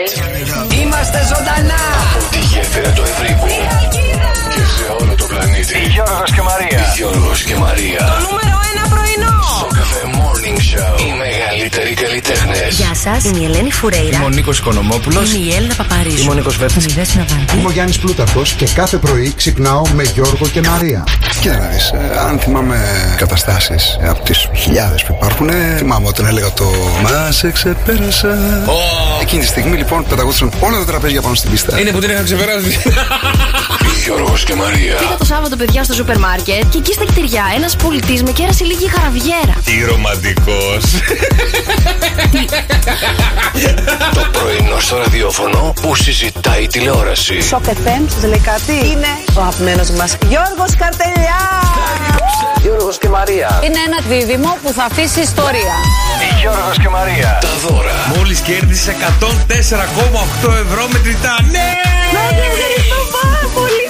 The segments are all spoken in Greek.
μεσημέρι. Είμαστε ζωντανά. Τη γέφυρα του Ευρύπου και σε όλο το πλανήτη. Γιώργος και Μαρία. Γιώργος και Μαρία. Σας, είμαι η Ελένη Φουρέιρα. Είμαι ο Νίκος Οικονομόπουλος. Είμαι η Έλληνα Παπαρίζου. Είμαι ο Νίκος Βέρτης. Είμαι η Δέσποινα Βανδύ. Είμαι ο Γιάννης Πλούταρχος και κάθε πρωί ξυπνάω με Γιώργο και Μαρία. Κοίτα να δεις, ε, αν θυμάμαι καταστάσεις ε, από τις χιλιάδες που υπάρχουν, ε, θυμάμαι όταν έλεγα το «Μα σε ξεπέρασα». Εκείνη τη στιγμή λοιπόν πεταγόντουσαν όλα τα τραπέζια πάνω στην πίστα. Είναι που την είχα ξεπεράσει. Γιώργος και Μαρία. Πήγα το Σάββατο, παιδιά, στο σούπερ μάρκετ και εκεί στα κτηριά ένας πολιτής με κέρασε λίγη χαραβιέρα. Τι ρομαντικός. Το πρωινό στο ραδιόφωνο που συζητάει η τηλεόραση. Σοκ FM, σας λέει κάτι. Είναι ο αγαπημένος μας Γιώργος Καρτελιά. Γιώργος και Μαρία. Είναι ένα δίδυμο που θα αφήσει ιστορία. Γιώργος και Μαρία. Τα δώρα. Μόλις κέρδισε 104,8 ευρώ μετρητά. Ναι! Ευχαριστώ πάρα πολύ,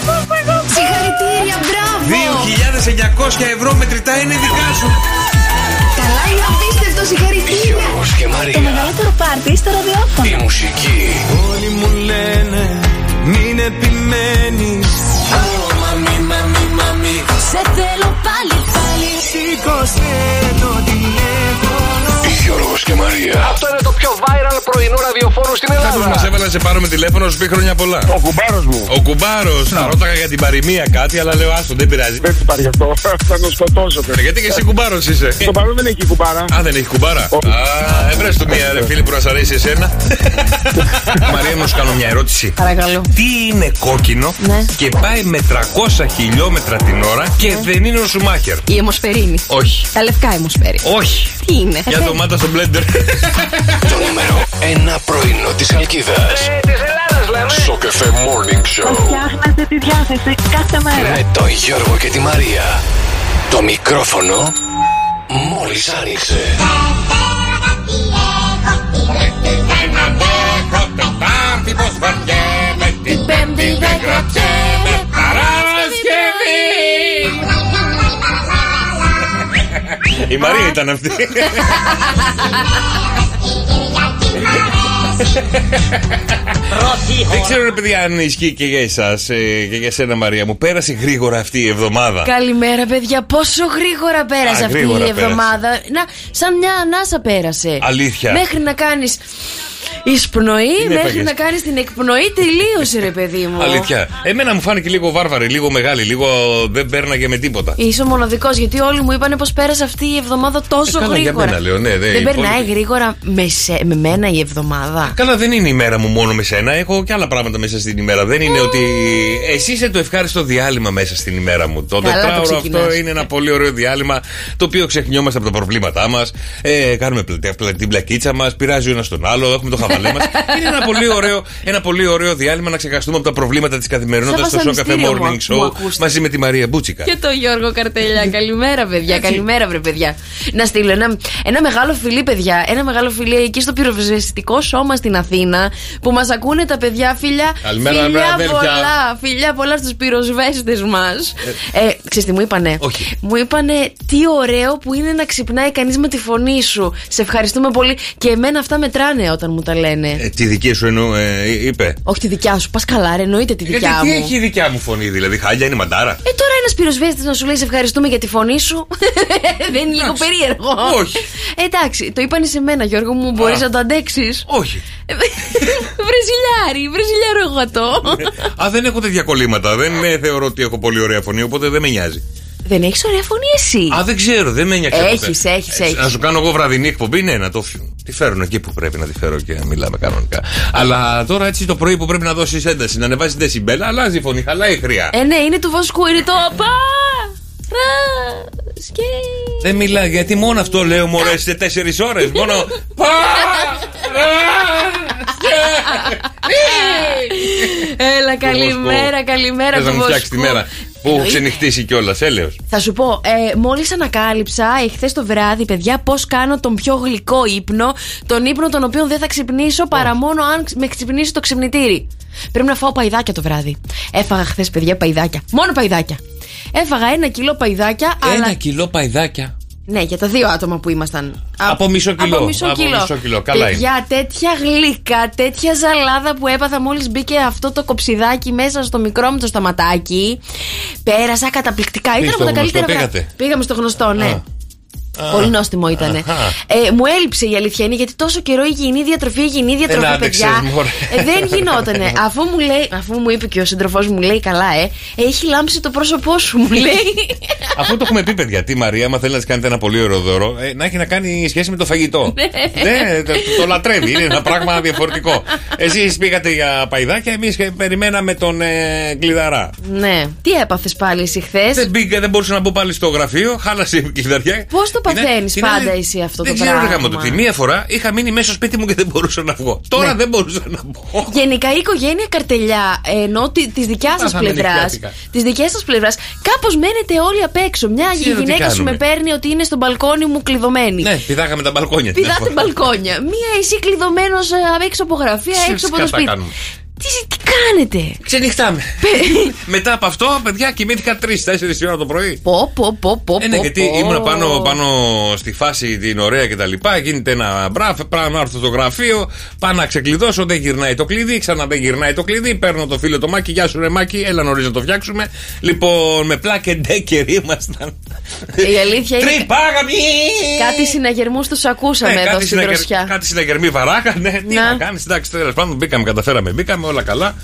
Συγχαρητήρια, μπράβο! 2.900 ευρώ μετρητά είναι δικά σου. Καλά, είναι απίστευτο, συγχαρητήρια! Γιώργος και Το Μαρία. μεγαλύτερο πάρτι στο ραδιόφωνο. Η μουσική. Όλοι μου λένε μην επιμένεις Σε θέλω πάλι, πάλι. Σήκωσε το τηλέφωνο Γιώργος και Μαρία. Αυτό είναι το πιο viral πρωινό ραδιοφόρο στην Κάποιο μα Ελλάδα. έβαλε να σε πάρουμε τηλέφωνο, σου πει χρόνια πολλά. Ο κουμπάρος μου. Ο κουμπάρος. Θα ρώταγα για την παροιμία κάτι, αλλά λέω άστο, δεν πειράζει. Δεν υπάρχει αυτό. Θα τον σκοτώσω. Ε, Γιατί και εσύ κουμπάρος είσαι. Το παρόν δεν έχει κουμπάρα. Α, δεν έχει κουμπάρα. Α, έβρες του μία ρε φίλη που να σ' αρέσει εσένα. Μαρία, μου σου κάνω μια ερώτηση. Παρακαλώ. Τι είναι κόκκινο Ναι. και πάει με 300 χιλιόμετρα την ώρα και δεν είναι ο Σουμάχερ; Η αιμοσφαιρίνη. Όχι. Τα λευκά αιμοσφαίρι. Όχι. Τι είναι. Για ντομάτα στο μπλέντερ. Το νούμερο ένα πρωινό της Αλκίδας. Της Ελλάδας λέμε. Στο καφέ Morning Show. Φτιάχνετε τη διάθεση κάθε μέρα. Με τον Γιώργο και τη Μαρία. Το μικρόφωνο μόλις άνοιξε. Την πέμπτη δεν κρατιέμαι. Η Μαρία ήταν αυτή. Tchau. Δεν ξέρω, ρε παιδιά, αν ισχύει και για εσάς και για σένα, Μαρία μου. Πέρασε γρήγορα αυτή η εβδομάδα. Καλημέρα, παιδιά. Πόσο γρήγορα πέρασε Α, αυτή γρήγορα η εβδομάδα. Να, σαν μια ανάσα πέρασε. Αλήθεια. Μέχρι να κάνεις εισπνοή, Τι μέχρι έφαγες; να κάνεις την εκπνοή, τελείωσε, ρε παιδί μου. Αλήθεια. Εμένα μου φάνηκε λίγο βάρβαρη, λίγο μεγάλη, λίγο δεν πέρναγε με τίποτα. Είσαι ο μοναδικός, γιατί όλοι μου είπαν πως πέρασε αυτή η εβδομάδα τόσο Ε, καλά, για γρήγορα. μένα λέω, ναι, ναι, δεν οι περνάει υπόλοιποι. γρήγορα με, σε, με μένα η εβδομάδα. Καλά, δεν είναι η μέρα μου μόνο με σένα. Έχω και άλλα πράγματα μέσα στην ημέρα. Δεν είναι ότι. Εσύ είσαι το ευχάριστο διάλειμμα μέσα στην ημέρα μου. Το Καλά το τετράωρο ξεκινάς. αυτό είναι ένα πολύ ωραίο διάλειμμα το οποίο ξεχνιόμαστε από τα προβλήματά μας. Ε, κάνουμε πλε- πλε- την πλακίτσα μας, πειράζει ο ένας τον άλλο, έχουμε το χαβαλέ μας. είναι ένα πολύ, ωραίο, ένα πολύ ωραίο διάλειμμα να ξεχαστούμε από τα προβλήματα της καθημερινότητας Σαν στο Show Cafe βασανιστήριο μου- Morning μου Show ακούστε. μαζί με τη Μαρία Μπούτσικα. Και το Γιώργο Καρτελιά. Καλημέρα, παιδιά. Καλημέρα, βρε παιδιά. Να στείλω ένα, ένα μεγάλο φιλί, παιδιά. Ένα μεγάλο φιλί εκεί στο πυροσβεστικό σώμα στην Αθήνα που μας ακούνε τα παιδιά. Φιλιά, Καλημέρα, φιλιά αδέρφια. πολλά. Φιλιά πολλά στους πυροσβέστες μας. Ε, ξέρεις τι μου είπανε; Όχι. Μου είπανε τι ωραίο που είναι να ξυπνάει κανείς με τη φωνή σου. Σε ευχαριστούμε πολύ. Και εμένα αυτά μετράνε όταν μου τα λένε. Ε, τη δική σου εννοώ, ε, είπε. Όχι τη δικιά σου. Πας καλά, ρε, εννοείται τη Γιατί δικιά τι μου. έχει η δικιά μου φωνή, δηλαδή, χάλια είναι μαντάρα. Ε, τώρα ένας πυροσβέστης να σου λέει σε ευχαριστούμε για τη φωνή σου. Δεν είναι λίγο περίεργο. Όχι. Ε, εντάξει, το είπαν σε μένα, Γιώργο μου, μπορείς Α. να το αντέξεις. Όχι. Βρεζιλιάρι, βρεζιλιάρο εγώ το. Α, δεν έχω τέτοια κολλήματα. Δεν ε, θεωρώ ότι έχω πολύ ωραία φωνή, οπότε δεν με νοιάζει. Δεν έχεις ωραία φωνή εσύ. Α, δεν ξέρω, δεν με ένιωξε. Έχεις, ποτέ. έχεις, Ε, έχεις. Να σου κάνω εγώ βραδινή εκπομπή, ναι, να το φ- τη φέρουν εκεί που πρέπει να τη φέρω και να μιλάμε κανονικά. Αλλά τώρα έτσι το πρωί που πρέπει να δώσεις ένταση, να ανεβάσεις δεσιμπέλα, αλλάζει η φωνή, χαλάει η χρειά. Ε, ναι, είναι του βοσκού, είναι το. Πα! Ρα! Σκέι. Δεν μιλάει, γιατί μόνο αυτό λέω μωρέ σε τέσσερις ώρες. Μόνο. Πα! Έλα, καλημέρα, καλημέρα Θες να του μου φτιάξεις τη βοσκού. μέρα. Που Εννοείται. ξενυχτήσει κιόλας, έλεος. Θα σου πω, ε, μόλις ανακάλυψα εχθέ το βράδυ, παιδιά, πώς κάνω τον πιο γλυκό ύπνο. Τον ύπνο τον οποίο δεν θα ξυπνήσω παρά μόνο αν με ξυπνήσει το ξυπνητήρι. Πρέπει να φάω παϊδάκια το βράδυ. Έφαγα χθες, παιδιά, παϊδάκια. Μόνο παϊδάκια. Έφαγα ένα κιλό παϊδάκια, αλλά. Ένα κιλό παϊδάκια. Ναι, για τα δύο άτομα που ήμασταν. Από μισό κιλό. Από μισό Από κιλό. μισό κιλό. Καλά Παιδιά, τέτοια γλύκα, τέτοια ζαλάδα που έπαθα μόλις μπήκε αυτό το κοψιδάκι μέσα στο μικρό μου το σταματάκι. Πέρασα καταπληκτικά. Ήταν στο από τα γνωστό καλύτερα. πήγατε; Πήγαμε στο γνωστό, ναι. Α. Πολύ νόστιμο ήταν. Αχα. Ε, μου έλειψε η αλήθεια είναι γιατί τόσο καιρό υγιεινή διατροφή, υγιεινή διατροφή, Δεν άντεξες, παιδιά. μωρέ. Ε, δεν γινότανε. αφού, μου λέει, αφού μου είπε και ο σύντροφός μου, λέει καλά, ε, έχει λάμψει το πρόσωπό σου, μου λέει. Αφού το έχουμε πει, παιδιά, τι Μαρία, άμα θέλεις να τη κάνετε ένα πολύ ωραίο δώρο, ε, να έχει να κάνει σχέση με το φαγητό. ναι, το, το λατρεύει, είναι ένα πράγμα διαφορετικό. Εσείς πήγατε για παϊδάκια, εμείς περιμέναμε τον ε, κλειδαρά. ναι. Τι έπαθες πάλι εσύ χθες; Δεν μπήκα, δεν μπορούσα να μπω πάλι στο γραφείο, χάλασε η κλειδαριά. Πώς το Είναι- παθαίνει είναι πάντα άλλη- εσύ αυτό δεν το ξέρω, πράγμα. ρε γάμο, το τι μία φορά είχα μείνει μέσα στο σπίτι μου και δεν μπορούσα να βγω. Τώρα Ναι. δεν μπορούσα να μπω. Γενικά η οικογένεια καρτελιά, ενώ τη δικιάς σας Πάθαμε πλευρά, νυχτιάτικα. της δικιάς σας πλευράς, κάπως μένετε όλοι απ' έξω. Μια Ξέρω τι γυναίκα σου κάνουμε. με παίρνει ότι είναι στο μπαλκόνι μου κλειδωμένη. Ναι, πηδάγαμε τα μπαλκόνια. την Πηδάτε φορά. μπαλκόνια. Μία εσύ κλειδωμένος έξω από γραφεία, Τι έξω από το σκατά σπίτι. κάνουμε. Τι, τι κάνετε; Ξενυχτάμε. Μετά από αυτό, παιδιά, κοιμήθηκα 3-4 ώρα το πρωί. Πω, πω, πω, πω. Ε, ναι, πω, γιατί πω. ήμουν πάνω, πάνω στη φάση την ωραία και τα λοιπά. Γίνεται ένα μπραφ, πάω να έρθω στο γραφείο, πάω να ξεκλειδώσω, δεν γυρνάει το κλειδί, ξανά δεν γυρνάει το κλειδί. Παίρνω το φίλο το μάκι, γεια σου ρε μάκι, έλα νωρίς να το φτιάξουμε. Λοιπόν, με πλάκε ντέκερ ήμασταν. Η αλήθεια είναι. Τρυπάγαμε! Κάτι συναγερμού τους ακούσαμε Ναι, εδώ κάτι, στην συναγερ... δροσιά. κάτι συναγερμοί βαράγα, ναι, τι Να. να κάνεις, εντάξει, τέλος πάντων μπήκαμε, καταφέραμε, μπήκαμε, όλα καλά.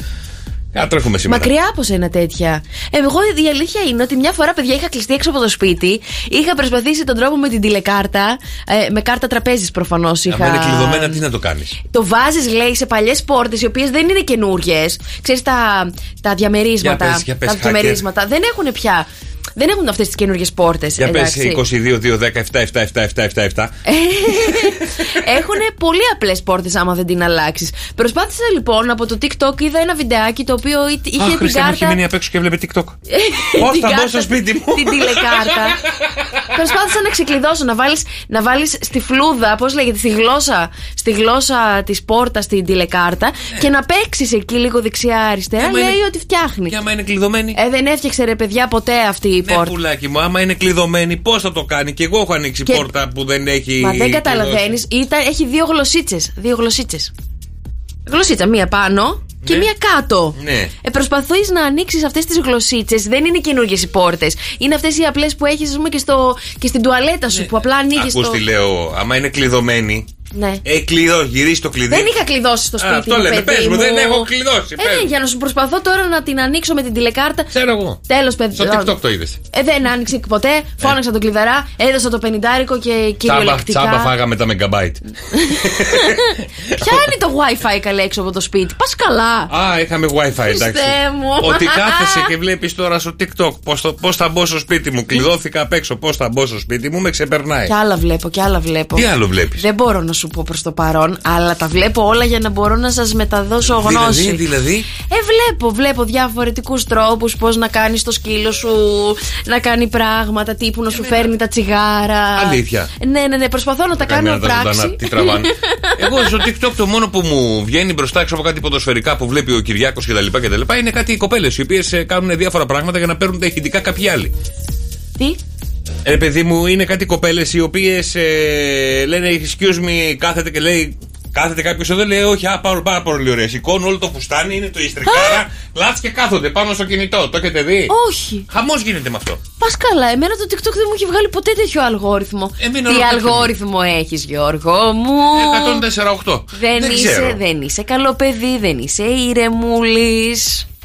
Α, τρέχουμε σήμερα. Μακριά από σένα τέτοια. Ε, Εγώ η αλήθεια είναι ότι μια φορά, παιδιά, είχα κλειστεί έξω από το σπίτι. Είχα προσπαθήσει τον τρόπο με την τηλεκάρτα. Ε, με κάρτα τραπέζης προφανώς είχα. Αν είναι κλειδωμένα, τι να το κάνεις; Το βάζεις, λέει, σε παλιές πόρτες, οι οποίες δεν είναι καινούριε. Ξέρεις τα, τα διαμερίσματα. Για πες, για πες, τα hacker. διαμερίσματα. Δεν έχουν πια. Δεν έχουν αυτές τις καινούριε πόρτες. Για πες 22, 2, 10, 7, 7, 7, 7, 7, 7. Έχουν πολύ απλές πόρτες άμα δεν την αλλάξεις. Προσπάθησα λοιπόν από το TikTok, είδα ένα βιντεάκι το οποίο είχε Αχ, την Χριστέ μου, έχει κάρτα. μείνει απ' έξω και βλέπει TikTok. Την Πώς θα μπω κάρτα- στο σπίτι μου; Την τηλεκάρτα. Προσπάθησα να ξεκλειδώσω, να βάλει να βάλεις στη φλούδα, πώς λέγεται, στη γλώσσα, στη γλώσσα της πόρτα στην τηλεκάρτα και να παίξεις εκεί λίγο δεξιά-αριστερά. Ναι. Άμα Λέει είναι- ότι φτιάχνεις. Και άμα είναι κλειδωμένη. Ε, δεν έφτιαξε ρε παιδιά ποτέ αυτή η Ναι, πόρτα. πουλάκι μου, άμα είναι κλειδωμένη, πώς θα το κάνει; Και εγώ έχω ανοίξει Και- πόρτα που δεν έχει. Μα δεν καταλαβαίνεις. κλειδώσει. Έχει δύο γλωσσίτσες. Δύο γλωσσίτσες. Γλωσσίτσα, μία πάνω και Ναι. μία κάτω. Ναι. Ε, Προσπαθείς να ανοίξεις αυτές τις γλωσσίτσες. Δεν είναι καινούργιες οι πόρτες. Είναι αυτές οι απλές που έχεις, ας πούμε, και, στο, και στην τουαλέτα σου που απλά ανοίγεις. Ακούς Το... τι λέω, άμα είναι κλειδωμένη. Ναι. Ε, κλειδώ, γυρίσει το κλειδί. Δεν είχα κλειδώσει στο Α, σπίτι. αυτό μου, λέμε, παιδί πες μου, δεν έχω κλειδώσει, Ε, πες ναι, μου. για να σου προσπαθώ τώρα να την ανοίξω με την τηλεκάρτα. Ξέρω εγώ. Τέλος, παιδί. Στο TikTok το είδες. Ε, δεν άνοιξε ποτέ. Φώναξα τον κλειδαρά, έδωσα το πενιντάρικο και Τσάμπα, κυριολεκτικά. τσάμπα φάγαμε τα megabyte. Ποια είναι το WiFi καλέ έξω από το σπίτι. Πας καλά. Α, είχαμε wifi, εντάξει. Χριστέ μου. Ότι κάθεσαι και βλέπεις τώρα στο TikTok πώς θα μπω στο σπίτι μου. Κλειδώθηκα απ' έξω πώς θα μπω στο σπίτι μου, με ξεπερνάει. Κι άλλα βλέπω, κι άλλα βλέπω. Τι άλλο βλέπεις; Δεν μπορώ να σου πω προς το παρόν, αλλά τα βλέπω όλα για να μπορώ να σας μεταδώσω γνώση. Δηλαδή, δηλαδή. Ε, βλέπω, βλέπω διαφορετικούς τρόπους πώς να κάνεις το σκύλο σου να κάνει πράγματα τύπου να σου φέρνει τα τσιγάρα. Αλήθεια. Ναι, ναι, ναι, προσπαθώ να τα κάνω Καμένα τα πράξη. ζωντανά, τι τραβάνε. Εγώ στο TikTok το μόνο που μου βγαίνει μπροστά έξω από κάτι ποδοσφαιρικά που βλέπει ο Κυριάκος κτλ. κτλ. είναι κάτι οι κοπέλες οι οποίες κάνουν διάφορα πράγματα για να παίρνουν τα ηχητικά κάποιοι άλλοι. Τι; Ε, παιδί μου, είναι κάτι κοπέλες οι οποίες ε, λένε excuse me, κάθεται και λέει. Κάθεται κάποιος εδώ, λέει: Όχι, α, πάρα, πάρα πολύ ωραία. Σηκώνουν όλο το φουστάνι, είναι το ιστρικάρα, λάτ και κάθονται πάνω στο κινητό. Το έχετε δει; Όχι. Χαμός γίνεται με αυτό. Πας καλά, εμένα το TikTok δεν μου έχει βγάλει ποτέ τέτοιο αλγόριθμο. Εμένα Τι όλο το αλγόριθμο έχεις, Γιώργο μου; 104,8. Δεν, Δεν είσαι, ξέρω. δεν είσαι καλό παιδί, δεν είσαι ηρεμούλη.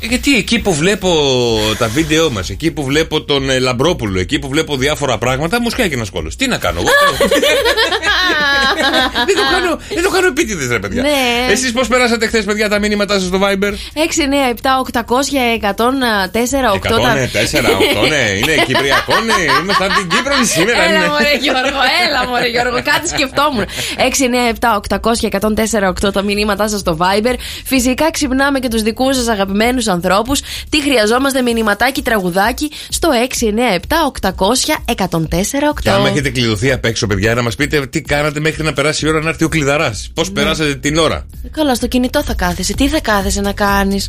Ε, Γιατί εκεί που βλέπω τα βίντεο μας, εκεί που βλέπω τον ε, Λαμπρόπουλο, εκεί που βλέπω διάφορα πράγματα, μου σκάει ένα κόλλο. Τι να κάνω, εγώ. δεν, το κάνω, δεν το κάνω επίτηδες, ρε παιδιά. Ναι. Εσείς πώς περάσατε χθες, παιδιά, τα μήνυματά σας στο Viber; 6, 9, 7, 800, 104, 8. 100, ναι, 4, 8, ναι, είναι Κυπριακό, ναι, είμαστε από την Κύπρο σήμερα. Έλα ναι. μωρέ Γιώργο, έλα μωρέ Γιώργο, κάτι σκεφτόμουν 6, 9, 7, 800 και 104, 8 τα μηνύματά σας στο Viber Φυσικά ξυπνάμε και τους δικούς σας αγαπημένους ανθρώπους Τι χρειαζόμαστε μηνυματάκι, τραγουδάκι Στο 6, 9, 7, 800 104, 8 Και άμα έχετε κλειδωθεί απ' έξω, παιδιά, να μας πείτε τι κάνατε μέχρι να περάσει η ώρα να έρθει ο κλειδαράς. Πώς Ναι. περάσατε την ώρα. Ε, Καλά, στο κινητό θα κάθεσαι. Τι θα κάθεσαι να κάνεις;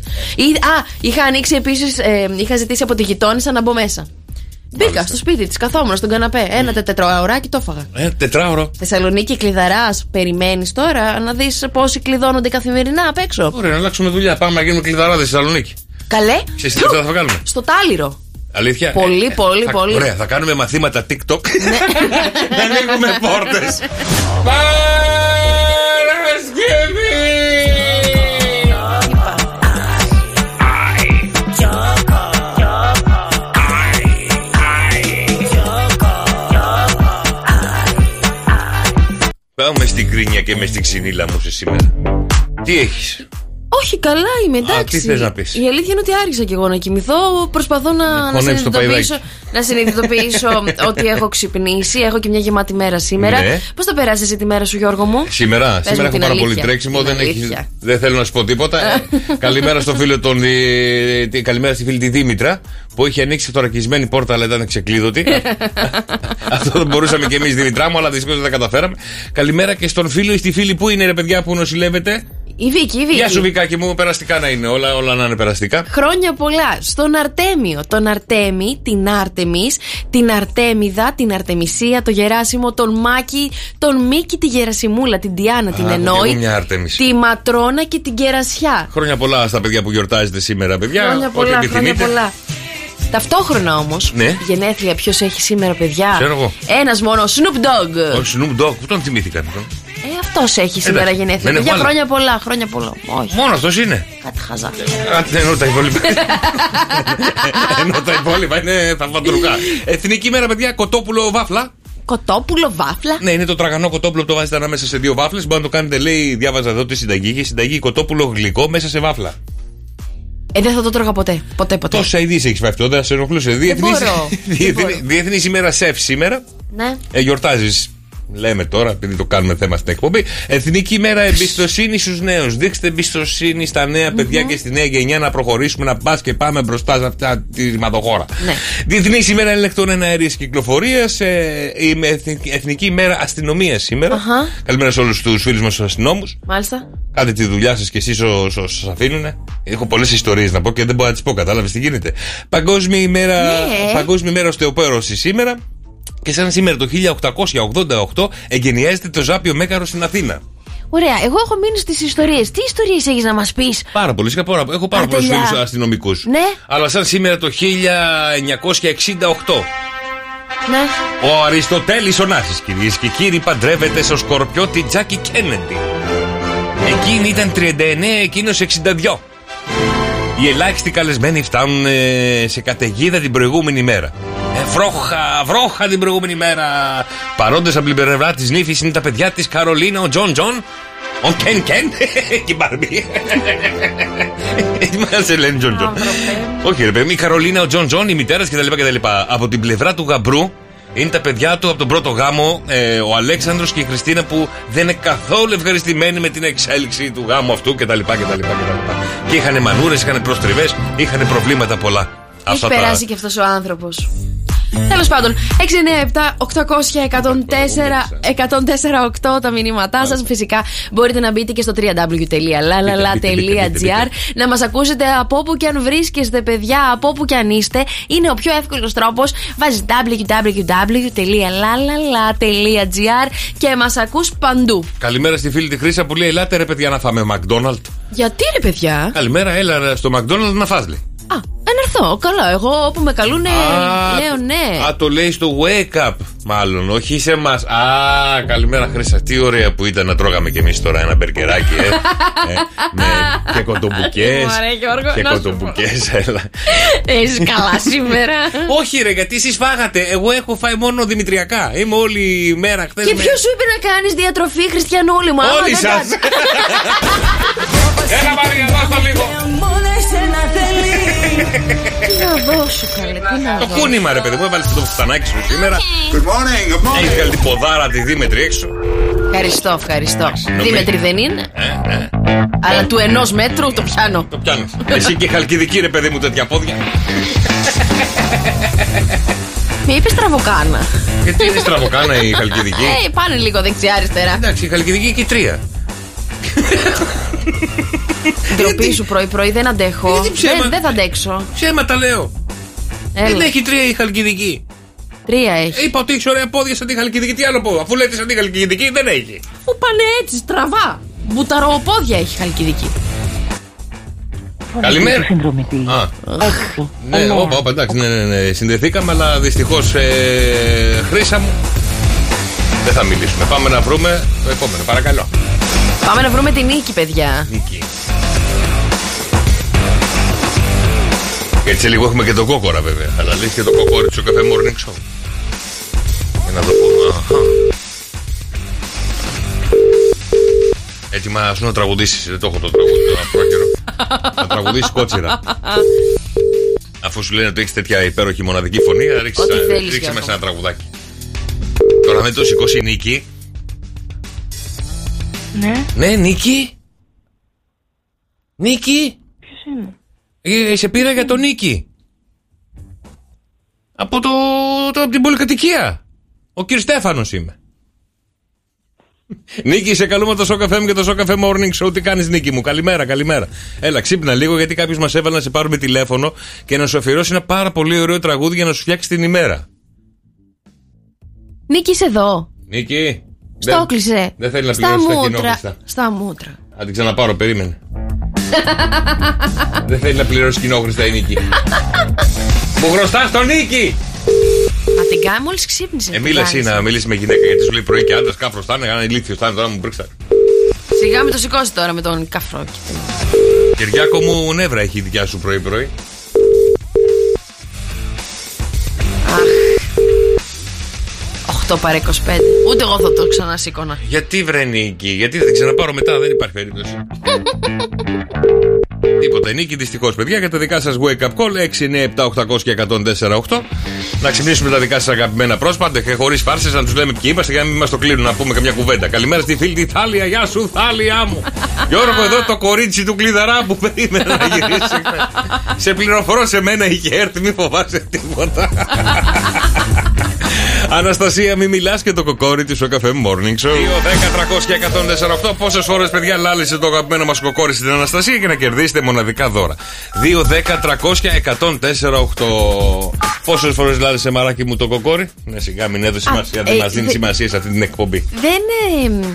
Α, είχα ανοίξει επίσης. Ε, είχα ζητήσει από τη γειτόνισσα να μπω μέσα. Μπήκα στο σπίτι της, καθόμουν στον καναπέ. Ένα τετραωράκι το έφαγα. Ε, τετράωρο. Θεσσαλονίκη κλειδαράς, περιμένεις τώρα να δεις πόσοι κλειδώνονται καθημερινά απ' έξω. Ωραία, να αλλάξουμε δουλειά. Πάμε να γίνουμε κλειδαράδε στη Θεσσαλονίκη. Καλέ. Ξέρεις τι θα κάνουμε; Στο τάλιρο. Αλήθεια; Πολύ, πολύ, θα, πολύ. Ωραία, θα κάνουμε μαθήματα TikTok. Ναι. να ανοίγουμε πόρτες. Πάμε στην κρίνια και μες στην ξυνήλα μου σε σήμερα. Τι έχεις; Όχι, καλά είμαι, εντάξει. τι θες να πεις; Η αλήθεια είναι ότι άρχισα και εγώ να κοιμηθώ. Προσπαθώ να, να χωνέψεις το συνειδητοποιήσω, παϊδάκι. να συνειδητοποιήσω ότι έχω ξυπνήσει. Έχω και μια γεμάτη μέρα σήμερα. Ναι. Πώς θα περάσεις εσύ τη μέρα σου, Γιώργο μου; Σήμερα, Πες σήμερα μου έχω την πάρα πολύ αλήθεια. τρέξιμο. Την Δεν, έχει, αλήθεια. δεν θέλω να σου πω τίποτα. Ε, καλημέρα στο φίλο τον. ε, τη- καλημέρα στη φίλη τη Δήμητρα που είχε ανοίξει θωρακισμένη πόρτα αλλά ήταν ξεκλείδωτη. Αυτό δεν μπορούσαμε κι εμείς Δημητρά μου, αλλά δυστυχώς δεν τα καταφέραμε. Καλημέρα και στον φίλο ή στη φίλη που είναι ρε παιδιά που νοσηλεύεται. Η Βίκη, η Βίκη. Γεια σου Βικάκι μου, περαστικά να είναι όλα, όλα να είναι περαστικά. Χρόνια πολλά στον Αρτέμιο, τον Αρτέμι, την Άρτεμις, την Αρτέμιδα, την Αρτεμισία, το Γεράσιμο, τον Μάκη, τον Μίκη, τη Γερασιμούλα, την Διάνα, την έχω κι Ενόη, εγώ μια Άρτεμις. τη Ματρόνα και την Κερασιά. Χρόνια πολλά στα παιδιά που γιορτάζετε σήμερα, παιδιά. Χρόνια Ό,τι πολλά, χρόνια επιθυμείτε. πολλά. Ταυτόχρονα όμως, Ναι. γενέθλια ποιος έχει σήμερα, παιδιά; Ξέρω εγώ. Ένας μόνο, Snoop Dogg. Ο Snoop Dogg, πού τον θυμήθηκαν τον. Ε, αυτός έχει σήμερα Εντάξει, γενέθλια. δεν έχω Παιδιά, άλλα. χρόνια πολλά, χρόνια πολλά. Όχι, Μόνο αυτός είναι. κάτι χαζά. Α, Ενώ τα υπόλοιπα. Ενώ τα υπόλοιπα είναι θαυματουργά. Εθνική μέρα, παιδιά, κοτόπουλο βάφλα. Κοτόπουλο, βάφλα; Ναι, είναι το τραγανό κοτόπουλο που το βάζετε ανάμεσα σε δύο βάφλες. Μπορεί να το κάνετε, λέει, διάβαζα εδώ τη συνταγή. Είχε συνταγή κοτόπουλο γλυκό μέσα σε βάφλα. Ε, δεν θα το τρώγα ποτέ. Ποτέ, ποτέ. Τόσα ειδήσεις έχεις φάει αυτό, δεν θα σε ενοχλούσε. Διεθνής- μπορώ, δεν Διεθνή- μπορώ. Διεθνής ημέρα σεφ σήμερα. Ναι. Ε, Γιορτάζεις. Λέμε τώρα, επειδή το κάνουμε θέμα στην εκπομπή. Εθνική ημέρα εμπιστοσύνη στους νέους. Δείξτε εμπιστοσύνη στα νέα παιδιά και στη νέα γενιά να προχωρήσουμε, να πας και πάμε μπροστά σε αυτά τη ρηματοχώρα. Ναι. Διεθνή ημέρα ελεκτών εναέρεια κυκλοφορίας. Ε, η Εθνική- Εθνική ημέρα αστυνομίας σήμερα. Αχα. Καλημέρα σε όλους τους φίλους μας του αστυνόμους. Μάλιστα. Κάντε τη δουλειά σας και εσείς όσο σας αφήνουν. Έχω πολλές ιστορίες να πω και δεν μπορώ να τις πω. Κατάλαβες τι γίνεται. Παγκόσμια ημέρα, Ναι. Παγκόσμια ημέρα οστεοπέρωση σήμερα. Και σαν σήμερα το 1888 εγκαινιάζεται το Ζάπιο Μέγαρο στην Αθήνα. Ωραία, εγώ έχω μείνει στις ιστορίες. Τι ιστορίες έχεις να μας πεις; Πάρα πολύ. Είχα πάρα- Έχω πάρα πολλούς Αρτελιά. φίλους αστυνομικούς. Ναι. Αλλά σαν σήμερα το 1968 Ναι. ο Αριστοτέλης ο Νάσης κυρίες και κύριοι παντρεύεται στο σκορπιώτη Τζάκι Κέννεντι. Εκείνη ήταν 39, εκείνος 62. Οι ελάχιστοι καλεσμένοι φτάνουν ε, σε καταιγίδα την προηγούμενη μέρα. Ε, βρόχα, βρόχα την προηγούμενη μέρα. Παρόντες από την πλευρά της νύφης είναι τα παιδιά της Καρολίνα, ο Τζον Τζον, ο Κεν Κεν και η Μπάρμπι. Έτσι μας σε λένε Τζον Τζον; Όχι, ρε παιδί, η Καρολίνα, ο Τζον Τζον, η μητέρα κτλ. κτλ. Από την πλευρά του γαμπρού είναι τα παιδιά του από τον πρώτο γάμο, ε, ο Αλέξανδρος και η Χριστίνα που δεν είναι καθόλου ευχαριστημένοι με την εξέλιξη του γάμου αυτού κτλ. κτλ, κτλ. Και είχαν μανούρες, είχαν προστριβές, είχαν προβλήματα πολλά. Έχει περάσει και αυτός ο άνθρωπος. Τέλος πάντων, 697-800-1048 τα μηνύματά σας. Φυσικά μπορείτε να μπείτε και στο www.lalala.gr να μας ακούσετε από όπου και αν βρίσκεστε, παιδιά, από όπου και αν είστε. Είναι ο πιο εύκολος τρόπος. Βάζει www.lalala.gr και μας ακούς παντού. Καλημέρα στη φίλη τη Χρήσα που λέει: Ελάτε ρε παιδιά να φάμε McDonald's. Γιατί ρε, παιδιά; Καλημέρα, έλα ρε, στο McDonald's να φας λέει. Α, ενερθώ. Καλά, εγώ όπου με καλούνε Α, λέω ναι. Α, το λέει στο wake up, μάλλον, όχι σε εμάς. Α, καλημέρα Χρήσα. Τι ωραία που ήταν να τρώγαμε κι εμείς τώρα ένα μπερκεράκι, ε. ε με, και κοντομπουκέ. Μωρέ, Γιώργο, Και να σου πω. κοντομπουκέ, έλα. Είσαι καλά σήμερα. όχι, ρε, γιατί εσείς φάγατε. Εγώ έχω φάει μόνο δημητριακά. Είμαι όλη η μέρα χθες. Και ποιος σου είπε να κάνεις διατροφή, Χριστιανούλη μου, άμα Όλοι δεν σας. κάνεις- Έλα, Μαρία, δώσ' το λίγο. Τι να δώσω, καλέ, τι να Το δώσω. κούνημα, ρε παιδί μου, έβαλες το φουστανάκι σου σήμερα. Good morning, good morning. Έχεις βγάλει την ποδάρα τη Δήμετρη έξω. Ευχαριστώ, ευχαριστώ. νομίζω. Δήμετρη δεν είναι, Ε, ε, αλλά του ενός μέτρου το πιάνω. το πιάνει. Εσύ και χαλκιδική, ρε παιδί μου, τέτοια πόδια. Μη είπες τραβοκάνα. Γιατί είναι στραβοκάνα η χαλκιδική; Ε, πάνε λίγο δεξιά-αριστερά. Εντάξει, η χαλκιδική και η τρία. Ντροπή σου πρωί-πρωί, δεν αντέχω. Γιατί ψέμα- Δεν, δεν θα αντέξω. Ψέματα λέω. Έλα. Δεν έχει τρία η χαλκιδική. Τρία έχει. Ε, Είπα ότι έχεις ωραία πόδια σαν τη χαλκιδική. Τι άλλο πω. Αφού λέτε σαν τη χαλκιδική δεν έχει. Πού πάνε έτσι, στραβά. Μπουταροπόδια έχει χαλκιδική. Καλημέρα. Α, ναι, όπα, όπα, εντάξει, ναι, ναι, ναι. Συνδεθήκαμε, αλλά δυστυχώς ε, χρήσα μου. Δεν θα μιλήσουμε. Πάμε να βρούμε το επόμενο, παρακαλώ. Πάμε να βρούμε την νίκη, παιδιά. Νίκη. Έτσι λίγο έχουμε και τον κόκορα βέβαια. Αλλά λες και το κοκόρι του καφέ morning show. Για να το πω. Αχα. Έτοιμα σου να τραγουδήσεις Δεν το έχω το τραγούδι τώρα πρόχειρο. να τραγουδήσεις κότσιρα. Αφού σου λένε ότι έχεις τέτοια υπέροχη μοναδική φωνή, ρίξε, Ό,τι θέλεις, ρίξε Γιώργο. μέσα ένα τραγουδάκι. Τώρα με το σηκώσει η Νίκη. Ναι. Ναι, Νίκη. Νίκη. Ποιος είναι; Ε, σε πήρα για τον Νίκη. Από το, το από την πολυκατοικία. Ο κύριος Στέφανος είμαι. Νίκη, σε καλούμε το Σοκαφέ μου και το Σοκαφέ Morning Show. Τι κάνεις, Νίκη μου; Καλημέρα, καλημέρα. Έλα, ξύπνα λίγο γιατί κάποιος μας έβαλε να σε πάρουμε τηλέφωνο και να σου αφιερώσει ένα πάρα πολύ ωραίο τραγούδι για να σου φτιάξει την ημέρα. Νίκη, είσαι εδώ. Νίκη. Στο δεν- έκλεισε. Δεν θέλει να Στα πληρώσει τα μούτρα. κοινόχρηστα. Στα μούτρα. Θα την ξαναπάρω, περίμενε. δεν θέλει να πληρώσει κοινόχρηστα η Νίκη. Μου χρωστά τον Νίκη! Α, την κάνει μόλις ξύπνησε. Ε, Τι μίλα εσύ κάνεις. να μιλήσει με γυναίκα γιατί σου λέει πρωί και άντρας κάπου φτάνε, ένα ηλίθιος φτάνε τώρα μου μπρίξα. Σιγά με το σηκώσει τώρα με τον καφρό. Κυριάκο μου νεύρα έχει η δικιά σου πρωί-πρωί. 8 παρά 25. Ούτε εγώ θα το ξανασήκωνα. Γιατί βρε Νίκη, γιατί θα την ξαναπάρω μετά, δεν υπάρχει περίπτωση. Τίποτα. Νίκη, δυστυχώς, παιδιά, για τα δικά σας wake up call 6, 9, 7, 800 και 104, 8. Να ξυπνήσουμε τα δικά σας αγαπημένα πρόσωπα και χωρίς φάρσες να τους λέμε ποιοι είμαστε για να μην μας το κλείνουν να πούμε καμιά κουβέντα. Καλημέρα στη φίλη τη Θάλια, γεια σου, Θάλια μου. Γιώργο, εδώ το κορίτσι του κλειδαρά που περίμενα να γυρίσει. σε πληροφορώ σε μένα είχε έρθει, μη φοβάσαι τίποτα. Αναστασία, μη μιλάς και το κοκόρι της στο καφέ Morning Show. 2, 10, 300 και 148. Πόσες φορέ, παιδιά, λάλησε το αγαπημένο μας κοκόρι στην Αναστασία και να κερδίσετε μοναδικά δώρα. 2, 10, 300 και 148. Πόσες φορές λάλησε μαράκι μου το κοκόρι; Ναι, σιγά μην έδωσε σημασία. Δεν ε, μας δίνει δε- σημασία σε αυτή την εκπομπή. Δεν.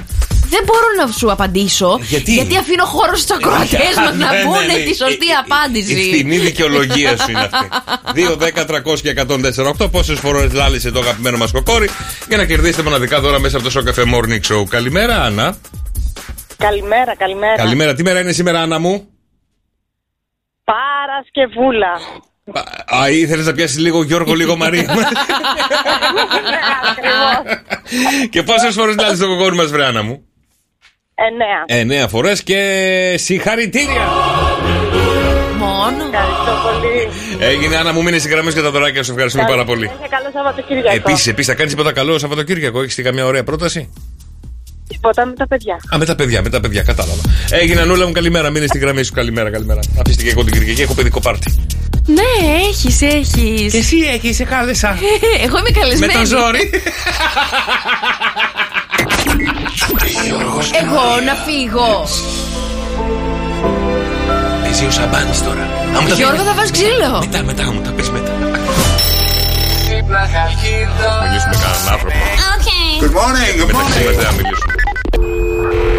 Ε, δεν μπορώ να σου απαντήσω. Γιατί; αφήνω χώρο στους ακροατές μα να Ναι, ναι, πούνε ναι. τη σωστή Η απάντηση. φθηνή δικαιολογία σου είναι αυτή. 2, 10, 300 και 148. Πόσες φορές λάλησε το αγαπημένο μας κοκόρι για να κερδίσετε μοναδικά δώρα μέσα από το Show Cafe Morning Show. Καλημέρα, Άννα. Καλημέρα, καλημέρα. Καλημέρα. Τι μέρα είναι σήμερα, Άννα μου; Παρασκευούλα. Α, ήθελες να πιάσεις λίγο Γιώργο, λίγο Μαρία; Ναι, Ακριβώς. και πόσες φορές λάλησε το κοκόρι μας, βρε Άννα μου; Εννέα. Εννέα φορές και συγχαρητήρια. Μόνο. Ευχαριστώ πολύ. Έγινε, Άννα μου, μείνε στι γραμμέ και τα δωράκια σου. Ευχαριστούμε πάρα πολύ. Είχε καλό Σαββατοκύριακο. Επίσης, επίσης, θα κάνεις τίποτα καλό Σαββατοκύριακο; Έχεις καμιά ωραία πρόταση; Τίποτα με τα παιδιά. Α, με τα παιδιά, με τα παιδιά, κατάλαβα. Έγινε, Νούλα μου, καλημέρα. Μείνε στη γραμμή σου, καλημέρα, καλημέρα. Αφήστε και εγώ την Κυριακή, έχω παιδικό πάρτι. Ναι, έχεις, έχεις. Και εσύ έχεις, σε κάλεσα. Εγώ είμαι καλεσμένη. Με το ζόρι. Εγώ να φύγω. Εσύ ο Σαμπάνης τώρα. Α, μου τα Γιώργο, πεις. θα φας ξύλο. Μετά, μετά, μου τα πεις μετά. Θα μιλήσουμε με κανέναν άνθρωπο. Good morning, good Μεταξύ μας morning. δεν θα μιλήσουμε.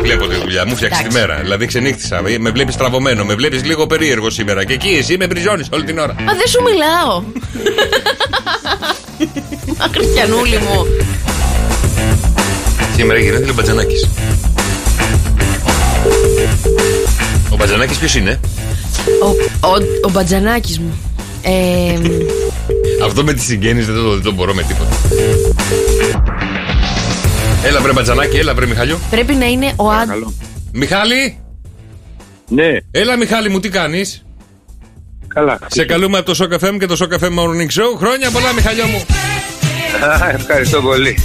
Βλέπω τη δουλειά μου, φτιάξει τη μέρα. Δηλαδή ξενύχτησα. Με βλέπεις τραβωμένο, με βλέπεις λίγο περίεργο σήμερα. Και εκεί εσύ με μπριζώνεις όλη την ώρα. Μα δεν σου μιλάω. Αχ, Χριστιανούλη μου. Σήμερα γίνεται ο Ο Μπατζανάκης ποιος είναι; Ο, ο, ο Μπατζανάκης μου. Ε, Αυτό με τη συγγέννηση δεν το, δεν το μπορώ με τίποτα. Έλα βρε Μπατζανάκη, έλα βρε Μιχαλιό. πρέπει να είναι ο άντρα. Μιχάλη! Ναι, Έλα Μιχάλη μου, τι κάνεις; καλά. Σε καλούμε από το Shock FM και το Shock FM Morning Show. Χρόνια πολλά Μιχαλιό μου. Α, Ευχαριστώ πολύ.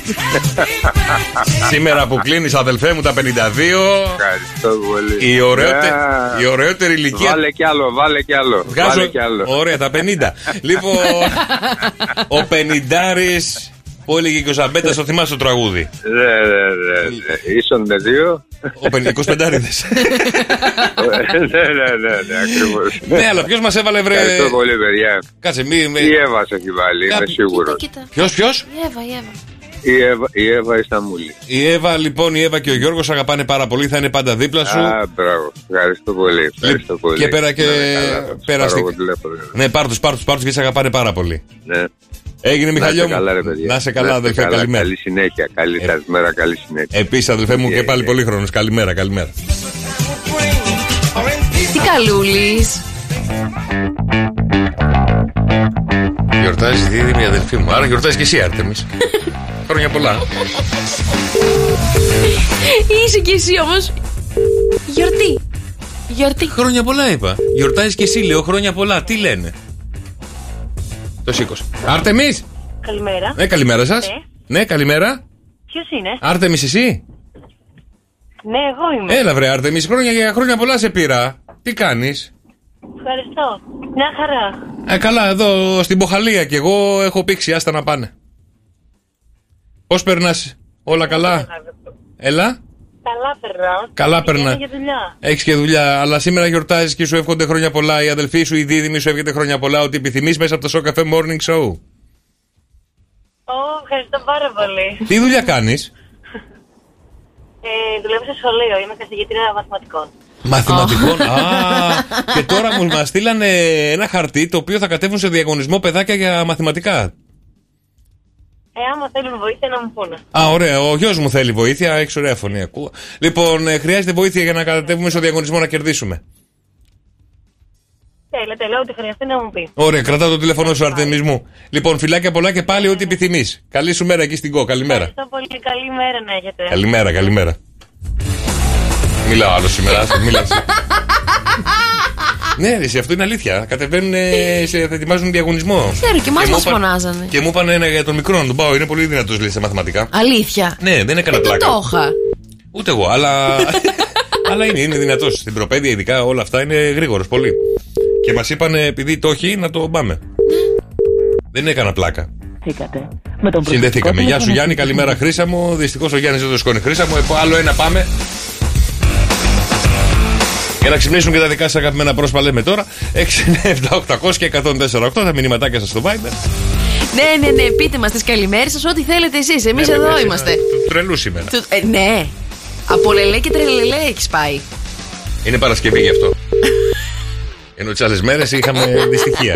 Σήμερα που κλείνεις αδελφέ μου τα 52. Ευχαριστώ πολύ. Η, ωραίοτε, Α, η ωραιότερη ηλικία. Βάλε κι άλλο, βάλε κι άλλο. Βάλε κι άλλο. Ωραία, τα 50. λοιπόν, ο 50 Που έλεγε και ο Ζαμπέτας, το θυμάσαι το τραγούδι; Ναι, ναι, ναι. ναι. Ίσον με δύο. Ο 25 ναι, ναι, ναι, ναι, ακριβώς. Ναι, αλλά ποιος μας έβαλε βρε. Ευχαριστώ πολύ, παιδιά. Κάτσε, μη. μη- Η Εύα σε έχει βάλει, είμαι σίγουρος. Κοίτα. Ποιος, ποιος; Η Εύα, η Εύα. Η Εύα, η Εύα Ισταμούλη. Η Εύα, λοιπόν, η Εύα και ο Γιώργος αγαπάνε πάρα πολύ, θα είναι πάντα δίπλα σου. Α, μπράβο. Ευχαριστώ πολύ. Ευχαριστώ πολύ. και πέρα και- Να είναι καλά, θα τους πέρα στη- πάρω εγώ τηλέφωνο. Ναι, πάρ τους, πάρ τους, πάρ τους και σε αγαπάνε πάρα πολύ. Ναι. Έγινε, Να Μιχαλιό είστε μου. καλά, ρε παιδιά. Να είσαι καλά, είστε αδελφέ, καλά. καλημέρα. Καλή συνέχεια. Καλή σας μέρα, καλή συνέχεια. Επίσης, αδελφέ μου, και πάλι πολύ χρόνο. Καλημέρα, καλημέρα. Τι καλούλης. Γιορτάζει δίδυμη αδελφή μου. Άρα γιορτάζεις και εσύ, Άρτεμις. Χρόνια πολλά. Είσαι κι εσύ όμως Γιορτή. Γιορτή. Χρόνια πολλά είπα. Γιορτάζεις και εσύ, λέω χρόνια πολλά. Τι λένε; Το σήκωσε. Άρτεμι! Καλημέρα. Ναι, καλημέρα σας. Ναι. Ναι, καλημέρα. Ποιος είναι; Άρτεμι, εσύ. Ναι, εγώ είμαι. Έλα, βρε, Άρτεμι. Χρόνια, για χρόνια πολλά σε πήρα. Τι κάνεις; Ευχαριστώ. Μια χαρά. Ε, καλά, εδώ στην Ποχαλία και εγώ έχω πήξει. Άστα να πάνε. Πώς περνάς, όλα καλά. Έλα. Καλά περνάω. Καλά Πηγαίνω περνά. για δουλειά. Έχεις και δουλειά, αλλά σήμερα γιορτάζεις και σου εύχονται χρόνια πολλά. Η αδελφή σου, η δίδυμη σου εύχεται χρόνια πολλά. Ότι επιθυμείς μέσα από το Show Cafe Morning Show. Ω, ευχαριστώ πάρα πολύ. Τι δουλειά κάνεις; Ε, δουλεύω σε σχολείο. Είμαι καθηγήτρια μαθηματικών. Μαθηματικών. Α, και τώρα μου μας στείλανε ένα χαρτί το οποίο θα κατέβουν σε διαγωνισμό παιδάκια για μαθηματικά. Ε, άμα θέλουν βοήθεια να μου πούνε. Α, ωραία. Ο γιος μου θέλει βοήθεια. Έχει ωραία φωνή. Ακούω. Λοιπόν, ε, χρειάζεται βοήθεια για να κατέβουμε στο διαγωνισμό να κερδίσουμε. Θέλετε, λέω ότι χρειαστεί να μου πεις. Ωραία, κρατάω το τηλέφωνο σου, Αρτεμή μου. Λοιπόν, φυλάκια πολλά και πάλι ό,τι επιθυμείς. Καλή σου μέρα εκεί στην ΚΟ. Καλημέρα. Ευχαριστώ πολύ. Καλή μέρα να έχετε. Καλημέρα, καλημέρα. Μιλάω άλλο σήμερα, άσε, μίλα εσύ. Ναι, ρε, εσύ, αυτό είναι αλήθεια. Κατεβαίνουν, ε, σε, θα ετοιμάζουν διαγωνισμό. Ξέρω και εμάς μου μας είπαν- φωνάζανε. Και μου είπαν ένα για τον μικρό να τον πάω. Είναι πολύ δυνατός, λέει, σε μαθηματικά. Αλήθεια. Ναι, δεν έκανα Ε, δεν πλάκα. το είχα. Ούτε εγώ, αλλά. αλλά είναι, είναι δυνατός. Στην προπαίδεια, ειδικά όλα αυτά είναι γρήγορος πολύ. Και μας είπαν, επειδή το έχει, να το πάμε. δεν έκανα πλάκα. Με τον Συνδεθήκαμε. Γεια σου Γιάννη, καλημέρα Χρήσα μου. Δυστυχώς ο Γιάννης δεν το σηκώνει Χρήσα μου. Επό, άλλο ένα πάμε. Για να ξυπνήσουν και τα δικά σας αγαπημένα πρόσωπα, λέμε τώρα. 697-800 και 104-8 τα μηνυματάκια σας στο Viber. Ναι, ναι, ναι. Πείτε μας τις καλημέρες σας, ό,τι θέλετε εσείς. Εμείς Ναι, εδώ ναι, είμαστε. ναι, του Τρελού σήμερα. Του- ε, ναι. Από λελέ και τρελελέ έχεις πάει. Είναι Παρασκευή γι' αυτό. Ενώ τις άλλες μέρες είχαμε δυστυχία.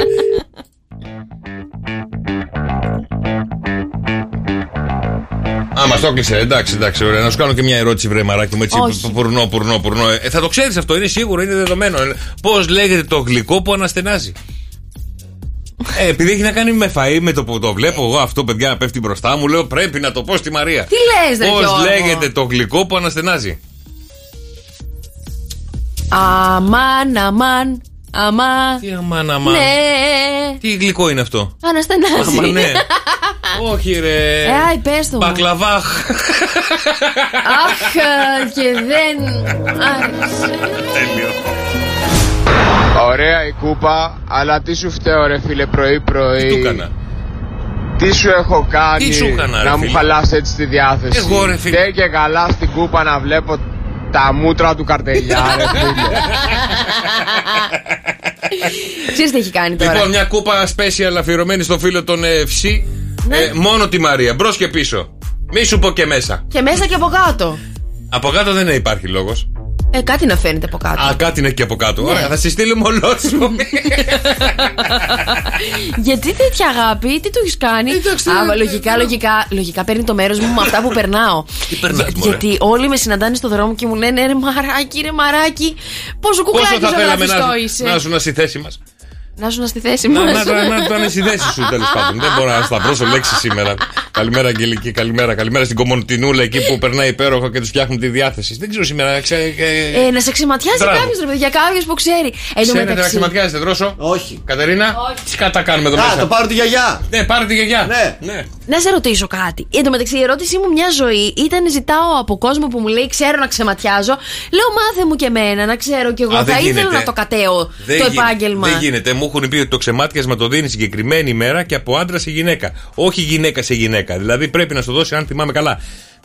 Α, μας το έκλεισε. Εντάξει, εντάξει, ωραία. Να σου κάνω και μια ερώτηση, βρε μαράκι μου. Έτσι, Όχι. πουρνό, πουρνό, πουρνό. Ε, θα το ξέρεις αυτό, είναι σίγουρο, είναι δεδομένο. Πώς λέγεται το γλυκό που αναστενάζει; Ε, επειδή έχει να κάνει με φαΐ, με το που το βλέπω εγώ αυτό, παιδιά, πέφτει μπροστά μου, λέω πρέπει να το πω στη Μαρία. Τι λες, ρε Πώς Γιώργο; λέγεται το γλυκό που αναστενάζει; Αμάν, αμάν, αμάν. Τι αμάν, αμάν; Ναι. Τι γλυκό είναι αυτό; Αναστενάζει. Άμα ναι. Όχι, ρε. Ε, άι, πες το μου. Μπακλαβάχ. Αχ, και δεν άρεσε. Τέλειο. Ωραία η κούπα, αλλά τι σου φταίω ρε φίλε πρωί πρωί. Τι του έκανα; Τι σου έχω κάνει Τι σου έκανα, ρε να μου φίλε; χαλάς έτσι τη διάθεση; Εγώ, ρε φίλε. Φταίει και καλά στην κούπα να βλέπω τα μούτρα του καρτελιά ρε φίλε. Ξέρεις τι έχει κάνει τώρα. Λοιπόν, μια κούπα special αφιερωμένη στο φίλο των ε, FC. Ναι. Ε, μόνο τη Μαρία, μπρος και πίσω. Μη σου πω και μέσα. Και μέσα και από κάτω. Από κάτω δεν υπάρχει λόγος. Ε, κάτι να φαίνεται από κάτω. Α, κάτι είναι και από κάτω. Ναι. Ωραία, θα στη στείλουμε ολόσου. Γιατί τέτοια αγάπη, τι του έχεις κάνει; Α, λογικά, λογικά, λογικά παίρνει το μέρος μου με αυτά που περνάω. Τι περνάς, Για- μωρέ; γιατί όλοι με συναντάνε στο δρόμο και μου λένε ρε μαράκι, ρε μαράκι. Πόσο Πόσο κουκλάκι θα θέλαμε ζωγραφιστό να, είσαι; να σου στη θέση μας; Να σου να στη θέση Να, μας. να, να, να, να είναι στη θέση σου τέλος πάντων. Δεν μπορώ να σταυρώσω λέξη σήμερα. Καλημέρα, Αγγελική, καλημέρα. Καλημέρα στην Κομοντινούλα εκεί που περνάει υπέροχα και τους φτιάχνουν τη διάθεση. Δεν ξέρω σήμερα. Ξέ, ε, Ε, να σε ξεματιάζει Μπράβο. κάποιος ρε παιδιά, κάποιος που ξέρει. Εν τω Ξέρετε να μεταξύ. ξεματιάζετε, δρόσο; Όχι. Κατερίνα, τι κατά κάνουμε εδώ Α, μέσα; το πάρω τη γιαγιά. Ναι, πάρε τη γιαγιά. Ναι. ναι. Να σε ρωτήσω κάτι. Εν τω μεταξύ, η ερώτησή μου μια ζωή ήταν ζητάω από κόσμο που μου λέει Ξέρω να ξεματιάζω. Λέω μάθε μου και εμένα, να ξέρω κι εγώ. Α, δεν θα ήθελα γίνεται. να το κατέω Δεν το γι- επάγγελμα. Δεν γίνεται. Μου έχουν πει ότι το ξεμάτιασμα το δίνει συγκεκριμένη ημέρα και από άντρα σε γυναίκα. Όχι γυναίκα σε γυναίκα. γυναίκα. Δηλαδή πρέπει να σου δώσει, αν θυμάμαι καλά,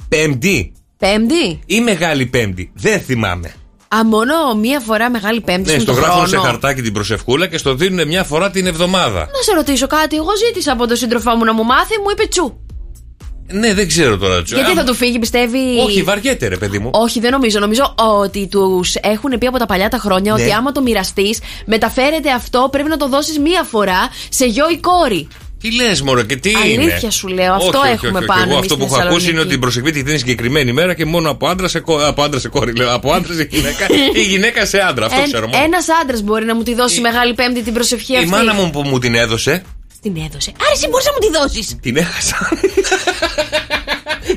Πέμπτη Πέμπτη; ή Μεγάλη Πέμπτη. Δεν θυμάμαι. Α, μόνο μία φορά μεγάλη Πέμπτη Ναι, στον στο γράφουν σε χρόνο. χαρτάκι την προσευχούλα και στο δίνουν μια φορά την εβδομάδα. Να σε ρωτήσω κάτι. Εγώ ζήτησα από τον σύντροφό μου να μου μάθει, μου είπε τσου. Ναι, δεν ξέρω τώρα. Τζο. Γιατί Α, θα του φύγει, πιστεύει; Όχι, βαριέται, ρε παιδί μου. Όχι, δεν νομίζω. Νομίζω ότι τους έχουν πει από τα παλιά τα χρόνια Ναι. ότι άμα το μοιραστείς, μεταφέρεται αυτό, πρέπει να το δώσεις μία φορά σε γιο ή κόρη. Τι λες, Μωρέ, και τι είναι; Αλήθεια σου λέω, αυτό όχι, όχι, έχουμε όχι, όχι. πάνω Εγώ εμείς αυτό που στη έχω ακούσει Θεσσαλονίκη. είναι ότι την προσευχή τη δίνει συγκεκριμένη μέρα και μόνο από άντρα σε, κο... από άντρα σε κόρη. Λέω, από άντρα σε γυναίκα ή γυναίκα σε άντρα. Αυτό ξέρω μόνο. Ένας άντρας μπορεί να μου τη δώσει Μεγάλη Πέμπτη την προσευχή Η αυτή. μάνα μου που μου την έδωσε, Την έδωσε. Άρα εσύ μπορείς να μου τη δώσεις. την έχασα.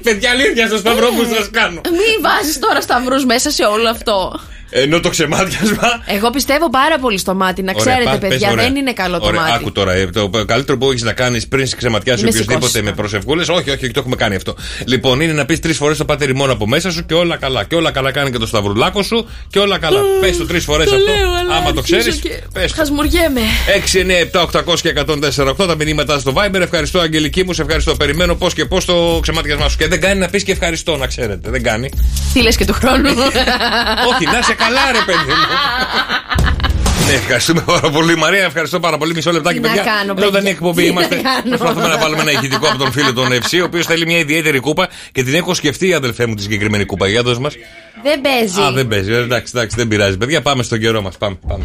Παιδιά, αλήθεια, στο σταυρό που σας κάνω. Μην βάζεις τώρα σταυρούς μέσα σε όλο αυτό. Ενώ το ξεμάτιασμα. Εγώ πιστεύω πάρα πολύ στο μάτι. Να Ωραία, ξέρετε, πα- πες, παιδιά, ωραία. δεν είναι καλό το Ωραία, μάτι. Άκου τώρα. ε, Το καλύτερο που έχεις να κάνεις πριν σε ξεματιάσει Είμαι οποιοδήποτε σηκώσει. με προσευχούλες. Όχι, όχι, το έχουμε κάνει αυτό. Λοιπόν, είναι να πεις τρεις φορές το πάτερ μόνο από μέσα σου και όλα καλά. Και όλα καλά κάνει και το σταυρουλάκο σου και όλα καλά. Πες το τρεις φορές αυτό. Άμα το ξέρεις. Πες το. Χασμουριέμαι. 6, 9, 7, 800 και 148 τα μηνύματα στο Viber. Ευχαριστώ, Αγγελική μου, σε ευχαριστώ. Περιμένω πώς και πώς το ξεμάτιασμά σου. Και δεν κάνει να πεις και ευχαριστώ, να ξέρετε. Δεν κάνει. Τι λες και του χρόνου. Όχι, να σε καλά, ρε παιδί μου. Ναι, ευχαριστούμε πάρα πολύ, Μαρία. Ευχαριστώ πάρα πολύ. Μισό λεπτάκι, Τι να παιδιά. κάνω, Εδώ παιδιά. δεν είναι εκπομπή. Τι Είμαστε. να κάνω. Προσπαθούμε να βάλουμε ένα ηχητικό από τον φίλο τον Ευσύ, ο οποίος θέλει μια ιδιαίτερη κούπα και την έχω σκεφτεί, αδελφέ μου, τη συγκεκριμένη κούπα. Για δώσ' μας. Δεν παίζει. Α, δεν παίζει. Ε, Εντάξει, εντάξει, δεν πειράζει. Παιδιά, πάμε στον καιρό μας. Πάμε, πάμε.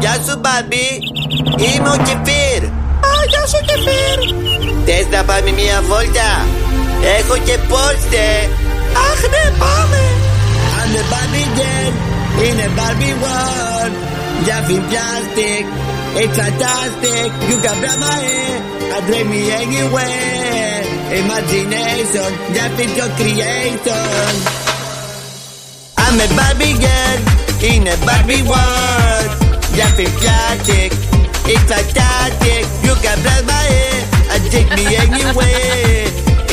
Γεια σου μπαμπί, είμαι ο Κεφίρ. Α, γεια σου Κεφίρ. Θες να πάμε μια βόλτα, έχω και πόστε. Αχ ναι, πάμε. I'm the Barbie girl in a Barbie world. Jumping plastic, it's fantastic. You can grab my hair and drag me anywhere. Imagination, just is your creation. I'm a Barbie girl in a Barbie world. Jumping plastic, it's fantastic. You can blast my hair and take me anywhere.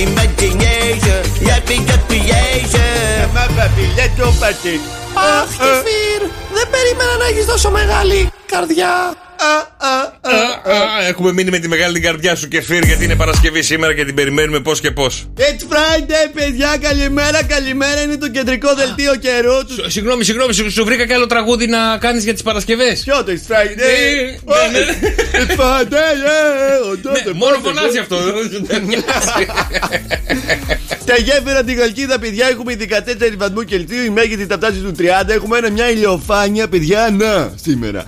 Imagination, just is your creation. My Barbie, let's go party. Αχ, Κεφίρ, δεν περίμενα να έχεις τόσο μεγάλη καρδιά. Α, Έχουμε μείνει με τη μεγάλη την καρδιά σου, Κεφίρ, γιατί είναι Παρασκευή σήμερα και την περιμένουμε πώς και πώς. It's Friday, παιδιά. Καλημέρα, καλημέρα. Είναι το κεντρικό δελτίο καιρού. Τους... Συγγνώμη, συγγνώμη, σου, σου βρήκα και άλλο τραγούδι να κάνεις για τις Παρασκευές. Ποιο το It's Friday; ναι, ναι. It's Friday, yeah. Ναι, Μόνο φωνάζει αυτό. Στα γέφυρα τη Γαλκίδα, παιδιά, έχουμε 14 βαθμού Κελσίου. Η μέγιστη θα φτάσει στου 30. Έχουμε ένα μια ηλιοφάνεια, παιδιά, να σήμερα.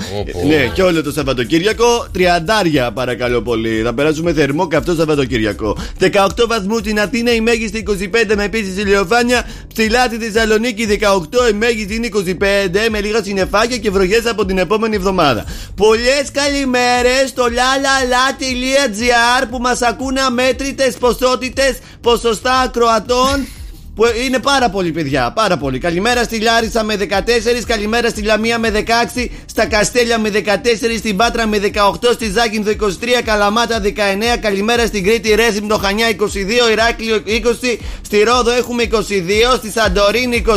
Ναι, και όλο το Σαββατοκύριακο. Τριαντάρια, παρακαλώ πολύ. Θα περάσουμε θερμό και αυτό Σαββατοκύριακο. 18 βαθμού στην Αθήνα, η μέγιστη 25 με επίσης ηλιοφάνεια. Ψηλά στη Θεσσαλονίκη 18, η μέγιστη είναι 25 με λίγα συννεφάκια και βροχές από την επόμενη εβδομάδα. Πολλές καλημέρες στο lalala.gr που μας ακούνε αμέτρητες ποσότητες ποσοστά ακροατών. Που είναι πάρα πολύ, παιδιά. Πάρα πολύ. Καλημέρα στη Λάρισα με 14, καλημέρα στη Λαμία με 16, στα Καστέλια με 14, στην Πάτρα με 18, στη Ζάκυνθο 23, Καλαμάτα 19, καλημέρα στην Κρήτη Ρέζιμ Χανιά 22, Ηράκλειο 20, στη Ρόδο έχουμε 22, στη Σαντορίνη 21,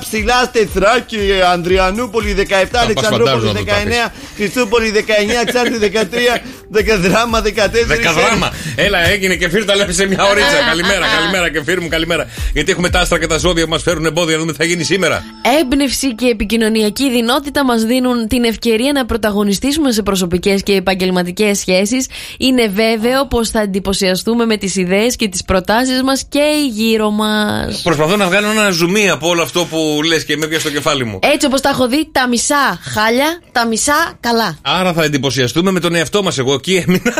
ψηλά στη Θράκη, Ανδριανούπολη 17, Αλεξανδρούπολη φαντάζομαι να το 19, Χριστούπολη 19, Ξάρτη 13, Δεκαδράμα 14. Δεκαδράμα. Έλα, έγινε και φύρ, τα λέμε σε μια ωρίτσα. Καλημέρα, καλημέρα και φύρ μου, καλημέρα. Γιατί έχουμε τα άστρα και τα ζώδια που μας φέρουν εμπόδια να δούμε τι θα γίνει σήμερα. Έμπνευση και επικοινωνιακή δυνότητα μας δίνουν την ευκαιρία να πρωταγωνιστήσουμε σε προσωπικές και επαγγελματικές σχέσεις. Είναι βέβαιο πως θα εντυπωσιαστούμε με τις ιδέες και τις προτάσεις μας και γύρω μας. Προσπαθώ να βγάλω ένα ζουμί από όλο αυτό που λες και με πιάσει στο κεφάλι μου. Έτσι όπως τα έχω δει, τα μισά χάλια, τα μισά καλά. Άρα θα εντυπωσιαστούμε με τον εαυτό μας. Εγώ εκεί έμεινα.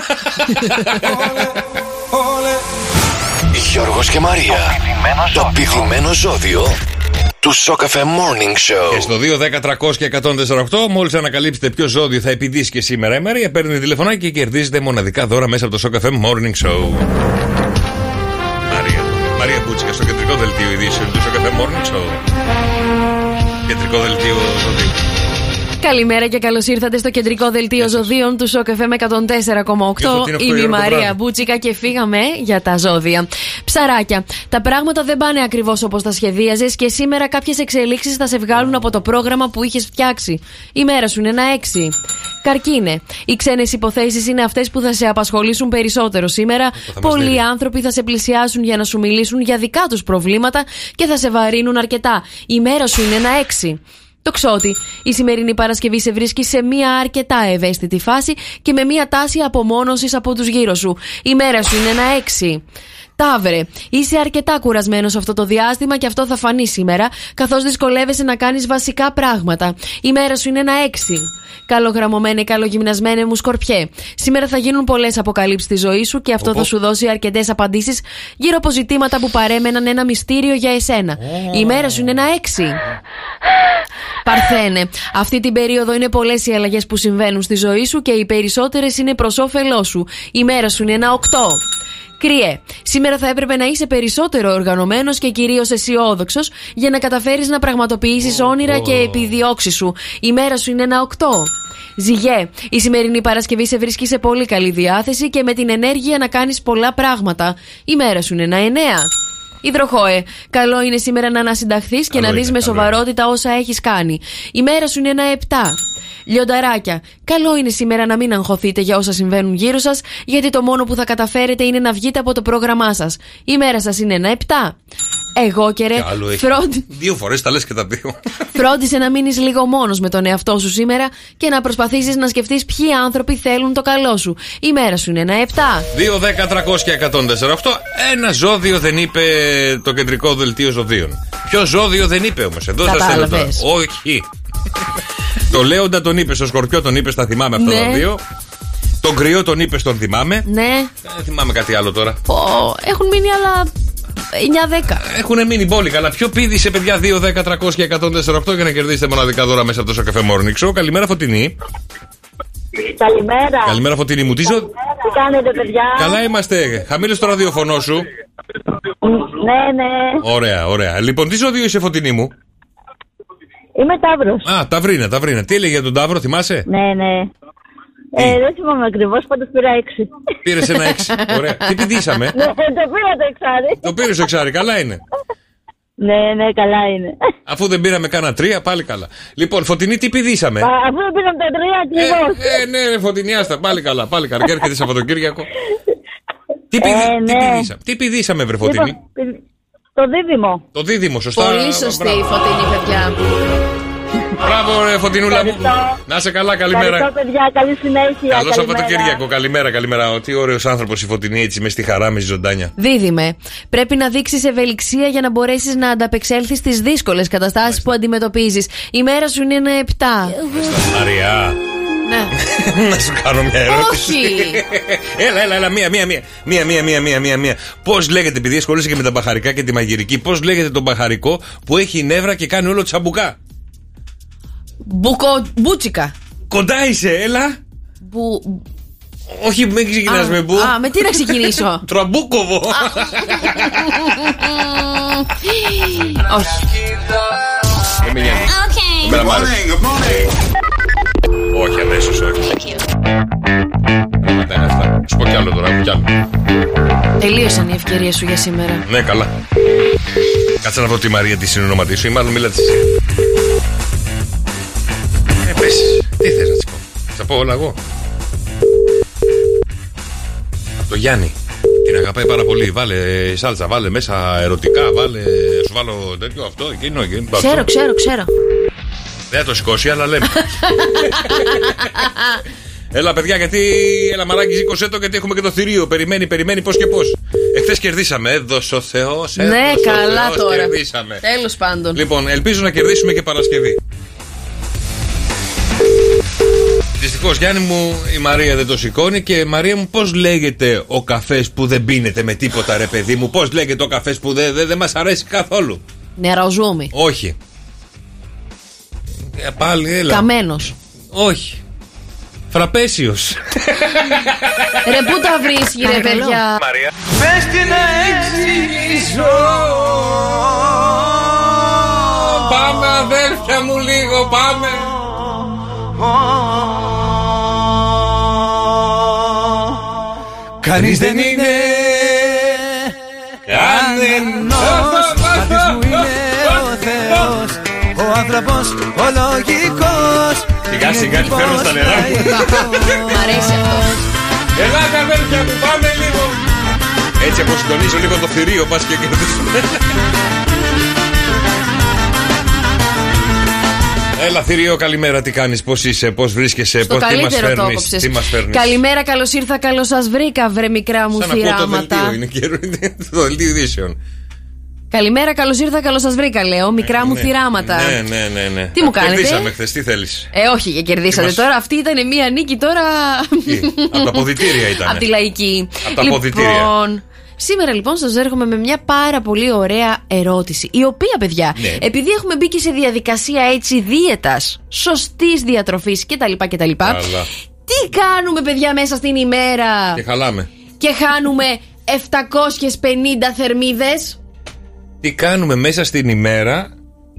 Γιώργος και Μαρία. Το πηδημένο ζώδιο του Σοκαφέ Morning Show. Και στο 2, 10, 300 και 148, μόλις ανακαλύψετε ποιο ζώδιο θα επιδίσει και σήμερα η Μαρία, παίρνει τηλεφωνάκι και κερδίζετε μοναδικά δώρα μέσα από το Σοκαφέ Morning Show. Μαρία. Μαρία Μπούτσικα στο κεντρικό δελτίο ειδήσεων του Σοκαφέ Morning Show. Κεντρικό δελτίο ζώδιο. Καλημέρα και καλώς ήρθατε στο κεντρικό δελτίο ζωδίων του ΣΟΚ FM 104,8. Είμαι η Μαρία Μπούτσικα και φύγαμε για τα ζώδια. Ψαράκια. Τα πράγματα δεν πάνε ακριβώς όπως τα σχεδίαζες και σήμερα κάποιες εξελίξεις θα σε βγάλουν από το πρόγραμμα που είχες φτιάξει. Η μέρα σου είναι ένα έξι. Καρκίνε. Οι ξένες υποθέσεις είναι αυτές που θα σε απασχολήσουν περισσότερο σήμερα. Πολλοί άνθρωποι θα σε πλησιάσουν για να σου μιλήσουν για δικά τους προβλήματα και θα σε βαρύνουν αρκετά. Η μέρα σου είναι ένα έξι. Το ξότι. Η σημερινή Παρασκευή σε βρίσκει σε μια αρκετά ευαίσθητη φάση και με μια τάση απομόνωσης από τους γύρω σου. Η μέρα σου είναι ένα έξι. Ταύρε, είσαι αρκετά κουρασμένος αυτό το διάστημα και αυτό θα φανεί σήμερα, καθώς δυσκολεύεσαι να κάνεις βασικά πράγματα. Η μέρα σου είναι ένα έξι. Καλογραμμωμένε, καλογυμνασμένε μου σκορπιέ. Σήμερα θα γίνουν πολλές αποκαλύψεις στη ζωή σου και αυτό θα σου δώσει αρκετές απαντήσεις γύρω από ζητήματα που παρέμεναν ένα μυστήριο για εσένα. Η μέρα σου είναι ένα έξι. Παρθένε, αυτή την περίοδο είναι πολλές οι αλλαγές που συμβαίνουν στη ζωή σου και οι περισσότερες είναι προς όφελός σου. Η μέρα σου είναι ένα οκτώ. Κρυέ, σήμερα θα έπρεπε να είσαι περισσότερο οργανωμένος και κυρίως αισιόδοξος για να καταφέρεις να πραγματοποιήσεις όνειρα και επιδιώξεις σου. Η μέρα σου είναι ένα 8. Ζυγέ, η σημερινή Παρασκευή σε βρίσκει σε πολύ καλή διάθεση και με την ενέργεια να κάνεις πολλά πράγματα. Η μέρα σου είναι ένα 9. Υδροχόε, καλό είναι σήμερα να ανασυνταχθείς και να δεις με σοβαρότητα όσα έχεις κάνει. Η μέρα σου είναι ένα 7. Λιονταράκια, καλό είναι σήμερα να μην αγχωθείτε για όσα συμβαίνουν γύρω σας, γιατί το μόνο που θα καταφέρετε είναι να βγείτε από το πρόγραμμά σας. Η μέρα σας είναι ένα 7. Εγώ και ρε. Φρόντι... Δύο φορές τα λες και τα δύο. Φρόντισε να μείνεις λίγο μόνος με τον εαυτό σου σήμερα και να προσπαθήσεις να σκεφτείς ποιοι άνθρωποι θέλουν το καλό σου. Η μέρα σου είναι ένα 7. 2, 10, 300 και 148. Ένα ζώδιο δεν είπε το κεντρικό δελτίο ζωδίων. Ποιο ζώδιο δεν είπε όμως. Εδώ σας θέλω τώρα. Όχι. το Λέοντα τον είπε, στο Σκορπιό τον είπε, τα θυμάμαι αυτά Ναι. τα δύο. Τον κρυό τον είπε, τον θυμάμαι. Ναι. Δεν θυμάμαι κάτι άλλο τώρα. Πω, έχουν μείνει άλλα 9-10. Έχουν μείνει μπόλικα, αλλά πιο πήδησε παιδιά 2, 10, 300 και 148 για να κερδίσετε μοναδικά δώρα μέσα από το καφέ Morning Show. Καλημέρα, Φωτεινή. Καλημέρα. Καλημέρα, Φωτεινή μου. Τι ζω... Τι κάνετε, παιδιά; Καλά είμαστε. Χαμήλωσε το ραδιοφωνό σου. Ναι, ναι. Ωραία, ωραία. Λοιπόν, τι ζώδιο είσαι, Φωτεινή μου; Είμαι Ταύρος. Α, Ταυρίνα, Ταυρίνα. Τι έλεγε για τον Ταύρο, θυμάσαι; Ναι, ναι. Ε, δεν θυμάμαι ακριβώς, πάντως πήρα έξι. Πήρες ένα έξι. Ωραία. Τι πηδήσαμε. Ναι, το πήρα το εξάρι. Το πήρες ο εξάρι, καλά είναι. Ναι, ναι, καλά είναι. Αφού δεν πήραμε κάνα τρία, πάλι καλά. Λοιπόν, Φωτεινή, τι πηδήσαμε; Α, Αφού δεν πήραμε τα τρία ακριβώς. Ε, ναι, ρε, Φωτεινή, άστα, πάλι καλά, πάλι καλά. Και έρχεται Σαββατοκύριακο. Τι, πηδη... Ε, τι ναι. πηδήσαμε, τι πηδήσαμε, βρε Φωτεινή; Λοιπόν, το δίδυμο. Το δίδυμο, σωστά. Πολύ σωστή η φωτεινή, παιδιά. Μπράβο, ρε, Φωτεινούλα μου. Ευχαριστώ. Να σε καλά, καλημέρα. Ευχαριστώ, παιδιά. Καλή συνέχεια. Καλό Καλημέρα. Σαββατοκύριακο, καλημέρα, καλημέρα. Ο, Τι ωραίος άνθρωπος η Φωτεινή, έτσι μες στη χαρά, μες στη ζωντάνια. Δίδυμε. Πρέπει να δείξεις ευελιξία για να μπορέσεις να ανταπεξέλθεις στις δύσκολες καταστάσεις που αντιμετωπίζεις. Η μέρα σου είναι ένα 7. Μαριά. Ναι. να σου κάνω μια ερώτηση. Όχι. έλα, έλα, έλα, μία, μία, μία. Μία, μία, μία, μία, μία, μία. Πώς λέγεται, επειδή ασχολείσαι και με τα μπαχαρικά και τη μαγειρική, πώς λέγεται τον μπαχαρικό που έχει νεύρα και κάνει όλο τσαμπουκά; Μπουκο... Μπούτσικα. Κοντά είσαι, έλα. Μπου... Όχι, μην ξεκινάς Α, με μπου. Α, με τι να ξεκινήσω; Τραμπούκοβο. Όχι. Δεν με νοιάζει. Εμένα μ' άρεσε. Όχι, αμέσως όχι. Πράγματα είναι αυτά. Σου πω κι άλλο τώρα, κι άλλο. Τελείωσαν οι ευκαιρίες σου για σήμερα. Ναι, καλά. Κάτσε να βρω τη Μαρία τη συνονοματή σου ή μάλλον μιλάτε εσύ. Τι θες να της πω; Θα πω όλα εγώ. Από το Γιάννη. Την αγαπάει πάρα πολύ. Βάλε σάλτσα, βάλε μέσα ερωτικά, βάλε. Σου βάλω τέτοιο αυτό, εκείνο, εκείνο. Ξέρω, αυτό. ξέρω, ξέρω. Δεν θα το σηκώσει, αλλά λέμε. Έλα, παιδιά, γιατί. Έλα, μαράκι, σήκωσέ το, γιατί έχουμε και το θηρίο. Περιμένει, περιμένει πώς και πώς. Εχθές κερδίσαμε. Έδωσε ο Θεός. Ναι, καλά τώρα. Κερδίσαμε. Τέλος πάντων. Λοιπόν, ελπίζω να κερδίσουμε και Παρασκευή. Δυστυχώς, Γιάννη μου, η Μαρία δεν το σηκώνει και Μαρία μου, πώς λέγεται ο καφές που δεν πίνεται με τίποτα, ρε παιδί μου, πώς λέγεται ο καφές που δεν δεν δεν μας αρέσει καθόλου; Νεροζούμι. Όχι. Ε, πάλι, έλα. Καμένος. Όχι. Φραπέσιος. Ρε, πού τα βρίσκει, ρε, παιδιά; Μαρία. Πες τι να εξηγήσω Πάμε, αδέρφια μου, λίγο, πάμε. Κανείς δεν είναι κανενός Μάτις μου είναι ο Θεός Ο άνθρωπος ο λογικός Σιγά σιγά τη φέρνω στα νερά μου. Μ' αρέσει αυτό. Ελάτε αδέρφια μου, πάμε λίγο. Έτσι αποσυντονίζω λίγο το θηρίο, πας και κερδίσουμε. Έλα θηρίο, καλημέρα, τι κάνεις, πώς είσαι, πώς βρίσκεσαι, Στο πώς, τι μας καλύτερο το φέρνεις, έκοψες. τι μας φέρνεις; Καλημέρα, καλώς ήρθα, καλώς σας βρήκα, βρε μικρά μου Σαν να ακούω το θυράματα. δελτίο, είναι καιρό, είναι το δελτίο ειδήσεων. Καλημέρα, καλώς ήρθα, καλώς σας βρήκα, λέω. Μικρά μου Ναι, θυράματα. Ναι, ναι, ναι, ναι. Τι μου κάνετε; Κερδίσαμε χθες, τι θέλεις; Ε, όχι, για κερδίσατε Τι μας- τώρα. Αυτή ήταν μία νίκη τώρα. Από τα αποδητήρια ήταν. Από τη λαϊκή. Απ' τα αποδυτήρια. Λοιπόν, σήμερα λοιπόν σας έρχομαι με μια πάρα πολύ ωραία ερώτηση. Η οποία, παιδιά, Ναι. επειδή έχουμε μπει και σε διαδικασία έτσι δίαιτας, σωστής διατροφής κτλ. κτλ Καλά. τι κάνουμε, παιδιά, μέσα στην ημέρα; Και χαλάμε. και χάνουμε 750 θερμίδες; Τι κάνουμε μέσα στην ημέρα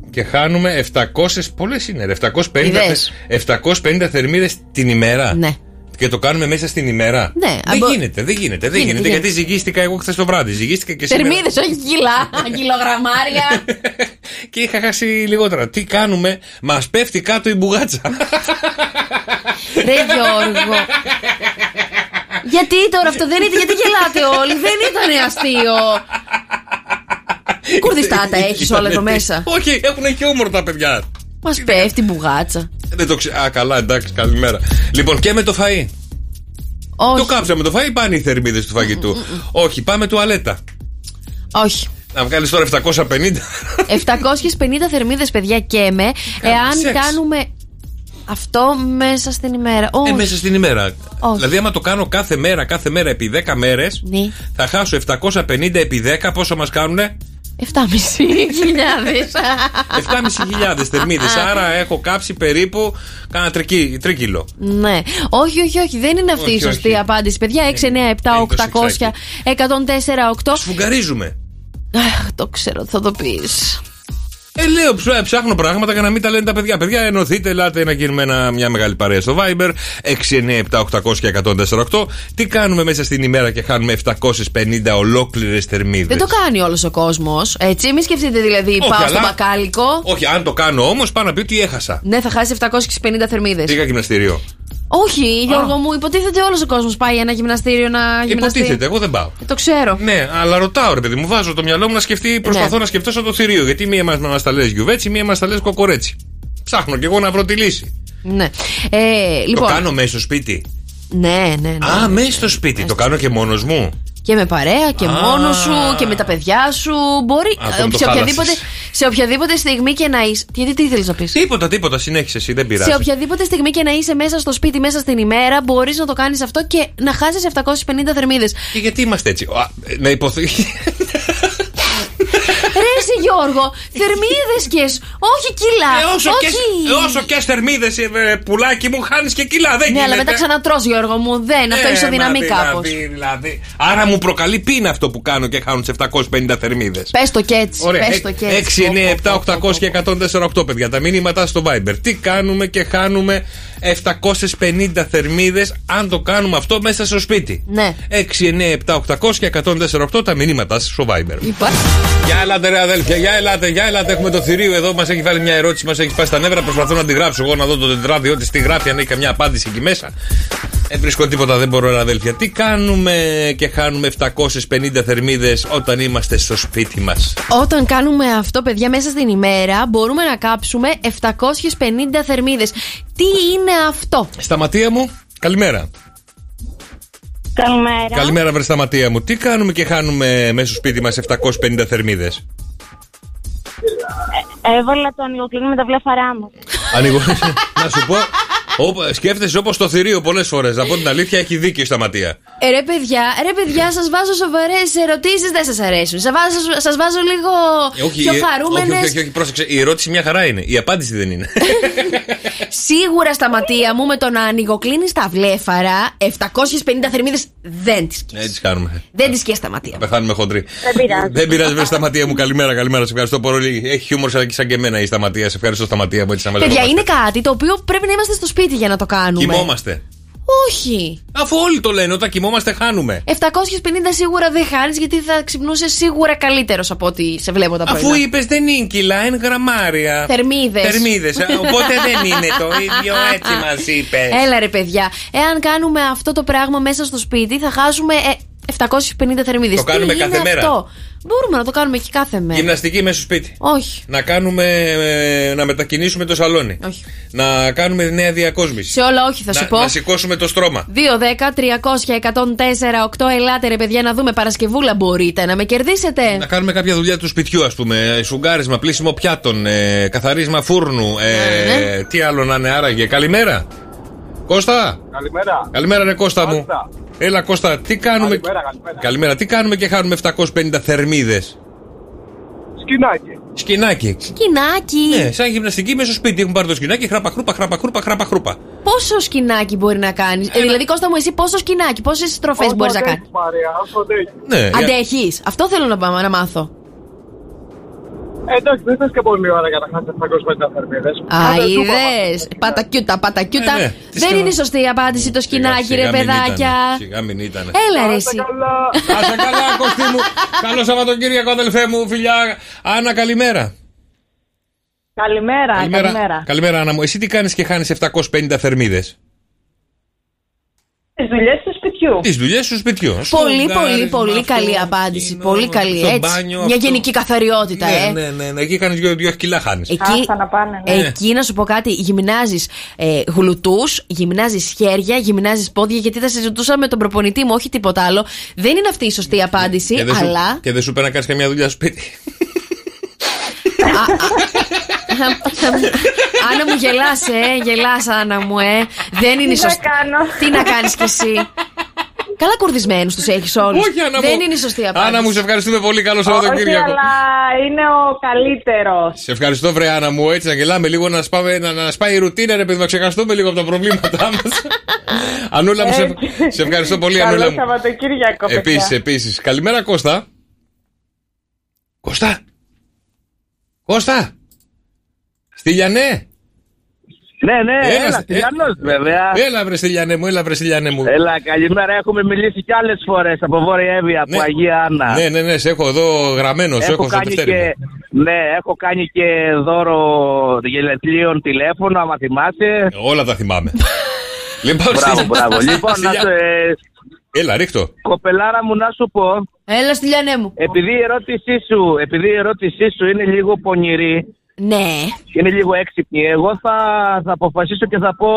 και χάνουμε 700. Πολλές είναι, ρε, 750, Ιδέες. 750 θερμίδες την ημέρα; Ναι. Και το κάνουμε μέσα στην ημέρα. Ναι, Δεν αμπο- γίνεται, δεν γίνεται, δεν Γίνεται, γίνεται. γίνεται. Γιατί ζυγίστηκα εγώ χθες το βράδυ. Ζυγίστηκα και σήμερα. Θερμίδες, όχι κιλά, κιλογραμμάρια. Και είχα χάσει λιγότερα. Τι κάνουμε, μας πέφτει κάτω η μπουγάτσα. Ρε Γιώργο. Γιατί τώρα αυτό δεν ήταν, γιατί γελάτε όλοι, δεν ήταν αστείο. Κουρδιστάτα έχεις όλα εδώ μέσα. Όχι, έχουν χιούμορ τα παιδιά. Μας πέφτει μπουγάτσα. Δεν το ξέρω. Α, καλά, εντάξει, καλημέρα. Λοιπόν, και με το φαΐ. Όχι. Το κάψαμε το φαΐ, πάνε οι θερμίδες του φαγητού. Όχι, πάμε τουαλέτα. Όχι. Να βγάλεις τώρα 750. 750 θερμίδες παιδιά και με εάν σεξ. κάνουμε αυτό μέσα στην ημέρα. Ε, Όχι. μέσα στην ημέρα. Όχι. Δηλαδή, άμα το κάνω κάθε μέρα, κάθε μέρα επί 10 μέρες, Ναι. θα χάσω 750 επί 10. Πόσο μας κάνουνε; 7.500. 7.500 θερμίδες. Άρα έχω κάψει περίπου κάνα τρικί- τρίκυλο. Ναι. Όχι, όχι, όχι. Δεν είναι αυτή η Όχι, σωστή όχι. Ε, απάντηση. Παιδιά, 6, 9, 7, 800, 104, 8. Σφουγγαρίζουμε. Αχ, το ξέρω, θα το πεις. Ε, λέω, ψ- ψάχνω πράγματα για να μην τα λένε τα παιδιά. Παιδιά, ενωθείτε, ελάτε να γίνουμε ένα- μια μεγάλη παρέα στο Viber. 697-800 και 148. Τι κάνουμε μέσα στην ημέρα και χάνουμε 750 ολόκληρες θερμίδες; Δεν το κάνει όλος ο κόσμος. Έτσι, μην σκεφτείτε δηλαδή, Όχι, πάω στο αλλά- μπακάλικο. Όχι, αν το κάνω όμως, πάω να πει ότι έχασα. Ναι, θα χάσει 750 θερμίδες. Πήγα γυμναστήριο. Όχι, Γιώργο μου, υποτίθεται όλος ο κόσμος πάει ένα γυμναστήριο να γυμναστεί. Υποτίθεται, εγώ δεν πάω. Ε, Το ξέρω. Ναι, αλλά ρωτάω ρε παιδί μου, βάζω το μυαλό μου να σκεφτεί, προσπαθώ Ναι. να σκεφτώ σαν το θηρίο. Γιατί μία μα μας τα λες γιουβέτσι, μία μας τα λες κοκορέτσι. Ψάχνω κι εγώ να βρω τη λύση. Ναι. Ε, λοιπόν. Το κάνω μέσα στο σπίτι. Ναι, ναι, ναι. Α, μέσα στο σπίτι. Το κάνω και μόνος μου. Και με παρέα και Α. μόνος σου και με τα παιδιά σου. Μπορεί Α, αυτό μου το σε, οποιαδήποτε, χάλασες. Σε οποιαδήποτε στιγμή και να είσαι. Γιατί τι θέλεις να πεις; Τίποτα, τίποτα, συνέχισε εσύ, δεν πειράζει. Σε οποιαδήποτε στιγμή και να είσαι μέσα στο σπίτι, μέσα στην ημέρα, μπορείς να το κάνεις αυτό και να χάσεις 750 θερμίδες. Και γιατί είμαστε έτσι; Α, Να υποθέσει. Ρε εσύ Γιώργο, θερμίδες και. Όχι κιλά. Ε, όσο, όχι. και, ε, όσο και θερμίδες, πουλάκι μου, χάνεις και κιλά. Δεν Ναι, γίνεται. αλλά μετά ξανατρώ, Γιώργο μου. Δεν, αυτό Ε, ισοδυναμεί μα κάπως. δηλαδή, δηλαδή. Άρα μου προκαλεί πείνα αυτό που κάνω και χάνουν τις 750 θερμίδες; Πες το και έτσι. Ωραία. Πες το και έτσι. 6, 9, 7, 800 και 148 παιδιά. Τα μηνύματα στο Viber. Τι κάνουμε και χάνουμε 750 θερμίδες αν το κάνουμε αυτό μέσα στο σπίτι. Ναι. 6, 9, 7, 800 και 148 τα μηνύματα στο Viber. Υπάρχει. Γεια ελάτε ρε αδέλφια, γεια ελάτε, γεια ελάτε. Έχουμε το θηρίο εδώ, μας έχει βάλει μια ερώτηση, μας έχει πάει στα νεύρα. Προσπαθώ να τη γράψω εγώ, να δω το τετράδιο τη, τι γράφει, αν έχει καμιά απάντηση εκεί μέσα. Δεν βρίσκω τίποτα, δεν μπορώ ρε αδέλφια. Τι κάνουμε και χάνουμε 750 θερμίδες όταν είμαστε στο σπίτι μας; Όταν κάνουμε αυτό, παιδιά, μέσα στην ημέρα μπορούμε να κάψουμε 750 θερμίδες. Τι είναι αυτό; Σταματία μου, καλημέρα. Καλημέρα. Καλημέρα, βρε Σταματία μου. Τι κάνουμε και χάνουμε μέσα στο σπίτι μας 750 θερμίδες; Έβαλα το ανοιγοκλίνο με τα βλέφαρά μου. Ανοίγω. να σου πω. Όπω- σκέφτεσαι όπως το θηρίο πολλές φορές. Να πω την αλήθεια, έχει δίκιο η Σταματία. Ε, ρε παιδιά, ρε παιδιά, σας βάζω σοβαρές ερωτήσεις, δεν σας αρέσουν. Σας βάζω, σας βάζω λίγο Ε, όχι, πιο ε, χαρούμενε. Όχι, όχι, όχι, πρόσεξε. Η ερώτηση μια χαρά είναι. Η απάντηση δεν είναι. Σίγουρα σταματία μου με το να ανοιγοκλίνεις τα βλέφαρα 750 θερμίδες δεν τις Έτσι κάνουμε. Δεν τη σκέφτεται σταματία. Θα πεθάνουμε χοντροί. Δεν πειράζει. Δεν πειράζει, βρε σταματία μου. Καλημέρα, καλημέρα. Σε ευχαριστώ πολύ. Έχει χιούμορ σαν σαν και εμένα η σταματία. Σε ευχαριστώ, σταματία μου. Έτσι να Παιδιά, μαζευόμαστε. είναι κάτι το οποίο πρέπει να είμαστε στο σπίτι για να το κάνουμε. Κοιμόμαστε. Όχι. Αφού όλοι το λένε, όταν κοιμόμαστε χάνουμε. 750 σίγουρα δεν χάνεις γιατί θα ξυπνούσες σίγουρα καλύτερος από ό,τι σε βλέπω τα πρωινά. Αφού είπες δεν είναι κιλά, είναι γραμμάρια. Θερμίδες. Θερμίδες. Οπότε δεν είναι το ίδιο, έτσι μας είπες. Έλα ρε παιδιά, εάν κάνουμε αυτό το πράγμα μέσα στο σπίτι θα χάσουμε ε, 750 θερμίδες. Το κάνουμε κάθε μέρα. Αυτό; Μπορούμε να το κάνουμε και κάθε μέρα. Γυμναστική μέσα στο σπίτι. Όχι. Να κάνουμε. ε, να μετακινήσουμε το σαλόνι. Όχι. Να κάνουμε νέα διακόσμηση. Σε όλα όχι θα να, σου πω. να σηκώσουμε το στρώμα. 2-10-300-104-8 Ελάτε ρε παιδιά να δούμε Παρασκευούλα μπορείτε να με κερδίσετε Να κάνουμε κάποια δουλειά του σπιτιού, ας πούμε. Σουγκάρισμα, πλήσιμο πιάτων, ε, καθαρίσμα φούρνου. Ε, Ναι, Τι άλλο να είναι άραγε. Καλημέρα. Κώστα; Καλημέρα. Καλημέρα, ρε Κώστα μου. Κώστα. Έλα, Κώστα, τι κάνουμε. Καλημέρα, καλημέρα. Καλημέρα, τι κάνουμε και χάνουμε 750 θερμίδες; Σκινάκι. Σκινάκι. Σκινάκι Ναι, σαν γυμναστική μέσα στο σπίτι έχουν πάρει το σκινάκι, χράπα, χρούπα, χράπα, χρούπα, χράπα, χρούπα. Πόσο σκινάκι μπορεί να κάνει; Ε, δηλαδή Κώστα μου εσύ πόσο σκινάκι Πόσες στροφέ Όσο μπορείς να αντέχεις, κάνεις; Μαρία, όσο αντέχεις. Ναι, για- Αντέχει. Αυτό θέλω να, πάμε, να μάθω Ε, εντάξει, δεν θες και πολλή ώρα για να χάσεις 750 θερμίδες. Α, είδες. Πατακιούτα, πατακιούτα. Ε, ναι. Τι Δεν σκηνά- είναι η σωστή η απάντηση το σκινάκι, Σιγά ρε μην παιδάκια. ήτανε, Σιγά μην ήταν. Έλα, ρε, εσύ. Να σε καλά, Κωστή μου. Καλό Σαββατοκύριακο, αδελφέ μου, φιλιά. Άννα, καλημέρα. Καλημέρα, καλημέρα. Καλημέρα, Άννα μου. Εσύ τι κάνεις και χάνεις 750 θερμίδες; Τις δουλειές του σπιτιού. Τις δουλειές του σπιτιού. Πολύ, Στο πολύ, γκάρισμα, πολύ αυτό, καλή απάντηση. Πολύ καλή, στο έτσι. μπάνιο, Μια αυτό. γενική καθαριότητα, Ναι, ε. ναι, ναι, ναι. Εκεί κάνεις δύο, δύο κιλά χάνεις. Εκεί, να πάνε, ναι. εκεί να σου πω κάτι, γυμνάζεις ε, γλουτούς, γυμνάζεις χέρια, γυμνάζεις πόδια, γιατί θα συζητούσα με τον προπονητή μου, όχι τίποτα άλλο. Δεν είναι αυτή η σωστή απάντηση, Και δεν, αλλά. σου, και δεν σου πει να κάνεις καμιά δουλειά στο σπίτι. Άννα μου γελάς, ε, γελάς Άννα μου, ε. Δεν είναι Τι να σωστή. κάνω; Τι να κάνεις κι εσύ. Καλά κουρδισμένους τους έχεις όλους. Όχι, Άννα Δεν μου. είναι η σωστή απάντηση. Άννα μου, σε ευχαριστούμε πολύ. Καλό Όχι, Σαββατοκύριακο. αλλά είναι ο καλύτερος. Σε ευχαριστώ, βρε Άννα μου. Έτσι να γελάμε λίγο, να, σπάμε, να, να σπάει η ρουτίνα, ρε παιδί, να ξεχαστούμε λίγο από τα προβλήματά μας. Ανούλα μου, σε, Έτσι. σε ευχαριστώ πολύ, Καλό Ανούλα μου. Σαββατοκύριακο, παιδιά. Επίσης, επίσης. Καλημέρα, Κώστα. Κώστα. Κώστα. Στυλιανέ. Ναι, ναι, Έλα, έλα, ε, Τηλιανός, βέβαια. Έλα, βρε Στυλιανέ μου, έλα, βρε Στυλιανέ μου. Έλα, καλημέρα. Έχουμε μιλήσει κι άλλες φορές από Βόρεια Εύη, από Αγία Άννα. Ναι, ναι, ναι, σε έχω εδώ γραμμένο, σε έχω στο κάνει τευτέρι. και, ναι, έχω κάνει και δώρο γελετλίων τηλέφωνο, άμα θυμάσαι. Όλα τα θυμάμαι. λοιπόν, Μπράβο, Στυλιανέ. μπράβο. Λοιπόν, να Στυλιά- σου, ε, Έλα, ρίχτω. κοπελάρα μου να σου πω, Έλα στη λιανέ μου. επειδή η ερώτησή σου, επειδή η ερώτησή σου είναι λίγο πονηρή, Ναι. είναι λίγο έξυπνη, εγώ θα, θα αποφασίσω και θα πω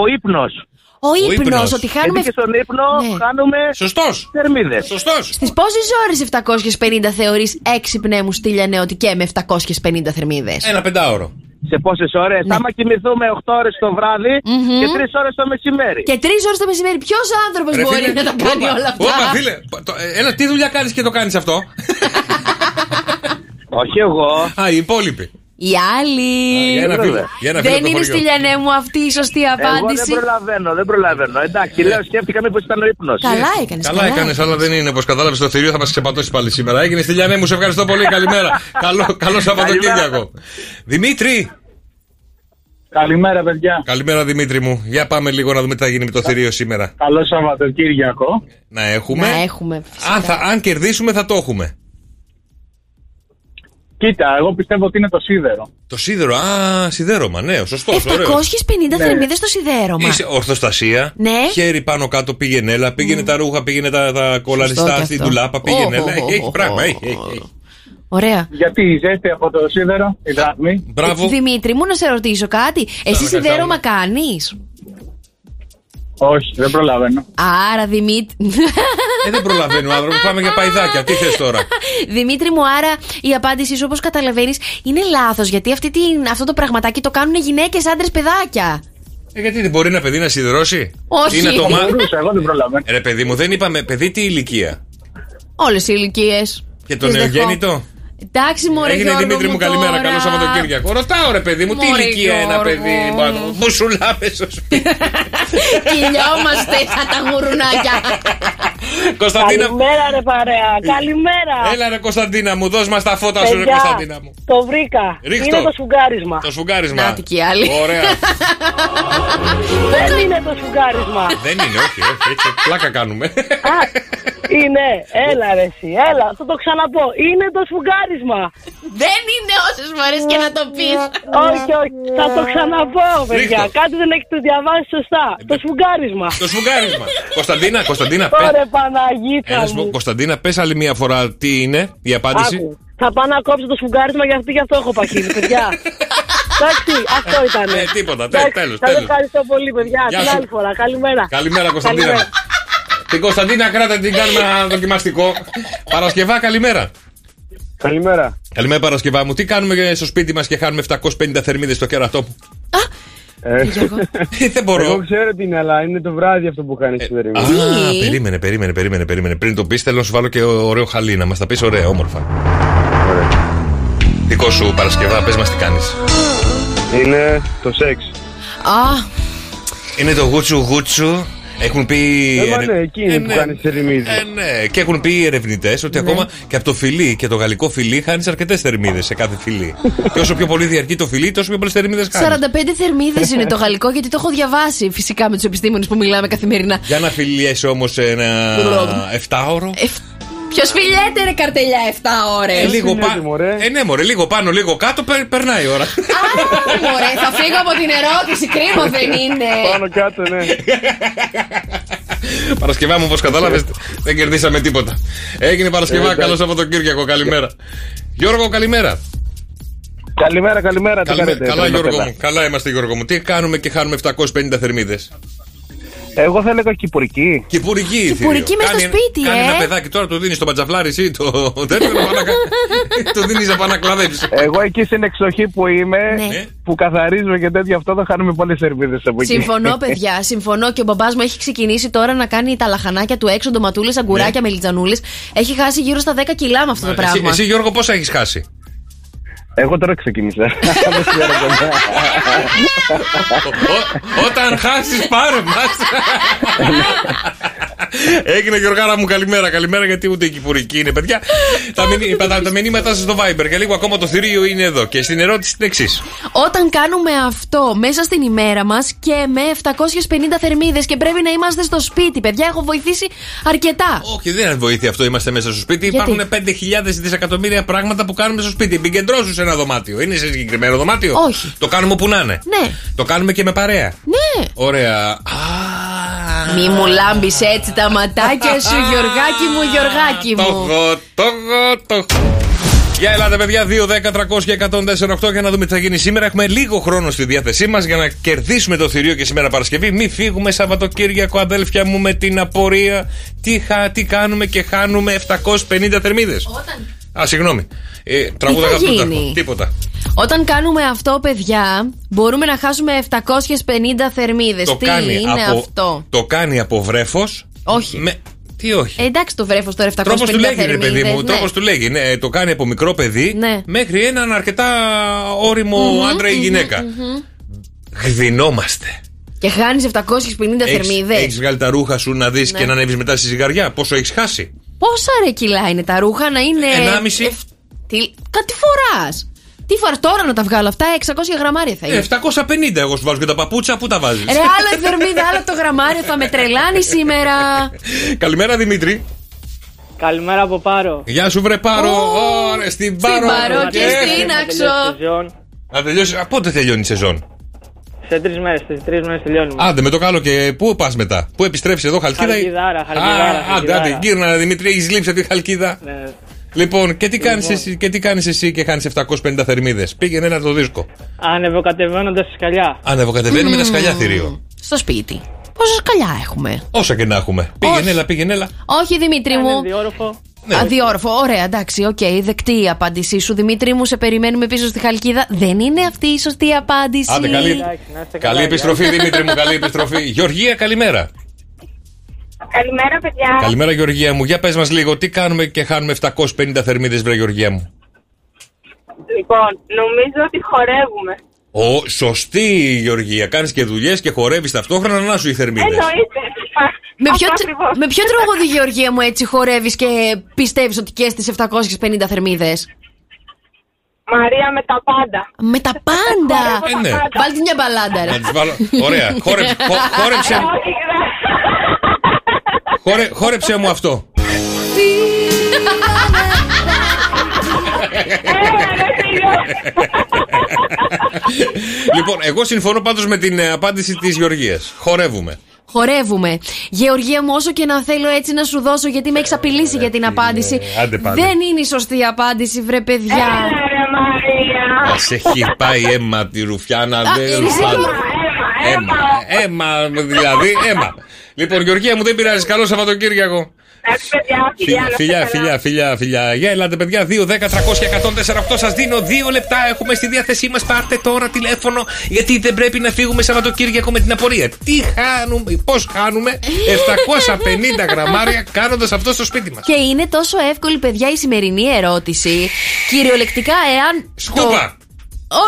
ο ύπνος. Ο ύπνος, ύπνος. ότι χάνουμε... Γιατί και στον ύπνο Ναι. χάνουμε Σωστός. θερμίδες. Σωστός. Στις πόσες ώρες 750 θεωρείς έξυπνε μου στείλανε ότι και με 750 θερμίδες; Ένα πεντάωρο. Σε πόσες ώρες; Ναι. Άμα κοιμηθούμε 8 ώρες το βράδυ και 3 ώρες το μεσημέρι. Και τρεις ώρες το μεσημέρι. Ποιος άνθρωπος Ρε, μπορεί φίλε, να τα κάνει όπα, όλα αυτά; όπα, φίλε, το- ε, έλα, τι δουλειά κάνεις και το κάνεις αυτό; Όχι εγώ. Α, οι υπόλοιποι. Οι άλλοι. Για ένα φίλο. Για ένα φίλο Δεν το είναι χωριό. στη λιανέ μου αυτή η σωστή Εγώ απάντηση. δεν προλαβαίνω, δεν προλαβαίνω. Εντάξει, λέω, σκέφτηκα μήπως ήταν ο ύπνος. Καλά έκανες. Καλά έκανες, αλλά δεν είναι. Όπως κατάλαβες, το θηρίο θα μας ξεπατώσει πάλι σήμερα. Έγινε στη Λιανέ μου, σε ευχαριστώ πολύ. Καλημέρα. καλό, καλό Σαββατοκύριακο. Δημήτρη. Καλημέρα, παιδιά. Καλημέρα, Δημήτρη μου. Για πάμε λίγο να δούμε τι θα γίνει με το θηρίο σήμερα. Καλό Σαββατοκύριακο. Να έχουμε. Να έχουμε. Αν, θα, αν κερδίσουμε, θα το έχουμε. Κοίτα, εγώ πιστεύω ότι είναι το σίδερο. Το σίδερο, α, σιδέρωμα, ναι, σωστό. 750 θερμίδες στο σιδέρωμα. Είσαι ορθοστασία. Ναι. Χέρι πάνω κάτω πήγαινε, έλα. Πήγαινε τα ρούχα, πήγαινε τα, τα Σωστό κολαριστά και στην αυτό. τουλάπα. Πήγαινε, Οχ, έλα. οχ, Έχει, έχει οχ, πράγμα, οχ, έχει, έχει. έχει. Ωραία. Γιατί η ζέστη από το σίδερο, η δραχμή. Μπράβο. Δημήτρη μου, να σε ρωτήσω κάτι. Εσύ να σιδέρωμα κάνεις; Όχι, δεν προλαβαίνω. Άρα, Δημήτρη. Ε, δεν προλαβαίνει ο άνθρωπο. Πάμε για παϊδάκια. Τι θες τώρα; Δημήτρη μου, άρα η απάντησή σου, όπως καταλαβαίνεις, είναι λάθος. Γιατί αυτή την, αυτό το πραγματάκι το κάνουν γυναίκες, άντρες, παιδάκια. Ε, γιατί δεν μπορεί ένα παιδί να σιδερώσει. Όχι. Είναι το μα... Μπορούσα, εγώ δεν προλαβαίνω. Ε, Ρε παιδί μου, δεν είπαμε παιδί τι ηλικία; Όλες οι ηλικίες. Και το νεογέννητο; Εντάξει, μωρέ, Έγινε Γιώργο Δημήτρη μου, καλημέρα. τώρα. Καλό Σαββατοκύριακο. Ρωτάω ρε παιδί μου, τι Μωρέ, ηλικία ένα Γιώργο. παιδί πάνω. Που σου λάβες στο σπίτι. Κυλιόμαστε σαν τα γουρουνάκια. Κωνσταντίνα. Καλημέρα, ρε παρέα. Καλημέρα. Έλα ρε Κωνσταντίνα μου, δώσ' μας τα φώτα σου ρε Παιδιά, Κωνσταντίνα μου. Το βρήκα. Ρίχτω. Είναι το σφουγγάρισμα. Το σφουγγάρισμα. Νάτι και οι άλλοι. Ωραία. Δεν είναι το σφουγγάρισμα. Δεν είναι, όχι, όχι, έτσι. Πλάκα κάνουμε. Α, είναι. Έλα ρε εσύ. Έλα, θα το ξαναπώ. Είναι το σφουγγάρισμα. Δεν είναι όσες φορές και να το πεις. Όχι, όχι. Θα το ξαναπώ, παιδιά. Ρίχτω. Κάτι δεν έχετε διαβάσει σωστά. Το σφουγγάρισμα. Το σφουγγάρισμα. Κωνσταντίνα, Κωνσταντίνα, πες. Ωραία, Παναγίτα Ένα σου πω, μου. Κωνσταντίνα, πες άλλη μία φορά τι είναι η απάντηση. Άκου. Θα πάω να κόψω το σφουγγάρισμα γιατί γι' αυτό έχω παχύνει, παιδιά. Εντάξει, αυτό ήταν. Ε, τίποτα, τε- τέλος, Σας τέλος. ευχαριστώ πολύ, παιδιά. Γεια Την σου. άλλη φορά. Καλημέρα. Καλημέρα, Κωνσταντίνα. Καλημέρα. Την Κωνσταντίνα κράτα την κάνουμε ένα δοκιμαστικό. Παρασκευά, καλημέρα. Καλημέρα. Καλημέρα, Παρασκευά μου. Τι κάνουμε στο σπίτι μας και χάνουμε 750 θερμίδες στο κέρατό μου; Ε, Δεν μπορώ. Εγώ ξέρω τι είναι, αλλά είναι το βράδυ αυτό που κάνεις στη Α, θερμή. περίμενε, περίμενε, περίμενε, περίμενε. Πριν το πεις, θέλω να σου βάλω και ωραίο χαλί, να μας τα πεις ωραία, όμορφα. Δικό σου Παρασκευά, πες μας τι κάνεις. Είναι το σεξ. Α, Είναι το γούτσου γούτσου. Έχουν πει. Ε, μα ερε- ναι, εκεί είναι Ε, που ναι. κάνει θερμίδι. Ε, ναι. Και έχουν πει οι ερευνητές ότι Ναι. ακόμα και από το φιλί και το γαλλικό φιλί χάνεις αρκετές θερμίδες σε κάθε φιλί. και όσο πιο πολύ διαρκεί το φιλί, τόσο πιο πολλές θερμίδες χάνεις. 45 θερμίδες είναι το γαλλικό γιατί το έχω διαβάσει φυσικά με τους επιστήμονες που μιλάμε καθημερινά. Για να φιλιέσαι όμως ένα 7ωρο. Ποιο φιλιέται ρε καρτελιά 7 ώρες. Ε, λίγο πάνω. Ε, ναι, μωρέ, λίγο πάνω, λίγο κάτω, περ- περνάει η ώρα. Μωρέ, θα φύγω από την ερώτηση. Κρίμα δεν είναι. Πάνω κάτω, ναι. Παρασκευά μου, όπως κατάλαβες, δεν κερδίσαμε τίποτα. Έγινε Παρασκευά, Ε, εντάξει. καλό Σαββατοκύριακο, καλημέρα. Γιώργο, καλημέρα. Καλημέρα, καλημέρα. Τι Καλημέρα. κάνετε, Καλά, τρελά Γιώργο παιδιά. μου. Καλά είμαστε, Γιώργο μου. Τι κάνουμε και χάνουμε 750 θερμίδες. Εγώ θα έλεγα κυπουρική. Κυπουρική, Κυπουρική θηρίο. μες στο Κάνει- σπίτι, Κάνει ε. ένα παιδάκι τώρα, του δίνεις το μπατζαφλάρις εσύ, το τέτοιο, να πάει να κα- του δίνεις να πάει να κλαδέψεις. Εγώ εκεί στην εξοχή που είμαι, Ναι. που καθαρίζουμε και τέτοια αυτό, θα χάνουμε πολλές θερμίδε από εκεί. Συμφωνώ, παιδιά. Συμφωνώ και ο μπαμπάς μου έχει ξεκινήσει τώρα να κάνει τα λαχανάκια του έξω, ντοματούλες, αγκουράκια, Ναι. μελιτζανούλε. Έχει χάσει γύρω στα 10 κιλά με αυτό το Εσύ, πράγμα. εσύ, Γιώργο, πόσα έχεις χάσει; Εγώ τώρα ξεκίνησα. Δεν ξέρω καλά. Ό- Όταν χάσεις, πάρε μας. Έγινε Γιωργάρα μου, καλημέρα. Καλημέρα, γιατί ούτε η κυπουρική είναι, παιδιά. τα, μηνύ- τα, τα μηνύματά σας στο Viber και λίγο ακόμα το θηρίο είναι εδώ. Και στην ερώτηση την εξής. Όταν κάνουμε αυτό μέσα στην ημέρα μας και με 750 θερμίδες και πρέπει να είμαστε στο σπίτι, παιδιά, έχω βοηθήσει αρκετά. Όχι, δεν είναι βοήθεια αυτό. Είμαστε μέσα στο σπίτι. Γιατί; Υπάρχουν 5.000 δισεκατομμύρια πράγματα που κάνουμε στο σπίτι. Επικεντρώσου σε ένα δωμάτιο. Είναι σε συγκεκριμένο δωμάτιο; Όχι. Το κάνουμε όπου να είναι; Ναι, Το κάνουμε και με παρέα; ναι. Ωραία. Μη μου λάμπεις έτσι τα ματάκια σου, Γιωργάκι μου, Γιωργάκι Το μου. έχω, το έχω, το έχω. Για ελάτε, παιδιά, 2, 10, 300 και 148 για να δούμε τι θα γίνει σήμερα. Έχουμε λίγο χρόνο στη διάθεσή μας για να κερδίσουμε το θηρίο και σήμερα Παρασκευή. Μην φύγουμε Σαββατοκύριακο, αδέλφια μου, με την απορία. Τι, χα, τι κάνουμε και χάνουμε 750 θερμίδες. Α, συγγνώμη. Ε, τραγούδα θα γραφτούτα γίνει; έχω. Τίποτα. Όταν κάνουμε αυτό, παιδιά, μπορούμε να χάσουμε 750 θερμίδες. Το Τι κάνει είναι από, αυτό; Το κάνει από βρέφος. Όχι. Με, τι όχι; Ε, εντάξει το βρέφος τώρα 750 Τρόπος του λέγει, ρε θερμίδες, παιδί μου. ναι. Τρόπος του λέγει. Ναι, το κάνει από μικρό παιδί Ναι. μέχρι έναν αρκετά όριμο Μμμ, άντρα ή μμμ, γυναίκα. μμμ. Γδινόμαστε. Και χάνεις 750 θερμίδες. Έχεις βγάλει τα ρούχα σου να δεις Ναι. και να ανέβεις μετά στη ζυγαριά. Πόσο έχεις χάσει; Πόσα ρε κιλά είναι τα ρούχα να είναι. 1,5. Εφ- Τι... Κάτι φορά. Τι φορά τώρα να τα βγάλω αυτά, 600 γραμμάρια θα είναι. Ε, 750 εγώ σου βάζω και τα παπούτσα, πού τα βάζει. Ρε, άλλο η θερμίδα, άλλο το γραμμάριο, θα με τρελάνει σήμερα. Καλημέρα Δημήτρη. Καλημέρα από Πάρο. Γεια σου βρε Πάρο. Ωραία, στην Πάρο. Πάρο και Ε, στην Άξο. Να τελειώσει. Α, πότε τελειώνει η σεζόν. Σε τρει μέρε, στι τρει μέρε τελειώνουμε. Άντε με το καλό και πού πα μετά. Πού επιστρέφει εδώ, Χαλκίδα. ή- Χαλκιδάρα, Α, Χαλκιδάρα. άντε, άντε, γύρνα Δημήτρη, έχει λείψει από τη Χαλκίδα. Ναι. Λοιπόν, και τι κάνεις Λοιπόν. εσύ, και τι κάνεις εσύ και χάνεις 750 θερμίδες; Πήγαινε ένα το δίσκο. Ανεβοκατεβαίνοντας στη σκαλιά. Ανεβοκατεβαίνουμε ένα Μμμ. σκαλιά θηρίο. Στο σπίτι. Πόσα σκαλιά έχουμε; Όσα και να έχουμε. Πήγαινε, έλα, πήγαινε, έλα. Όχι, Δημήτρη μου. Είναι διόροφο. Ναι. Διόροφο, ωραία, εντάξει, οκ, δεκτή η απάντησή σου. Δημήτρη μου, σε περιμένουμε πίσω στη Χαλκίδα. Δεν είναι αυτή η σωστή απάντηση. Άντε, καλή, Εντάξει, να είστε καλά, καλή επιστροφή, γεια. Δημήτρη μου, καλή επιστροφή. Γεωργία, καλημέρα. Καλημέρα, παιδιά. Καλημέρα, Γεωργία μου. Για πες μας λίγο, τι κάνουμε και χάνουμε 750 θερμίδες, βρε Γεωργία μου; Λοιπόν, νομίζω ότι χορεύουμε. Ο, σωστή Γεωργία. Κάνεις και δουλειές και χορεύεις ταυτόχρονα. Να σου οι θερμίδες. Εννοείται. Με ποιο, Αυτό ακριβώς. με ποιο τραγούδι, Γεωργία μου, έτσι χορεύεις και πιστεύεις ότι και στις 750 θερμίδες; Μαρία με τα πάντα. Με τα πάντα! Ε, ναι. Βάλτε μια μπαλάντα, ρε. Να τις βάλω. Ωραία. Χόρεψε, χο- χόρεψε, χόρε- χόρεψε μου αυτό. λοιπόν, εγώ συμφωνώ πάντως με την ε, απάντηση της Γεωργίας. Χορεύουμε. Χορεύουμε. Γεωργία μου, όσο και να θέλω έτσι να σου δώσω, γιατί με έχεις απειλήσει για την απάντηση. άντε πάλι. Δεν είναι η σωστή απάντηση, βρε παιδιά. Να σε έχει πάει αίμα τη Ρουφιάνα. Α, δεν είναι ρουφάνε. σίγουρο. Αίμα. Αίμα, δηλαδή, αίμα. Λοιπόν, Γεωργία μου δεν πειράζει. Καλό Σαββατοκύριακο. Εντάξει, παιδιά, φιλιά, να είστε Φιλιά, καλά. φιλιά, φιλιά, φιλιά. Για ελάτε, παιδιά. 2, 10, 300 και 104, 8. Σας δίνω 2 λεπτά. Έχουμε στη διάθεσή μας. Πάρτε τώρα τηλέφωνο. Γιατί δεν πρέπει να φύγουμε Σαββατοκύριακο με την απορία. Τι χάνουμε, πώς χάνουμε 750 γραμμάρια κάνοντας αυτό στο σπίτι μας. Και είναι τόσο εύκολη, παιδιά, η σημερινή ερώτηση. Κυριολεκτικά, εάν. Σκούπα!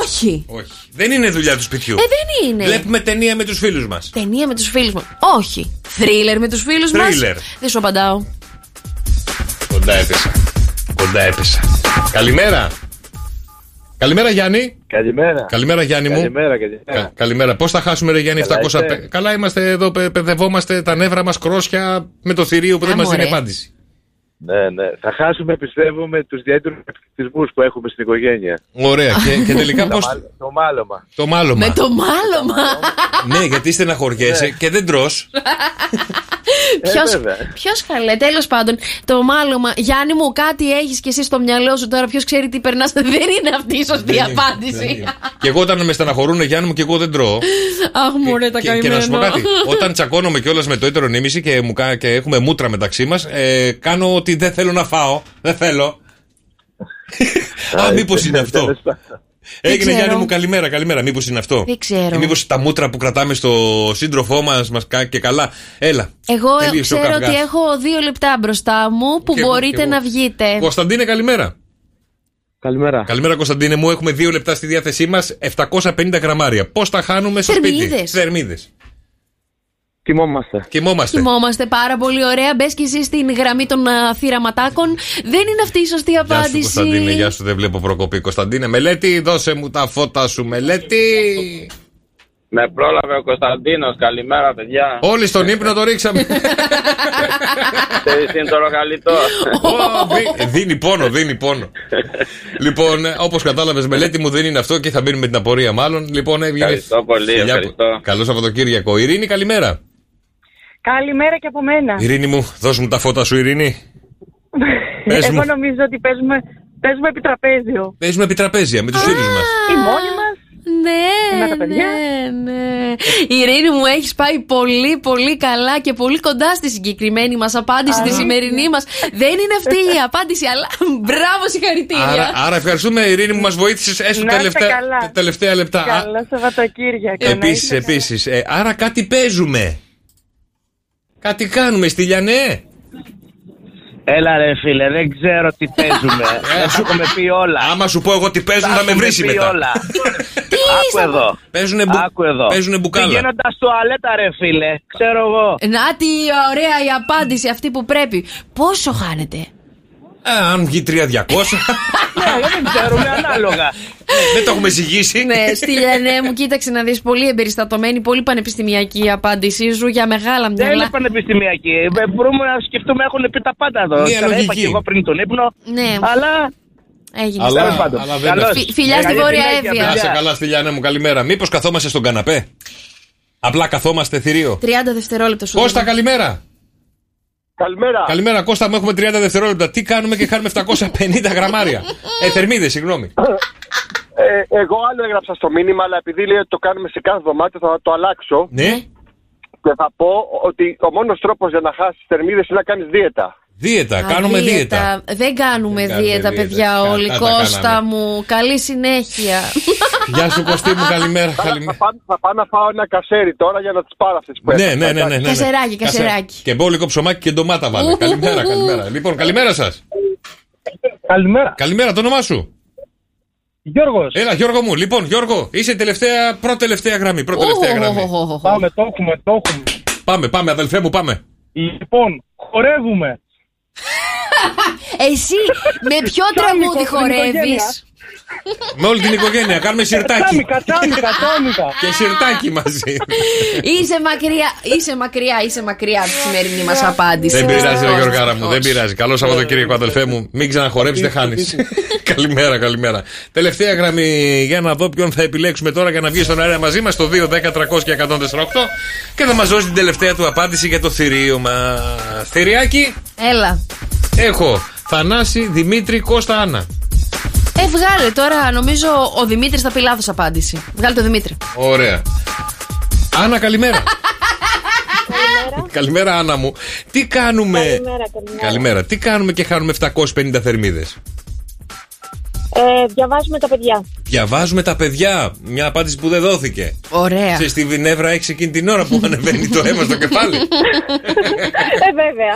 Όχι. Όχι. Δεν είναι δουλειά του σπιτιού. Ε, δεν είναι. Βλέπουμε ταινία με τους φίλους μας. Ταινία με τους φίλους μου. Όχι. Θρίλερ με τους φίλους μας. Thriller. Δεν σου απαντάω. Κοντά έπεσα. Κοντά έπεσα. Καλημέρα. Καλημέρα Γιάννη. Καλημέρα. Καλημέρα Γιάννη μου. Καλημέρα, καλημέρα. Κα- καλημέρα. Πώς θα χάσουμε, ρε Γιάννη, Καλά 700. είστε; Καλά είμαστε εδώ, πε- παιδευόμαστε τα νεύρα μας κρόσια με το θηρίο που δεν Α, μα δίνει μωρέ. απάντηση. Ναι, ναι. Θα χάσουμε, πιστεύω, με τους ιδιαίτερου ευτυχισμού που έχουμε στην οικογένεια. Ωραία. Και, και τελικά Το πώ. μάλ- Το μάλωμα. Το μάλωμα. Με το μάλωμα. Ναι, γιατί στεναχωριέσαι και δεν τρώ. Ποιο βέβαια. ποιος χαλέ, τέλος πάντων. Το μάλωμα. Γιάννη μου, κάτι έχεις και εσύ στο μυαλό σου τώρα. Ποιος ξέρει τι περνάς. Δεν είναι αυτή η σωστή Δεν είναι, απάντηση. και εγώ όταν με στεναχωρούν, Γιάννη μου, και εγώ δεν τρώω. Αχ, μωρέ, τα Και, και να σου πω καημένα. κάτι. Όταν τσακώνομαι κιόλας με το έτερο νήμιση και, μου, κα- και έχουμε μούτρα μεταξύ μας, ε, κάνω ότι δεν θέλω να φάω. Δεν θέλω. Α, μήπως είναι αυτό. Έγινε ξέρω. Γιάννη μου, καλημέρα, καλημέρα. Μήπως είναι αυτό. Δεν ξέρω. Μήπως τα μούτρα που κρατάμε στο σύντροφό μας μας κάνει και καλά. Έλα. Εγώ Τελείωσε ο ξέρω καυγάς. ότι έχω δύο λεπτά μπροστά μου που Και εγώ, μπορείτε και εγώ. να βγείτε. Κωνσταντίνε, καλημέρα. Καλημέρα. Καλημέρα, Κωνσταντίνε μου. Έχουμε δύο λεπτά στη διάθεσή μας. 750 γραμμάρια. Πώς τα χάνουμε στο σπίτι; Θερμίδες. Θερμίδες. Κοιμόμαστε. Κοιμόμαστε. Κοιμόμαστε πάρα πολύ ωραία. Μπες και εσύ στην γραμμή των α, θύραματάκων. Δεν είναι αυτή η σωστή Γεια σου, απάντηση. Κωνσταντίνε. Γεια σου, δεν βλέπω προκοπή. Κωνσταντίνε, μελέτη, δώσε μου τα φώτα σου, μελέτη. Με πρόλαβε ο Κωνσταντίνος. Καλημέρα, παιδιά. Όλοι στον ύπνο το ρίξαμε. Ξέρεις τι είναι το ρογαλιτό. Ω, δι- δίνει πόνο, δίνει πόνο. λοιπόν, όπως κατάλαβες, μελέτη μου δεν είναι αυτό και θα μείνουμε την απορία μάλλον. Λοιπόν, έβγαινε. Ευχαριστώ πολύ, Φιλιά που- ευχαριστώ. Καλό Σαββατοκύριακο. Ειρήνη, καλημέρα. Καλημέρα και από μένα. Ειρήνη μου, δώσ' μου τα φώτα σου, Ειρήνη. πες Εγώ μου. νομίζω ότι παίζουμε, παίζουμε επί τραπέζιο. Παίζουμε επιτραπέζια με τους φίλους μας. Οι μόνοι μας. Ναι, Με τα παιδιά. ναι, ναι. Ειρήνη μου, έχεις πάει πολύ, πολύ καλά και πολύ κοντά στη συγκεκριμένη μας απάντηση, τη σημερινή μας. Δεν είναι αυτή η απάντηση, αλλά μπράβο, συγχαρητήρια. Άρα, άρα ευχαριστούμε, Ειρήνη μου, μας βοήθησες έστω Να είστε τελευταία, καλά. τελευταία λεπτά. Καλό Σαββατοκύριακο. να Επίσης, είστε καλά. επίσης. Ε, άρα κάτι παίζουμε. Κάτι κάνουμε στη Λιανέ; Έλα ρε φίλε, δεν ξέρω τι παίζουμε. δεν σου έχουμε πει όλα. Άμα σου πω εγώ τι παίζουν, Τα θα με έχουμε βρεις πει μετά. όλα. Άκου εδώ. Παίζουνε, μπου... Άκου εδώ. παίζουνε μπουκάλα. Πηγαίνοντας τουαλέτα ρε φίλε, ξέρω εγώ. Να τι ωραία η απάντηση αυτή που πρέπει. Πόσο χάνετε; Α, αν βγει 3-200. Ναι, δεν ξέρουμε, ανάλογα. δεν το έχουμε ζυγίσει. ναι, στη Λιανέ μου, κοίταξε να δεις πολύ εμπεριστατωμένη, πολύ πανεπιστημιακή η απάντησή σου για μεγάλα Δεν είναι μυαλά. πανεπιστημιακή. Ε, Μπορούμε να σκεφτούμε, έχουν πει τα πάντα εδώ. Μία Τα είπα λογική. και εγώ πριν τον ύπνο. Ναι. Αλλά Έγινε. Αλλά, Τέλος πάντων. αλλά δεν Καλώς. είναι Φι- φιλιά στη Καλή Βόρεια συνέχεια, Εύβοια. Να παιδιά. σε καλά στη Λιανέ μου, καλημέρα. Μήπως καθόμαστε στον καναπέ; Απλά καθόμαστε θηρίο; 30 δευτερόλεπτα σου. Κώστα, δίνω. καλημέρα. Καλημέρα. Καλημέρα, Κώστα, μου έχουμε 30 δευτερόλεπτα. Τι κάνουμε και χάνουμε 750 γραμμάρια. Ε, θερμίδες, συγγνώμη. Ε, εγώ άλλο έγραψα στο μήνυμα, αλλά επειδή λέει ότι το κάνουμε σε κάθε δωμάτιο, θα το αλλάξω. Ναι. Και θα πω ότι ο μόνος τρόπος για να χάσεις θερμίδες είναι να κάνεις δίαιτα. Δίαιτα, Α, κάνουμε δίαιτα. Δεν κάνουμε Δεν κάνουμε δίαιτα, δίαιτα. παιδιά, Κα- όλοι. τα- τα Κώστα κάναμε. μου, καλή συνέχεια. Γεια σου, Κωστή μου, καλημέρα. καλημέρα. Θα, πάω, θα πάω να φάω ένα κασέρι τώρα για να τις πάρω αυτές που Ναι, έφτασαν. ναι, ναι, ναι, ναι. Κασεράκι, Κασε- κασεράκι. Και μπόλικο ψωμάκι και ντομάτα βάλε. καλημέρα, καλημέρα. Λοιπόν, καλημέρα σας. καλημέρα. Καλημέρα, το όνομά σου. Γιώργος. Έλα, Γιώργο μου. Λοιπόν, Γιώργο, είσαι τελευταία, πρώτη-τελευταία γραμμή. Πρώτη-τελευταία γραμμή. Πάμε, το έχουμε, το έχουμε. Πάμε, πάμε, αδελφέ μου, πάμε. Λοιπόν, χορεύουμε. Εσύ με ποιο Τσάμικο τραγούδι στην χορεύεις; Οικογένεια. Με όλη την οικογένεια, κάνουμε σιρτάκι. Κατάμικα, τσάμικα, τσάμικα. Και σιρτάκι μαζί. Είσαι μακριά, είσαι μακριά, είσαι μακριά από τη σημερινή μας απάντηση. Δεν πειράζει, ρε Δυστυχώς, Γιώργαρα μου, δεν δυστυχώς. πειράζει. Καλό Σαββατοκύριακο, αδελφέ μου. Μην ξαναχορέψεις, δεν χάνεις. καλημέρα, καλημέρα. Τελευταία γραμμή για να δω ποιον θα επιλέξουμε τώρα για να βγει στον αέρα μαζί μας το 2, 10, 300 και 148 και θα μας δώσει την τελευταία του απάντηση για το θηρίο μας. Θηριάκι, Έλα. έχω Θανάση, Δημήτρη, Κώστα, Άννα. Ε, βγάλε τώρα, νομίζω ο Δημήτρης θα πει λάθος απάντηση. Βγάλε το Δημήτρη. Ωραία. Άννα, καλημέρα. καλημέρα, Άννα μου. Τι κάνουμε. Καλημέρα, καλημέρα. Καλημέρα. Τι κάνουμε και χάνουμε 750 θερμίδες; Ε, διαβάζουμε τα παιδιά. Διαβάζουμε τα παιδιά. Μια απάντηση που δεν δόθηκε. Ωραία. Σε στη Βινεύρα έχει εκείνη την ώρα που ανεβαίνει το αίμα στο κεφάλι. ε, βέβαια.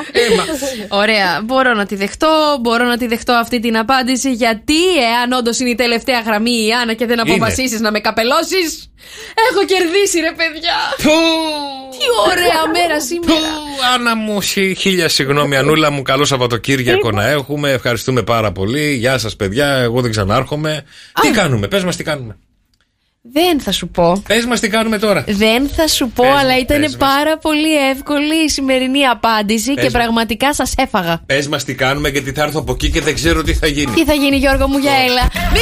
Ωραία. Μπορώ να τη δεχτώ. Μπορώ να τη δεχτώ αυτή την απάντηση. Γιατί, εάν όντως είναι η τελευταία γραμμή η Άννα και δεν Είναι. αποφασίσεις να με καπελώσεις, έχω κερδίσει, ρε παιδιά. Τι ωραία μέρα σήμερα. Άννα μου, χι- χίλια συγγνώμη, Ανούλα μου. Καλό Σαββατοκύριακο να έχουμε. Ευχαριστούμε πάρα πολύ. Γεια σας, παιδιά. Εγώ δεν ξανάρχομαι. Τι κάνουμε, πες μας τι κάνουμε. Δεν θα σου πω. Πες μας τι κάνουμε τώρα. Δεν θα σου πω, Πες μας, αλλά πες ήταν μας. πάρα πολύ εύκολη η σημερινή απάντηση Πες και μας. πραγματικά σας έφαγα. Πες μας τι κάνουμε, γιατί θα έρθω από εκεί και δεν ξέρω τι θα γίνει. Τι θα γίνει, Γιώργο μου, για έλα. Μη...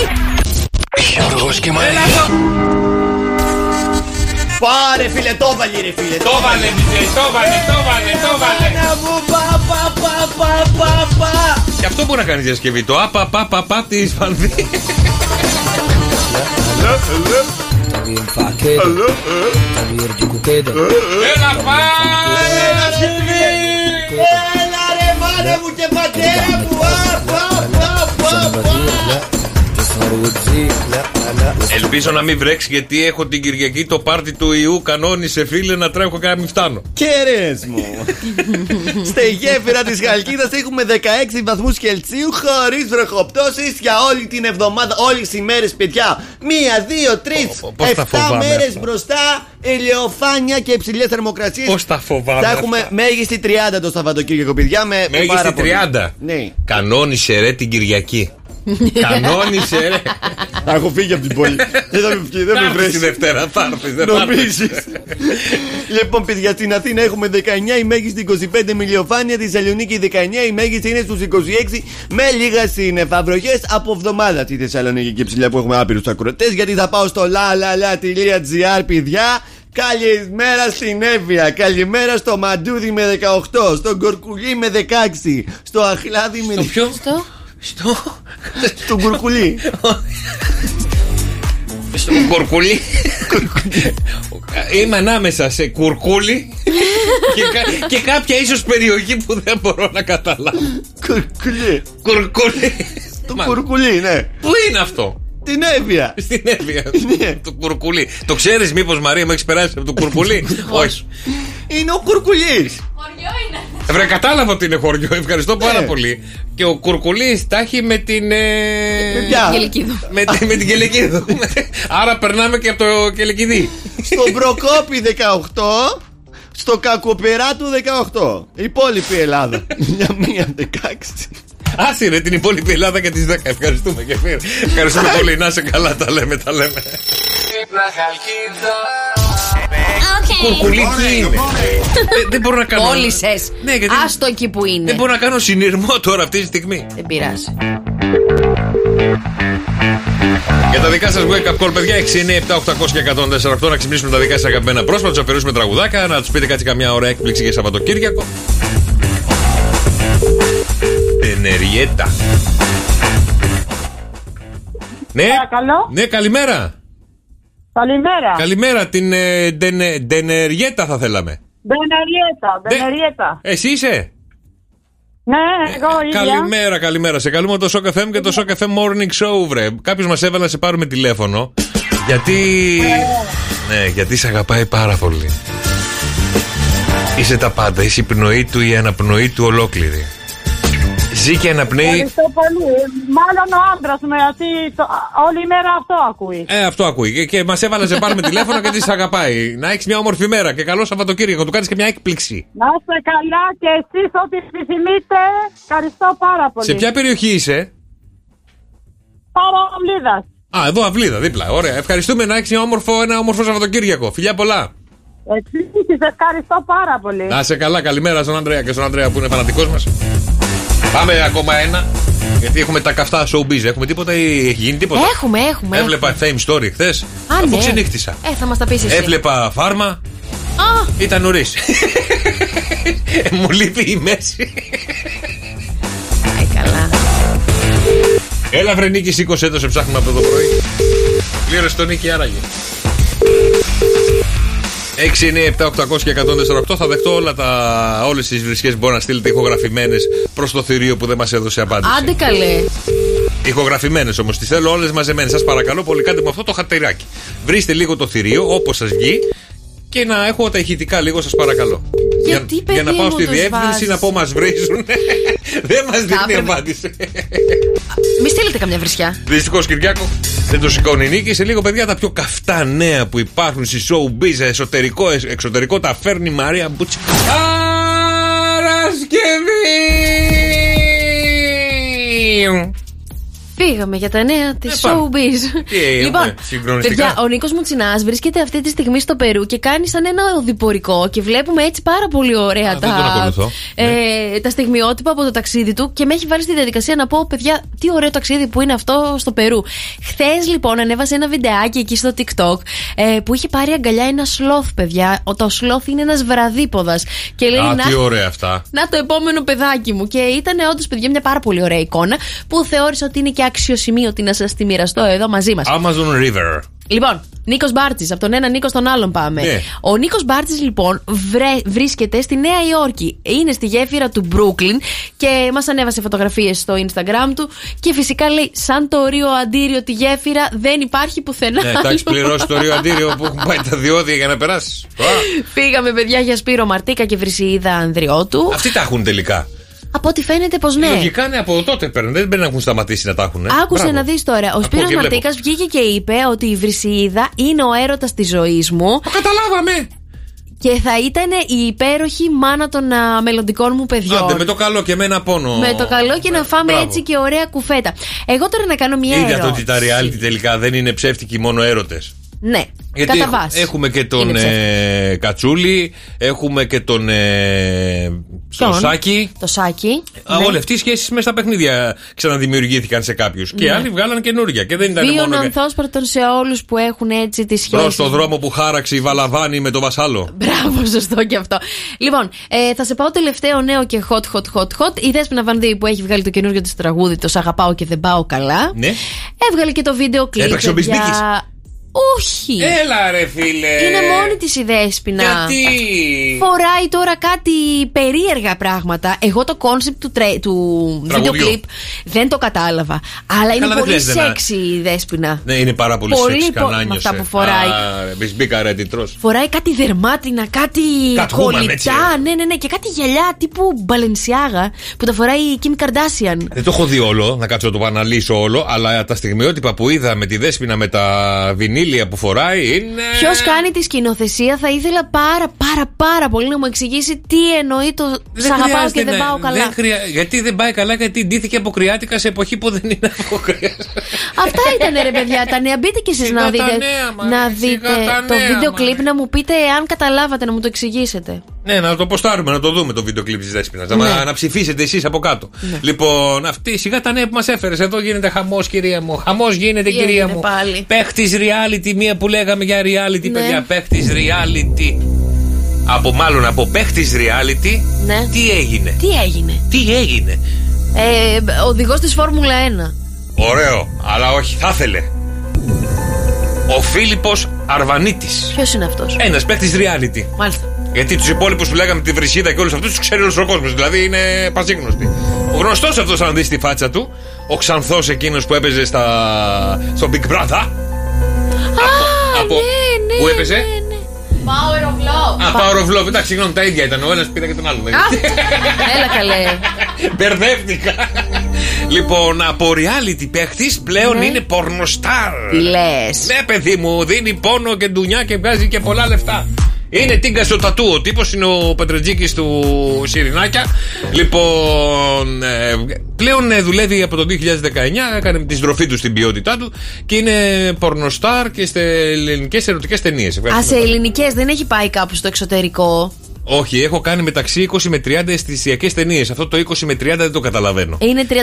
Γιώργος και Μαρία. Πάρε φίλε, το βάλε ρε φίλε. Το βάλε, Μιχαήλ, το βάλε, το βάλε, το βάλε. Να μου πα πα πα πα πα πα. Και αυτό μπορεί να κάνεις διασκευή. Το απα πα πα πα της Ισπανδί. Έλα πάλι! Έλα ρε μάνα μου και πατέρα μου. Α, πα, πα, πα, πα. Ελπίζω να μην βρέξει γιατί έχω την Κυριακή το πάρτι του Ιού. Κανόνισε φίλε να τρέχω και να μην φτάνω. Κέρες μου. Στη γέφυρα της Χαλκίδας έχουμε 16 βαθμούς Κελσίου χωρίς βροχοπτώσεις για όλη την εβδομάδα, όλες τις ημέρες παιδιά. Μία, δύο, τρεις, πώς τα εφτά φοβάμαι μέρες αυτά. μπροστά, ηλιοφάνεια και υψηλές θερμοκρασίες. Πώς τα φοβάμαι Θα αυτά. έχουμε μέγιστη 30 το Σαββατοκύριακο παιδιά με πάρα Μέγιστη πολύ. 30. Ναι. Κανόνισε ρε την Κυριακή. Κανόνισε ρε. Θα έχω φύγει από την πόλη. Δεν θα με βγει, δεν Θα με έρθεις βρέσει. τη Δευτέρα, θα έρθεις, δεν θα Νομίζεις. λοιπόν, παιδιά, στην Αθήνα έχουμε 19, η μέγιστη 25 με ηλιοφάνεια. Τη Θεσσαλονίκη 19, η μέγιστη είναι στους 26 με λίγα συννεφαυροχέ από εβδομάδα. Τη Θεσσαλονίκη και ψηλά που έχουμε άπειρους ακροτέ. Γιατί θα πάω στο lalala.gr, παιδιά. Καλημέρα στην Εύβοια, καλημέρα στο Μαντούδι με 18, στον Κορκουλί με 16, στο Αχλάδι με. Στο ποιο; Στο. Στο. Στον Κορκουλί. Στο κουρκουλί. Είμαι ανάμεσα σε κουρκούλι και, κα- και κάποια ίσως περιοχή που δεν μπορώ να καταλάβω. Κουρκουλί. Κουρκούλι. Το Κουρκουλί, ναι. Πού είναι αυτό; Την Εύβοια. Στην Εύβοια. Το κουρκουλί. Το ξέρεις, μήπως Μαρία μου έχεις περάσει από το κουρκουλί; Όχι. Είναι ο Κουρκουλί. Ε, Βρε, κατάλαβα ότι είναι χωριό. Ευχαριστώ πάρα Ναι. πολύ. Και ο κουρκουλί τα έχει με την. ε, Με ποια; Γελικίδου. με, τη- με την Κελεκίδου. Άρα περνάμε και από το Κελεκιδί. Στο Μπροκόπι 18, στο Κακοπεράτου 18. Υπόλοιπη Ελλάδα. Για μία 16. Άσε ρε την υπόλοιπη Ελλάδα και τις 10. Ευχαριστούμε και φίλε. Ευχαριστούμε πολύ. Να σε καλά. Τα λέμε, τα λέμε. Κουρκουλί τι είναι. Δεν- Δεν μπορώ να κάνω. Κόλλησες. Ναι, γιατί- Άστο εκεί που είναι. Δεν μπορώ να κάνω συνειρμό τώρα αυτή τη στιγμή. Δεν πειράζει. Για τα δικά σας wake up call, παιδιά, 6, 9, 7, 800 και 148 να ξυπνήσουμε τα δικά σας αγαπημένα πρόσωπα, να τους αφαιρούσουμε τραγουδάκα, να τους πείτε κάτι καμιά ώρα έκπληξη για Σαββατοκύριακο. Τενεριέτα. Ναι, Παρακαλώ. ναι, καλημέρα. Καλημέρα. Καλημέρα, την ε, Ντενε- Ντενεριέτα θα θέλαμε. Μπενεριέτα, Μπενεριέτα. Εσύ είσαι; Ναι, εγώ ίδια. Καλημέρα, καλημέρα. Σε καλούμε το Shock FM και το Shock FM Morning Show, βρε. Κάποιος μας έβαλε να σε πάρουμε τηλέφωνο. Γιατί. Ναι, γιατί σε αγαπάει πάρα πολύ. Είσαι τα πάντα. Είσαι η πνοή του, η αναπνοή του ολόκληρη. Ζει και αναπνέει. Ευχαριστώ πολύ. Μάλλον ο άντρας μου, γιατί το, όλη μέρα αυτό ακούει. Ε, αυτό ακούει. Και, και μας έβαλε να πάρουμε τηλέφωνο γιατί σε αγαπάει. Να έχεις μια όμορφη μέρα και καλό Σαββατοκύριακο. Του κάνεις και μια έκπληξη. Να είστε καλά και εσείς ό,τι επιθυμείτε. Ευχαριστώ πάρα πολύ. Σε ποια περιοχή είσαι, Παραβλίδας. Α, εδώ αυλίδα, δίπλα. Ωραία. Ευχαριστούμε να έχεις όμορφο, ένα όμορφο Σαββατοκύριακο. Φιλιά πολλά. Επίση, ευχαριστώ πάρα πολύ. Να είσαι καλά, καλημέρα στον Ανδρέα και στον Ανδρέα που είναι φανατικός μας. Πάμε ακόμα ένα. Γιατί έχουμε τα καυτά showbiz. Έχουμε τίποτα ή έχει γίνει τίποτα; Έχουμε, έχουμε. Έβλεπα fame story χθες. Α, Από ναι. ξενύχτησα. Ε, θα μας τα πεις εσύ. Έβλεπα φάρμα. Α, Ήταν νωρίς. Μου λείπει η μέση. ε, καλά. Έλα, βρε Νίκη, σήκωσε το, σε ψάχνουμε από το πρωί. Πλήρωσε τον Νίκη, άραγε. 6, 9, 7, 800 και 148 θα δεχτώ όλα τα, όλες τις βρισκές που μπορεί να στείλετε ηχογραφημένες προς το θηρίο που δεν μας έδωσε απάντηση. Άντε καλέ. Ηχογραφημένες όμως τις θέλω όλες μαζεμένες. Σας παρακαλώ πολύ κάντε με αυτό το χατηράκι. Βρίστε λίγο το θηρίο όπως σας βγει και να έχω τα ηχητικά λίγο σας παρακαλώ. Γιατί, για, παιδί για να πάω μου, στη το διεύθυνση σβάζεις; να πω μας βρίζουν. δεν μας δίνει έπρεπε. απάντηση. Μη στείλετε καμιά βρισιά. Δυστυχώς Κυριάκο δεν το σηκώνει η νίκη. Σε λίγο, παιδιά, τα πιο καυτά νέα που υπάρχουν στη showbiz, εσωτερικό, εσ- εξωτερικό, τα φέρνει η Μαρία Μπούτσι. Παρασκευή! Φύγαμε για τα νέα της Ε, πάμε. showbiz. Τι έχουμε, λοιπόν, συγκλονιστικά. παιδιά, ο Νίκος Μουτσινάς βρίσκεται αυτή τη στιγμή στο Περού και κάνει σαν ένα οδηπορικό και βλέπουμε έτσι πάρα πολύ ωραία Α, δεν τον τα, ακολουθώ. ε, τα στιγμιότυπα από το ταξίδι του και με έχει βάλει στη διαδικασία να πω, παιδιά, τι ωραίο ταξίδι που είναι αυτό στο Περού. Χθες λοιπόν ανέβασε ένα βιντεάκι εκεί στο TikTok ε, που είχε πάρει αγκαλιά ένα σλόθ, παιδιά. Ο, το σλόθ είναι ένας βραδίποδας. Και λέει Α, να, τι ωραία αυτά. να το επόμενο παιδάκι μου. Και ήταν όντως, παιδιά, μια πάρα πολύ ωραία εικόνα που θεώρησα ότι είναι και αξιοσημείωτη να σας τη μοιραστώ εδώ μαζί μας. Amazon River. Λοιπόν, Νίκος Μπάρτζη, από τον ένα Νίκο στον άλλον πάμε. Ναι. Ο Νίκος Μπάρτζη, λοιπόν, βρε, βρίσκεται στη Νέα Υόρκη. Είναι στη γέφυρα του Μπρούκλιν και μας ανέβασε φωτογραφίες στο Instagram του. Και φυσικά λέει, σαν το Ρίο Αντίριο τη γέφυρα δεν υπάρχει πουθενά. ναι, θα έχει άλλο». πληρώσει το ρίο αντίριο που έχουν πάει τα διόδια για να περάσεις. Πήγαμε, παιδιά, για Σπύρο Μαρτίκα και Βρυσιίδα Ανδριώτου. Αυτοί τα έχουν τελικά. Από ό,τι φαίνεται πως ναι. Λογικά είναι από τότε παίρνουν. Δεν πρέπει να έχουν σταματήσει να τα έχουν. Άκουσε να δεις τώρα. Ο Ακούω Σπύρος και βλέπω. Μαρτίκας βγήκε και είπε ότι η Βρυσιίδα είναι ο έρωτας της ζωής μου. Το καταλάβαμε! Και θα ήταν η υπέροχη μάνα των α, μελλοντικών μου παιδιών. Άντε, με το καλό και με ένα πόνο. Με το καλό και να φάμε Μπράβο. έτσι και ωραία κουφέτα. Εγώ τώρα να κάνω μια Είδατε ερώτηση. ότι τα reality τελικά δεν είναι ψεύτικοι μόνο έρωτες. Ναι, Γιατί κατά έχ- βάση. έχουμε και τον Είναι ψεύτικο. ε, Κατσούλη, έχουμε και τον ε, τον Ποιον; Σάκη. Το σάκι. Α, Ναι. Όλοι αυτοί οι σχέσεις μέσα στα παιχνίδια ξαναδημιουργήθηκαν σε κάποιους. Και Ναι. άλλοι βγάλαν καινούργια. Και δεν ήταν Βίων μόνο ανθόσπαρτων σε όλους που έχουν έτσι τι σχέσει. προ το δρόμο που χάραξε η Βαλαβάνη με το Βασάλο. Μπράβο, σωστό και αυτό. Λοιπόν, ε, θα σε πάω τελευταίο νέο και hot, hot, hot, hot. Η Δέσποινα Βανδύ που έχει βγάλει το καινούργιο της τραγούδι, το Σ' αγαπάω και δεν πάω καλά. Ναι. Έβγαλε και το βίντεο κλιπ. Έπαιξε ο παιδιά. Μπισμπίκης. Όχι. Έλα ρε φίλε. Είναι μόνη της η Δέσποινα. Γιατί; Φοράει τώρα κάτι περίεργα πράγματα. Εγώ το κόνσεπτ του, τρε... του βίντεο Τραγουδιού. κλιπ δεν το κατάλαβα. Αλλά είναι δεν πολύ χρειάζεται να- σεξι η Δέσποινα. Ναι, είναι πάρα πολύ, Πολύ σεξ πο- με κανάνιωσε. αυτά που φοράει. Μπισμπίκα ρε τι τρως. Φοράει κάτι δερμάτινα, κάτι Catwoman, κολλητά. έτσι, ε. Ναι, ναι, ναι. Και κάτι γυαλιά τύπου Balenciaga που τα φοράει η Kim Kardashian. Δεν το έχω δει όλο, να κάτσω να το αναλύσω όλο, αλλά τα στιγμιότυπα που είδα με τη δέσποινα με τα βινίλια που φοράει είναι. Ποιος κάνει τη σκηνοθεσία, θα ήθελα πάρα πάρα πάρα πολύ να μου εξηγήσει τι εννοεί το Σ' αγαπάω και χρειάζεται δεν να- πάω καλά. δεν χρεια- Γιατί δεν πάει καλά, γιατί ντύθηκε από κρυάτικα σε εποχή που δεν είναι από κρυάτικα. Αυτά ήταν ρε παιδιά τα νέα. Μπείτε κι εσείς Σιγά να τα δείτε, νέα, μωρέ, να σιγά δείτε τα το νέα, βίντεο μωρέ. κλιπ να μου πείτε αν καταλάβατε να μου το εξηγήσετε. Ναι, να το ποστάρουμε, να το δούμε το βίντεο κλιπ της Δέσποινα. Να, Ναι. να ψηφίσετε εσείς από κάτω. Ναι. Λοιπόν, αυτή σιγά τα νέα που μας έφερες. Εδώ γίνεται χαμός, κυρία μου. Χαμός γίνεται, Τι κυρία έγινε μου. πάλι; Παίχτης reality, μία που λέγαμε για reality, Ναι. παιδιά. Παίχτης reality. Από μάλλον από παίχτης reality. Ναι. Τι έγινε; Τι έγινε; Τι έγινε; Ε, Οδηγός της Φόρμουλα 1. Ωραίο, αλλά όχι, θα ήθελε. Ο Φίλιππος Αρβανίτης Ποιος είναι αυτός; Ένας παίχτης reality. Μάλιστα. Γιατί τους υπόλοιπους που λέγαμε τη Βρυσίδα και όλους αυτούς τους ξέρει όλος ο κόσμος. Δηλαδή είναι πασίγνωστοι. Ο γνωστός αυτός, αν δεις τη φάτσα του, ο ξανθός εκείνος που έπαιζε στα... στο Big Brother. Α, από- ναι, ναι, Πού έπαιζε; ναι, ναι. Power of Love. Α, Power of Love. Εντάξει, συγγνώμη, τα ίδια ήταν. Ο ένας πήρα και τον άλλον. Έλα καλέ. Μπερδεύτηκα. λοιπόν, από reality παίχτη πλέον Ναι. είναι πορνοστάρ. Τι λες. Ναι, παιδί μου, δίνει πόνο και ντουνιά και βγάζει και πολλά λεφτά. Είναι τίγκα στο τατού. Ο τύπος είναι ο Πετρετζίκης του Σιρινάκια. Λοιπόν, ε, πλέον ε, δουλεύει από το 2019. Έκανε τη στροφή του στην ποιότητά του και είναι πορνοστάρ και σε ελληνικές ερωτικές ταινίες. Α, σε ελληνικές δεν έχει πάει κάπου στο εξωτερικό. Όχι, έχω κάνει μεταξύ 20 με 30 αισθησιακές ταινίες. Αυτό το 20 με 30 δεν το καταλαβαίνω. Είναι 35.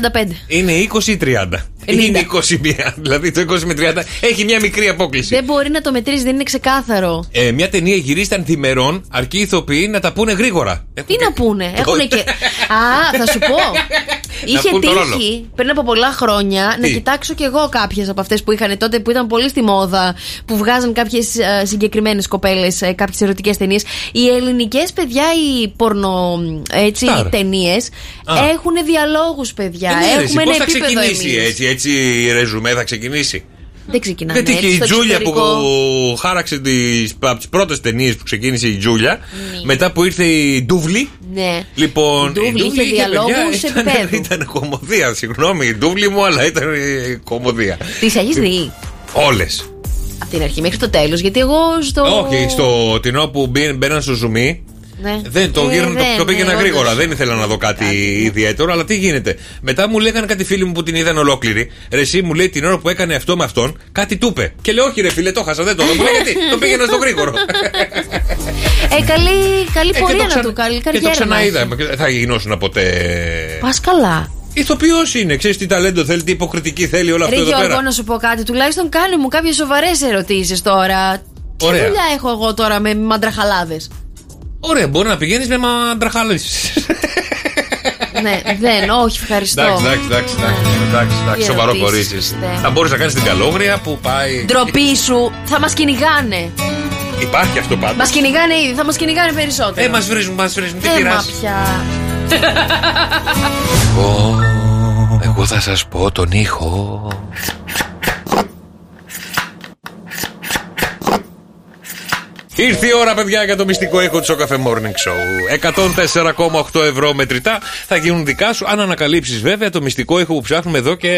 Είναι 20 ή 30. Είναι 21. Δηλαδή το 20 με 30 έχει μια μικρή απόκληση. Δεν μπορεί να το μετρήσεις, δεν είναι ξεκάθαρο. Ε, μια ταινία γυρίσταν θημερών, αρκεί οι ηθοποιοί να τα πούνε γρήγορα. Τι να πούνε, έχουν και. Α, θα σου πω. Είχε πούν το ρόλο. τύχει πριν από πολλά χρόνια να Τι; κοιτάξω κι εγώ κάποιες από αυτές που είχαν τότε που ήταν πολύ στη μόδα, που βγάζαν κάποιες συγκεκριμένες κοπέλες, κάποιες ερωτικές ταινίες. Οι ελληνικές παιδιά, οι πορνο έτσι, Σταρ. ταινίες Α. έχουν διαλόγους, παιδιά. Ε, ναι, ρε, εσύ, Έχουμε ένα πώς θα επίπεδο ξεκινήσει εμείς. έτσι, έτσι η ρεζουμέ θα ξεκινήσει; Δεν ξεκινάνε. Δεν τύχε έτσι, η στο Τζούλια που εξωτερικό. χάραξε τις, από τις πρώτες ταινίες που ξεκίνησε η Τζούλια. Μετά που ήρθε η Ντούβλη. Ναι. Λοιπόν, Η Ντούβλη είχε διαλόγους παιδιά, ήταν, επίπεδου. ήταν κομμωδία. Συγγνώμη, η Ντούβλη μου, αλλά ήταν ε, κομμωδία. Τι έχει δει Όλες. από την αρχή μέχρι το τέλος, γιατί εγώ στο. Όχι, στο την ώρα που μπή- μπαίναν στο ζουμί. Ναι. Δεν, το, Ε, γύρω, το, δεν, το πήγαινα ναι, γρήγορα. όντως. Δεν ήθελα να δω κάτι ιδιαίτερο, αλλά τι γίνεται. Μετά μου λέγανε κάτι φίλοι μου που την είδαν ολόκληρη. Ρε, εσύ μου λέει την ώρα που έκανε αυτό με αυτόν, κάτι του είπε. Και λέω, Όχι, ρε φίλε, το χάσα, δεν το δω. Μου λέει, Γιατί, το πήγαινα στο γρήγορο. Ε, καλή, καλή Ε, και πορεία το να ξα- του κάνει. Και το Καριέρα ξαναείδα. Θα γινώσουν ποτέ. Πας καλά. Ηθοποιός είναι, ξέρεις τι ταλέντο θέλει, τι υποκριτική θέλει όλο αυτό Ρε εδώ Γιώργο, πέρα. να σου πω κάτι. Τουλάχιστον κάνε μου κάποιες σοβαρές ερωτήσεις τώρα. Τι Ωραία. δουλειά έχω εγώ τώρα με μαντραχαλάδες; Ωραία, μπορεί να πηγαίνεις με μαντραχάλε. ναι, δεν, όχι, ευχαριστώ. Εντάξει, εντάξει, εντάξει, εντάξει, εντάξει, εντάξει, Τι σοβαρό ερωτήσεις, κορίτσι. είστε. Θα μπορείς να κάνεις την καλόγρια που πάει. Ντροπή σου, θα μας κυνηγάνε. Υπάρχει αυτό πάντως. Μας κυνηγάνε ήδη, θα μας κυνηγάνε περισσότερο. Ε, μας βρίζουν, μας βρίζουν. Τι Ε, μα πειράζει. πια. Εγώ, εγώ θα σας πω τον ήχο. Ήρθε η ώρα, παιδιά, για το μυστικό ήχο του Σοκαφέ Morning Show. 104,8 ευρώ μετρητά θα γίνουν δικά σου αν ανακαλύψεις βέβαια το μυστικό ήχο που ψάχνουμε εδώ και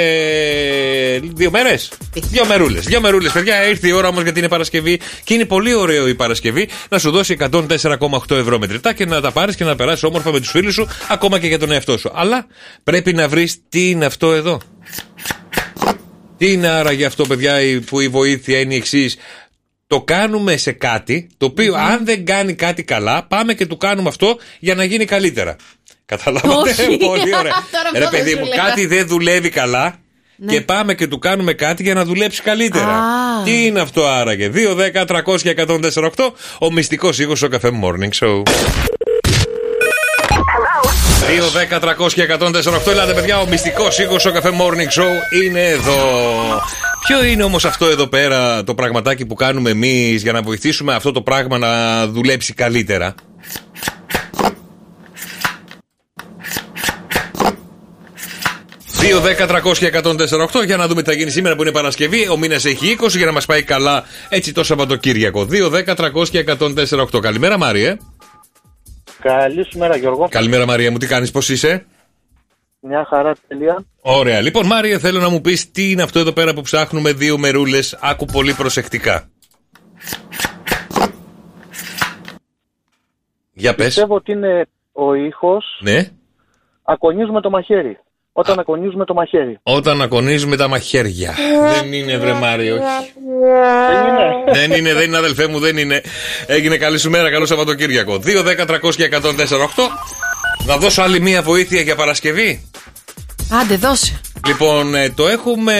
δύο μέρες. Δύο μερούλες. Δύο μερούλες, παιδιά. Ήρθε η ώρα όμως γιατί είναι Παρασκευή και είναι πολύ ωραίο η Παρασκευή να σου δώσει 104,8 ευρώ μετρητά και να τα πάρεις και να περάσεις όμορφα με τους φίλους σου, ακόμα και για τον εαυτό σου. Αλλά πρέπει να βρεις τι είναι αυτό εδώ. Τι είναι άραγε αυτό, παιδιά, η- που η βοήθεια είναι η εξής. Το κάνουμε σε κάτι το οποίο αν δεν κάνει κάτι καλά, πάμε και του κάνουμε αυτό για να γίνει καλύτερα. Καταλάβατε; Όχι. Πολύ ωραία. Τώρα αυτό Ρε θα παιδί σου μου, λέγα. κάτι δεν δουλεύει καλά. Ναι. Και πάμε και του κάνουμε κάτι για να δουλέψει καλύτερα. Α. Τι είναι αυτό άραγε; 2, 10, 300 και 148. Ο μυστικός ήχος στο καφέ Morning Show. 2, 10, 300 και 148. Ελάτε, παιδιά, ο μυστικός ήχο στο καφέ Morning Show είναι εδώ. Ποιο είναι όμως αυτό εδώ πέρα το πραγματάκι που κάνουμε εμείς για να βοηθήσουμε αυτό το πράγμα να δουλέψει καλύτερα; Δύο, 10, 300 και 148 για να δούμε τι θα γίνει σήμερα που είναι Παρασκευή. Ο μήνας έχει 20 για να μας πάει καλά έτσι το Σαββατοκύριακο. 2, 10, 300 και 148. Καλημέρα, Μάριε. Καλή σου μέρα Γιώργο. Καλημέρα, Μαρία μου, τι κάνεις, πώς είσαι; Μια χαρά τελεία. Ωραία. Λοιπόν, Μάρια, θέλω να μου πεις τι είναι αυτό εδώ πέρα που ψάχνουμε δύο μερούλες. Άκου πολύ προσεκτικά. Για πες. Πιστεύω ότι είναι ο ήχος Ναι. ακονίζουμε το μαχαίρι. Όταν ακονίζουμε το μαχαίρι. Όταν ακονίζουμε τα μαχαίρια. δεν είναι, βρε Μάριο, όχι. Δεν είναι. δεν είναι, δεν είναι, αδελφέ μου, δεν είναι. Έγινε καλή σου μέρα, καλό Σαββατοκύριακο. 2, 10, 300 και 148. Να δώσω άλλη μία βοήθεια για Παρασκευή. Άντε, δώσε. Λοιπόν, ε, το έχουμε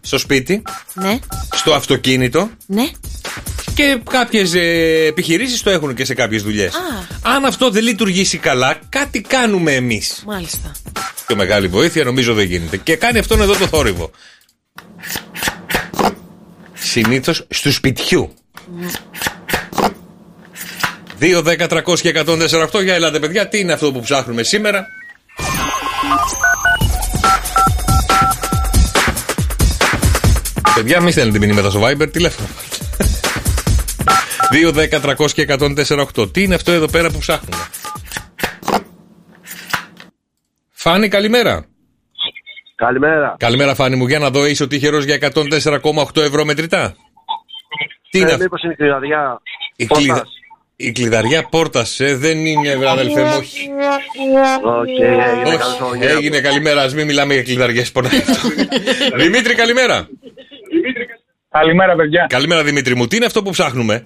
στο σπίτι, Ναι, στο αυτοκίνητο ναι. Και κάποιες επιχειρήσεις το έχουν και σε κάποιες δουλειές. Α, Αν αυτό δεν λειτουργήσει καλά, κάτι κάνουμε εμείς. μάλιστα. Πιο μεγάλη βοήθεια νομίζω δεν γίνεται. Και κάνει αυτόν εδώ το θόρυβο. Συνήθως στους σπιτιού. 2, 10, 300 και 148 για ελάτε παιδιά, τι είναι αυτό που ψάχνουμε σήμερα; Παιδιά, μη στέλνετε μηνύματα στο Viber, τηλέφωνο. 2, 10, 300 και 104,8. Τι είναι αυτό εδώ πέρα που ψάχνουμε; Φάνη, καλημέρα. Καλημέρα. Καλημέρα, Φάνη μου. Για να δω, είσαι ο τυχερός για 104,8 ευρώ μετρητά; Τι είναι ε, αυτό; μήπως είναι η κλειδαριά. Η, Πόρτας. κλειδα... η κλειδαριά πόρτας ε, δεν είναι, βρε αδελφέ μου, όχι. Οκ, έγινε Όχι, καλός Σαββατοκύριακο. έγινε καλημέρα. Α μην μιλάμε για κλειδαριές. Πονάει αυτό. Δημήτρη, καλημέρα. Καλημέρα, παιδιά. Καλημέρα, Δημήτρη μου. Τι είναι αυτό που ψάχνουμε;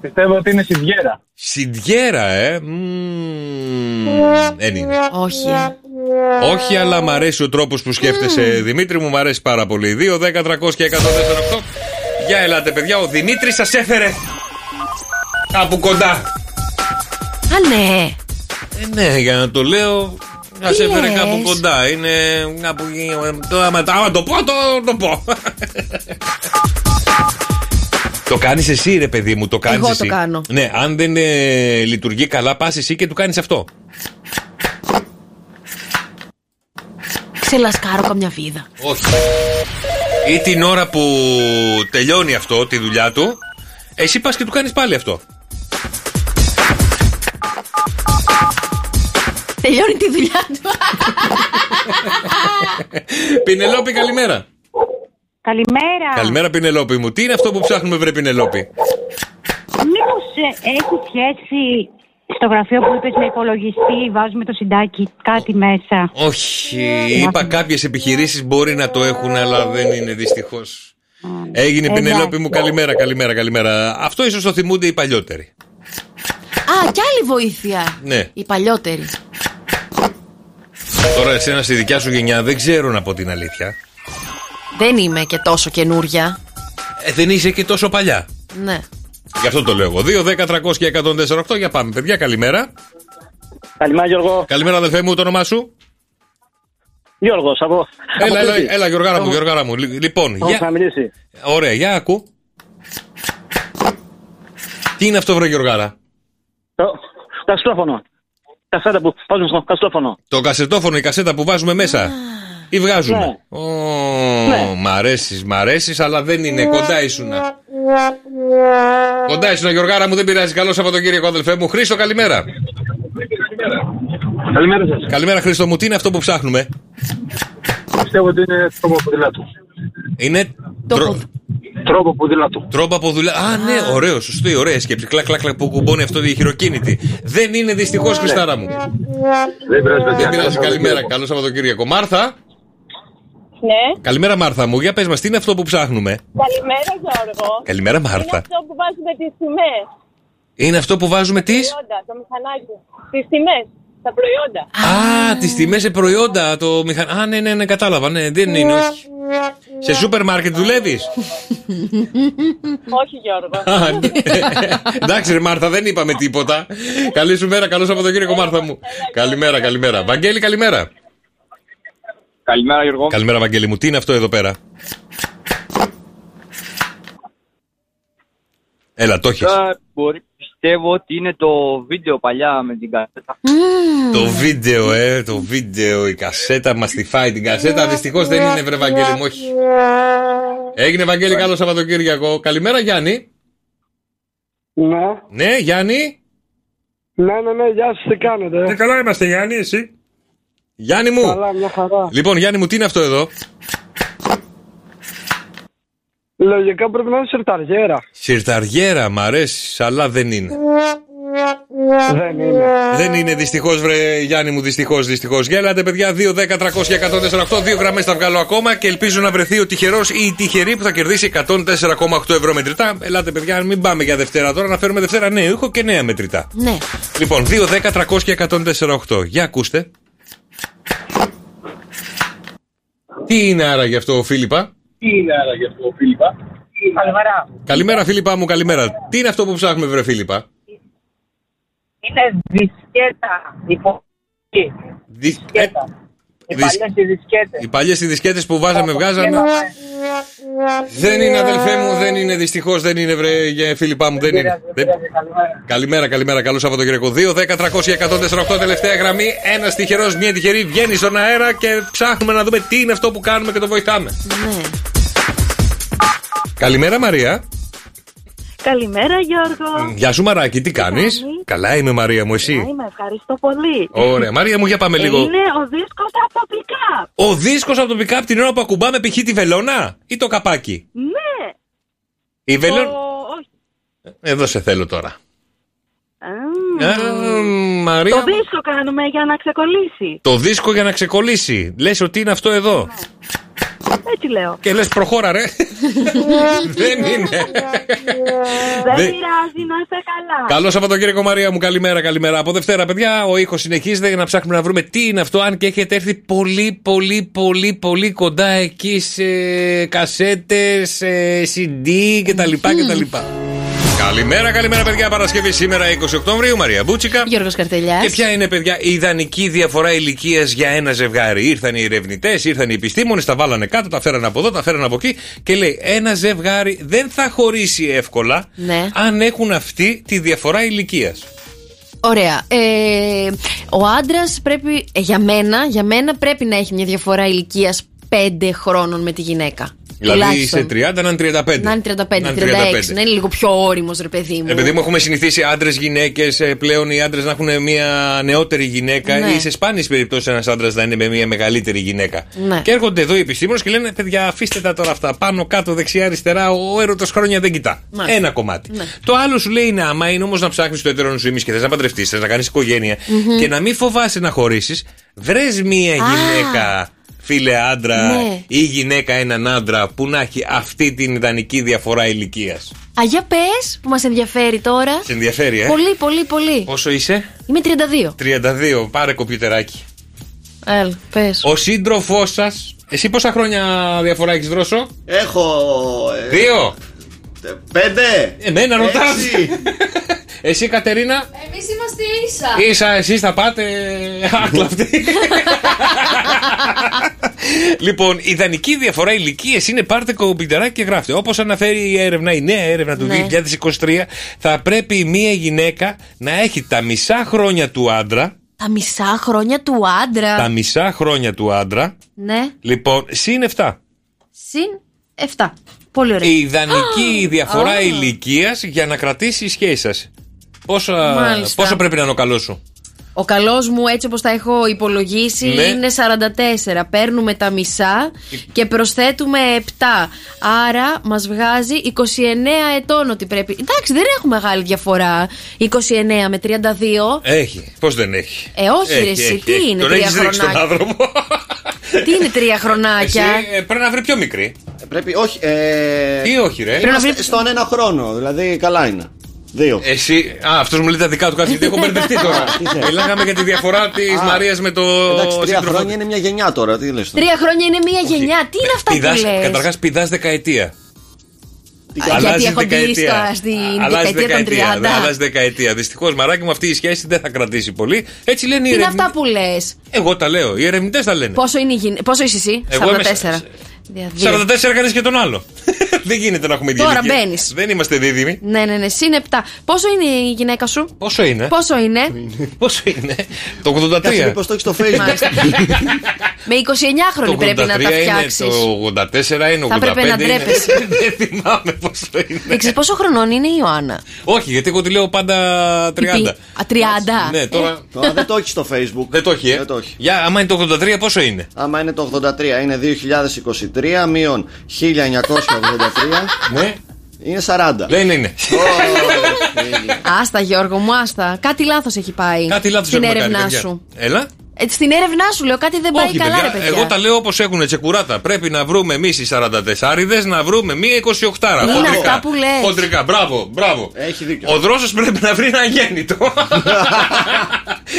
Πιστεύω ότι είναι σιδιέρα. Συντιέρα, ε. Μμμ. Δεν είναι. Όχι. Όχι, αλλά μ' αρέσει ο τρόπος που σκέφτεσαι, Δημήτρη μου, μ' αρέσει πάρα πολύ. 2, 10, 300 και 148. Για ελάτε, παιδιά, ο Δημήτρης σας έφερε. Κάπου κοντά. Α, ναι. Ε, ναι, για να το λέω. Να Τι σε έφερε λες; κάπου κοντά. Είναι κάπου. Το, άμα, άμα το πω, το, το πω. το κάνεις εσύ, ρε παιδί μου, το κάνεις Εγώ το εσύ. κάνω. Ναι, αν δεν ε, λειτουργεί καλά, πας εσύ και του κάνεις αυτό. Ξελασκάρω καμιά βίδα. Όχι. Ή την ώρα που τελειώνει αυτό, τη δουλειά του, εσύ πας και του κάνεις πάλι αυτό. Τελειώνει τη δουλειά του. Πινελόπη, καλημέρα. Καλημέρα. Καλημέρα, Πινελόπη μου. Τι είναι αυτό που ψάχνουμε, βρε Πινελόπη; Μήπως ε, έχει σχέση στο γραφείο που είπες με υπολογιστή, βάζουμε το συντάκι, κάτι μέσα. Όχι, είπα κάποιες επιχειρήσεις μπορεί να το έχουν, αλλά δεν είναι δυστυχώς. Έγινε Εντάξει. Πινελόπη μου, καλημέρα, καλημέρα, καλημέρα. Αυτό ίσως το θυμούνται οι παλιότεροι. Α, κι άλλη βοήθεια. Ναι. Η παλιότερη. Τώρα εσένα στη δικιά σου γενιά δεν ξέρω να πω την αλήθεια. Δεν είμαι και τόσο καινούρια. Ε, δεν είσαι και τόσο παλιά. Ναι. Γι' αυτό το λέω εγώ. 2, 10, 300 και 148. Για πάμε, παιδιά, καλημέρα. Καλημέρα Γιώργο. Καλημέρα, αδελφέ μου, το όνομά σου; Γιώργος, από... Έλα, από έλα, Κρήτη. έλα, Γιωργάρα μου, Έχω- Γιωργάρα μου. Λι- Λοιπόν, έχω για... ξαναμιλήσει. Ωραία, για ακού. Τι είναι αυτό, βρε Γιωργάρα; Το καστρόφωνο. Κασέτα που βάζουμε στο καστρόφωνο. Το κασετόφωνο, η κασέτα που βάζουμε μέσα. Ή βγάζουμε. Ναι. Ω, Μ' αρέσεις, μ' αρέσεις, αλλά δεν είναι. Κοντά ήσουν. Κοντά ήσουν, Γιωργάρα μου, δεν πειράζει. Καλό Σαββατοκύριακο, αδελφέ μου. Χρήστο, καλημέρα. Καλημέρα σας. Καλημέρα, Χρήστο μου. Τι είναι αυτό που ψάχνουμε; Πιστεύω ότι είναι τρόπο ποδηλάτου. Είναι. Το τρο- ποδ- Τρόπο ποδηλάτου. Τρόπο από δουλειά. Α, ναι, ωραίο, σωστή, ωραία σκέψη. Κλακ, κλακ, κλακ που κουμπώνει αυτό η χειροκίνητη. Δεν είναι δυστυχώς, Χριστάρα μου. Δεν πειράζει, παιδιά. Δεν πειράζει, καλημέρα. Καλό Σαββατοκύριακο. Μάρθα; Ναι. Καλημέρα, Μάρθα μου. Για πες μας, τι είναι αυτό που ψάχνουμε; Καλημέρα Γιώργο. Καλημέρα, Είναι Μάρθα. αυτό που βάζουμε τις τιμές. Είναι αυτό που βάζουμε τις; Προϊόντα, το μηχανάκι. Τις τιμές, τα προϊόντα. Α, τις τιμές σε προϊόντα. Το μηχαν... Α, ναι, ναι, ναι, κατάλαβα. Ναι, δεν είναι, όχι. Σε σούπερ μάρκετ δουλεύεις; Όχι Γιώργο. Εντάξει, ρε Μάρθα, δεν είπαμε τίποτα. Καλή σου μέρα, καλό Σαββατοκύριακο, Μάρθα μου. Καλημέρα, καλημέρα. Βαγγέλη, καλημέρα. Καλημέρα Γιώργο. Καλημέρα, Βαγγέλη μου. Τι είναι αυτό εδώ πέρα; Έλα, το έχεις. Ε, μπορεί, πιστεύω ότι είναι το βίντεο παλιά με την κασέτα. Το βίντεο, ε, το βίντεο, η κασέτα μας τη φάει την κασέτα. Δυστυχώς δεν είναι, βρε Βαγγέλη μου, όχι. Έγινε, Βαγγέλη, καλό Σαββατοκύριακο. Καλημέρα, Γιάννη. Ναι. Ναι, Γιάννη. Ναι, ναι, ναι, γεια σας, τι κάνετε; Τι καλά είμαστε, Γιάννη, εσύ; Γιάννη μου. Καλά, μια χαρά. Λοιπόν, Γιάννη μου, τι είναι αυτό εδώ; Λογικά πρέπει να είναι σερταριέρα. Σιρταριέρα, μ' αρέσει, αλλά δεν είναι. Δεν είναι. Δεν είναι δυστυχώς, βρε Γιάννη μου, δυστυχώς, δυστυχώς. Γέλατε, παιδιά, 2, 10, 300 και 148. Δύο γραμμές θα βγάλω ακόμα και ελπίζω να βρεθεί ο τυχερός ή η τυχερή που θα κερδίσει 104,8 ευρώ μετρητά. Ελάτε, παιδιά, μην πάμε για Δευτέρα τώρα, να φέρουμε Δευτέρα νέο ήχο και νέα μετρητά. Ναι. Λοιπόν, 2, 10, 300 και 148. Για ακούστε. Τι είναι άραγε αυτό, Φίλιππα; Τι είναι άραγε αυτό, Φίλιππα; Καλημέρα. Καλημέρα, Φίλιππα μου, καλημέρα. Τι είναι αυτό που ψάχνουμε, βρε Φίλιππα; Είναι δισκέτα. Υπο... Δισκέτα. Οι Δισ- παλιές οι δισκέτες. Οι παλιές οι δισκέτες που βάζαμε, βγάζαμε. Βγαίναμε. Δεν είναι αδελφέ μου, δεν είναι δυστυχώς, δεν είναι βρε για Φίλιππά μου, δεν είναι. Δεν- Καλημέρα, καλημέρα, καλό Σαββατοκύριακο. 2, 10, 300, 148, τελευταία γραμμή. Ένας τυχερός, μία τυχερή βγαίνει στον αέρα και ψάχνουμε να δούμε τι είναι αυτό που κάνουμε και το βοηθάμε. Ναι. Καλημέρα, Μαρία. Καλημέρα, Γιώργο. Γεια σου Μαράκι, τι κάνεις; Καλά είμαι Μαρία μου, εσύ; Να είμαι, ευχαριστώ πολύ. Ωραία, Μαρία μου, για πάμε λίγο. Είναι ο δίσκος από το pick-up. Ο δίσκος από το pick-up την ώρα που ακουμπάμε π.χ. τη βελόνα ή το καπάκι; Ναι. Η βελόνα. Ο- όχι. Εδώ σε θέλω τώρα. Α, Ε, Μαρία. Το δίσκο κάνουμε για να ξεκολλήσει. Το δίσκο για να ξεκολλήσει. Λες ότι είναι αυτό εδώ. Έτσι λέω. Και λες προχώρα ρε. Δεν είναι. Δεν Δεν- πειράζει, να είστε καλά. Καλό Σαββατοκύριακο Μαρία μου, καλημέρα, καλημέρα. Από Δευτέρα, παιδιά, ο ήχος συνεχίζεται για να ψάχνουμε να βρούμε τι είναι αυτό, αν και έχετε έρθει πολύ, πολύ, πολύ, πολύ κοντά εκεί σε κασέτες, CD κτλ. Κτλ. Καλημέρα, καλημέρα, παιδιά. Παρασκευή σήμερα 20 Οκτωβρίου, Μαρία Μπούτσικα. Γιώργος Καρτελιάς. Και ποια είναι, παιδιά, η ιδανική διαφορά ηλικίας για ένα ζευγάρι; Ήρθαν οι ερευνητές, ήρθαν οι επιστήμονες, τα βάλανε κάτω, τα φέρανε από εδώ, τα φέρανε από εκεί και λέει: Ένα ζευγάρι δεν θα χωρίσει εύκολα Ναι. αν έχουν αυτή τη διαφορά ηλικίας. Ωραία. Ε, ο άντρας πρέπει, ε, για μένα, για μένα πρέπει να έχει μια διαφορά ηλικίας 5 χρόνων με τη γυναίκα. Δηλαδή Τουλάχιστον. σε 30 να είναι 35. Να είναι 35, Να 36, είναι 35. να είναι λίγο πιο όριμος, ρε παιδί μου. Επειδή μου έχουμε συνηθίσει άντρες, γυναίκες, πλέον οι άντρες να έχουν μια νεότερη γυναίκα Ναι. ή σε σπάνιες περιπτώσεις ένας άντρας να είναι με μια μεγαλύτερη γυναίκα. Ναι. Και έρχονται εδώ οι επιστήμονες και λένε: Παιδιά, αφήστε τα τώρα αυτά. Πάνω, κάτω, δεξιά, αριστερά. Ο έρωτα χρόνια δεν κοιτά. Μάλιστα. Ένα κομμάτι. Ναι. Το άλλο σου λέει: Ναι, άμα είναι όμως να ψάχνεις το έτερο σου και θες να παντρευτείς, θες να κάνεις οικογένεια Μμμ. και να μην φοβάσαι να χωρίσεις, βρες μια γυναίκα. Φίλε άντρα Ναι. ή γυναίκα έναν άντρα που να έχει αυτή την ιδανική διαφορά ηλικίας. Α, για πες που μας ενδιαφέρει τώρα. Σε ενδιαφέρει, ε; Πολύ, πολύ, πολύ. Πόσο είσαι; Είμαι 32. 32. Πάρε κομπιουτεράκι. Έλα, πες. Ο σύντροφός σας. Εσύ πόσα χρόνια διαφορά έχεις δρόσο; Έχω. ε, Δύο. Πέντε. Εμένα ρωτάς. Έξι. Εσύ Κατερίνα; Εμείς είμαστε ίσα. Ίσα, εσείς θα πάτε άκλαυτοι. λοιπόν, η ιδανική διαφορά ηλικίας είναι πάρτε κομπιουτεράκι και γράφτε. Όπως αναφέρει η έρευνα, η νέα έρευνα του Ναι. 2023, θα πρέπει μία γυναίκα να έχει τα μισά χρόνια του άντρα. Τα μισά χρόνια του άντρα. Τα μισά χρόνια του άντρα. Ναι. Λοιπόν, συν 7. Συν 7. Πολύ ωραία. Η ιδανική διαφορά Α. ηλικίας για να κρατήσει η σχέση σας. Πόσο, Μάλιστα. πόσο πρέπει να είναι ο καλός σου; Ο καλός μου, έτσι όπως τα έχω υπολογίσει, Ναι. είναι 44. Παίρνουμε τα μισά και προσθέτουμε 7. Άρα μας βγάζει 29 ετών ότι πρέπει. Εντάξει, δεν έχουμε μεγάλη διαφορά. 29 με 32. Έχει. Πώς δεν έχει; Ε, όχι, Έχει, ρε, εσύ, έχει, τι έχει. είναι Τον τρία έχεις ρίξει τον χρονάκια; άνθρωπο. Τι είναι τρία Εσύ χρονάκια. ε, πρέπει να βρει πιο μικρή. Πρέπει, όχι. Ε, Τι όχι, ρε; Πρέπει να είμαστε βρει- στον ένα χρόνο, δηλαδή καλά είναι. Δύο. Εσύ. Α, αυτός μου λέει τα δικά του καθηγητή. Έχω μπερδευτεί τώρα. Μιλάγαμε για τη διαφορά της Α, Μαρίας με το. Εντάξει, τρία σύντροφο χρόνια είναι μια γενιά τώρα, τι λες τώρα; Τρία χρόνια είναι μία γενιά. Τι είναι αυτά που λες; Καταρχάς, πηδάς δεκαετία. Γιατί έχω μπει στα- στην Αλλάζει δεκαετία των 30. ναι, Αλλάζεις δεκαετία. Δυστυχώς, μαράκι μου, αυτή η σχέση δεν θα κρατήσει πολύ. Έτσι λένε οι Τι είναι ερευνητέ. αυτά που λες. Εγώ τα λέω. Οι ερευνητές τα λένε. Πόσο, είναι η γυν- Πόσο είσαι εσύ, Εγώ είμαι 44. Δύο. 44 κάνεις και τον άλλο. δεν γίνεται να έχουμε ίδια Τώρα ηλικία. μπαίνεις. Δεν είμαστε δίδυμοι. Ναι, ναι, ναι, συν 7. Πόσο είναι η γυναίκα σου, Πόσο είναι; Πόσο είναι, Πόσο είναι; Το 83. Κάτσε μήπως το έχεις στο facebook. Μάλιστα. Με 29 Το χρόνια πρέπει να 83 τα είναι, φτιάξεις. το 84 είναι, 85 Θα έπρεπε να είναι. ντρέπεσαι. Δεν θυμάμαι πόσο είναι. Δεν ξέρεις πόσο χρονών είναι η Ιωάννα. Όχι, γιατί εγώ τη λέω πάντα 30. Α, 30. Ναι, τώρα. Τώρα δεν το έχεις στο facebook. Δεν το έχει, ε. Δεν το έχει. Για, άμα είναι το 83, πόσο είναι; Άμα είναι το 83, είναι 2023 μείον 1983. Ναι. Είναι 40. Δεν είναι. Άστα, Γιώργο μου, άστα. Κάτι λάθος έχει πάει. Κάτι λάθος στην έχουμε κάνει. έρευνά παιδιά. σου. Έλα. Ε, στην έρευνά σου λέω κάτι δεν πάει Όχι, καλά, παιδιά, ρε παιδιά. εγώ τα λέω όπως έχουν τσεκουράτα. Πρέπει να βρούμε εμείς οι 44 να βρούμε μία 28. Είναι αυτά που λες. Χοντρικά, μπράβο, μπράβο. Έχει δίκιο. Ο δρόσος πρέπει να βρει ένα γέννητο.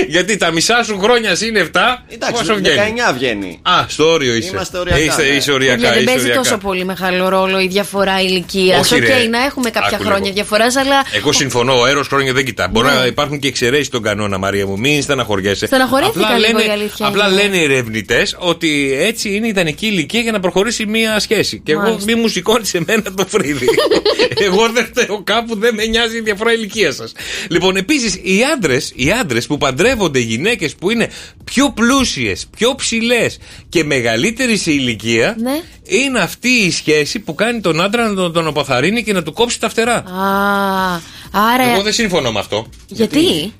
Γιατί τα μισά σου χρόνια είναι 7. Εντάξει, πόσο βγαίνει; 19 βγαίνει. Α, στο όριο είσαι. Είμαστε οριακά, Είσαι, ναι. είσαι οριακά. Ναι, δεν είσαι παίζει οριακά. τόσο πολύ μεγάλο ρόλο η διαφορά ηλικίας. Οκ, Όχι, ρε. να έχουμε κάποια Άκου χρόνια λίγο. διαφοράς, αλλά. Εγώ συμφωνώ, ο έρως χρόνια δεν κοιτά. Μπορεί Ναι. να υπάρχουν και εξαιρέσεις στον κανόνα, Μαρία μου. Μην στεναχωριέσαι. Στεναχωρήθηκα Απλά λίγο λένε, η αλήθεια απλά είναι. λένε οι ερευνητές ότι έτσι είναι η ιδανική ηλικία για να προχωρήσει μία σχέση. Και εγώ Μάλιστα. μη μου σηκώνεις εμένα το φρύδι. εγώ δεν φταίω κάπου, δεν με νοιάζει η διαφορά ηλικίας σας. Λοιπόν, επίσης οι άντρες οι άντρες που παντρεύονται γυναίκες που είναι πιο πλούσιες, πιο ψηλές και μεγαλύτεροι σε ηλικία, Ναι. είναι αυτή η σχέση που κάνει τον άντρα να τον, τον αποθαρρύνει και να του κόψει τα φτερά. Α, άρα. Εγώ δεν συμφωνώ με αυτό. Γιατί;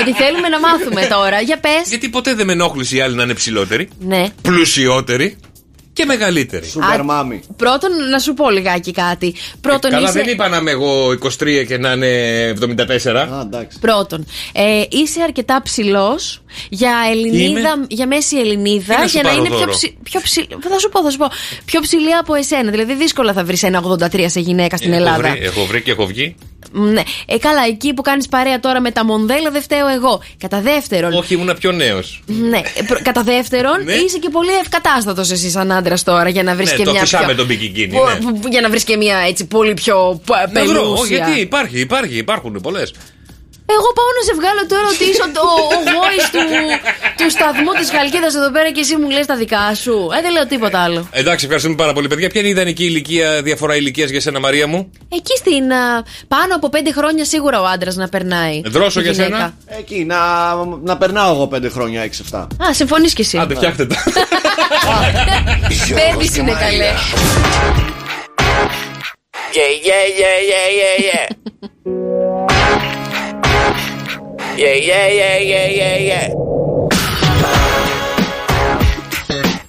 Ότι θέλουμε να μάθουμε τώρα. Για πες. Γιατί ποτέ δεν με ενόχλησε οι άλλοι να είναι ψηλότεροι, Ναι. πλουσιότεροι και μεγαλύτεροι. Sugar mommy. Πρώτον, να σου πω λιγάκι κάτι. Πρώτον, Ε, Καλά, είσαι... δεν είπα να είμαι εγώ 23 και να είναι 74. Πρώτον, ε, είσαι αρκετά ψηλός για Ελληνίδα, Είμαι. για μέση Ελληνίδα, Τι να σου για να πάρω είναι πιο, δώρο; ψη, πιο ψηλή. Θα σου πω, θα σου πω. Πιο ψηλή από εσένα. Δηλαδή, δύσκολα θα βρεις ένα 83 σε γυναίκα στην έχω, Ελλάδα. βρει, έχω βρει και έχω βγει. Ναι. Ε, καλά, εκεί που κάνεις παρέα τώρα με τα μοντέλα δεν φταίω εγώ. Κατά δεύτερον. Όχι, ήμουν πιο νέος. Ναι. Ε, προ- Κατά δεύτερον, Ναι. είσαι και πολύ ευκατάστατος εσύ σαν άντρας τώρα για να βρεις Ναι, και το μια. φυσάμε πιο... τον μπικικίνι. που- Ναι. που- που- για να βρεις και μια έτσι πολύ πιο π- Να βρω, πελούσια. γιατί υπάρχει, υπάρχει, υπάρχουν πολλές. Εγώ πάω να σε βγάλω τώρα ότι είσαι ο, ο γόη του, του σταθμού της Χαλκίδας εδώ πέρα και εσύ μου λες τα δικά σου. Ε, δεν λέω τίποτα άλλο. Εντάξει, ευχαριστούμε πάρα πολύ, παιδιά. Ποια είναι η ιδανική ηλικία, διαφορά ηλικίας για σένα, Μαρία μου; Εκεί στην. α, πάνω από πέντε χρόνια σίγουρα ο άντρας να περνάει. Δρόσο Η για γυναίκα. σένα; Εκεί, να, να περνάω εγώ πέντε χρόνια, 6-7. Α, συμφωνείς κι εσύ. Άντε, φτιάχτε τα. Πέμπτης είναι καλέ. Yeah, yeah, yeah, yeah, yeah, yeah. Yeah, yeah, yeah, yeah, yeah, yeah.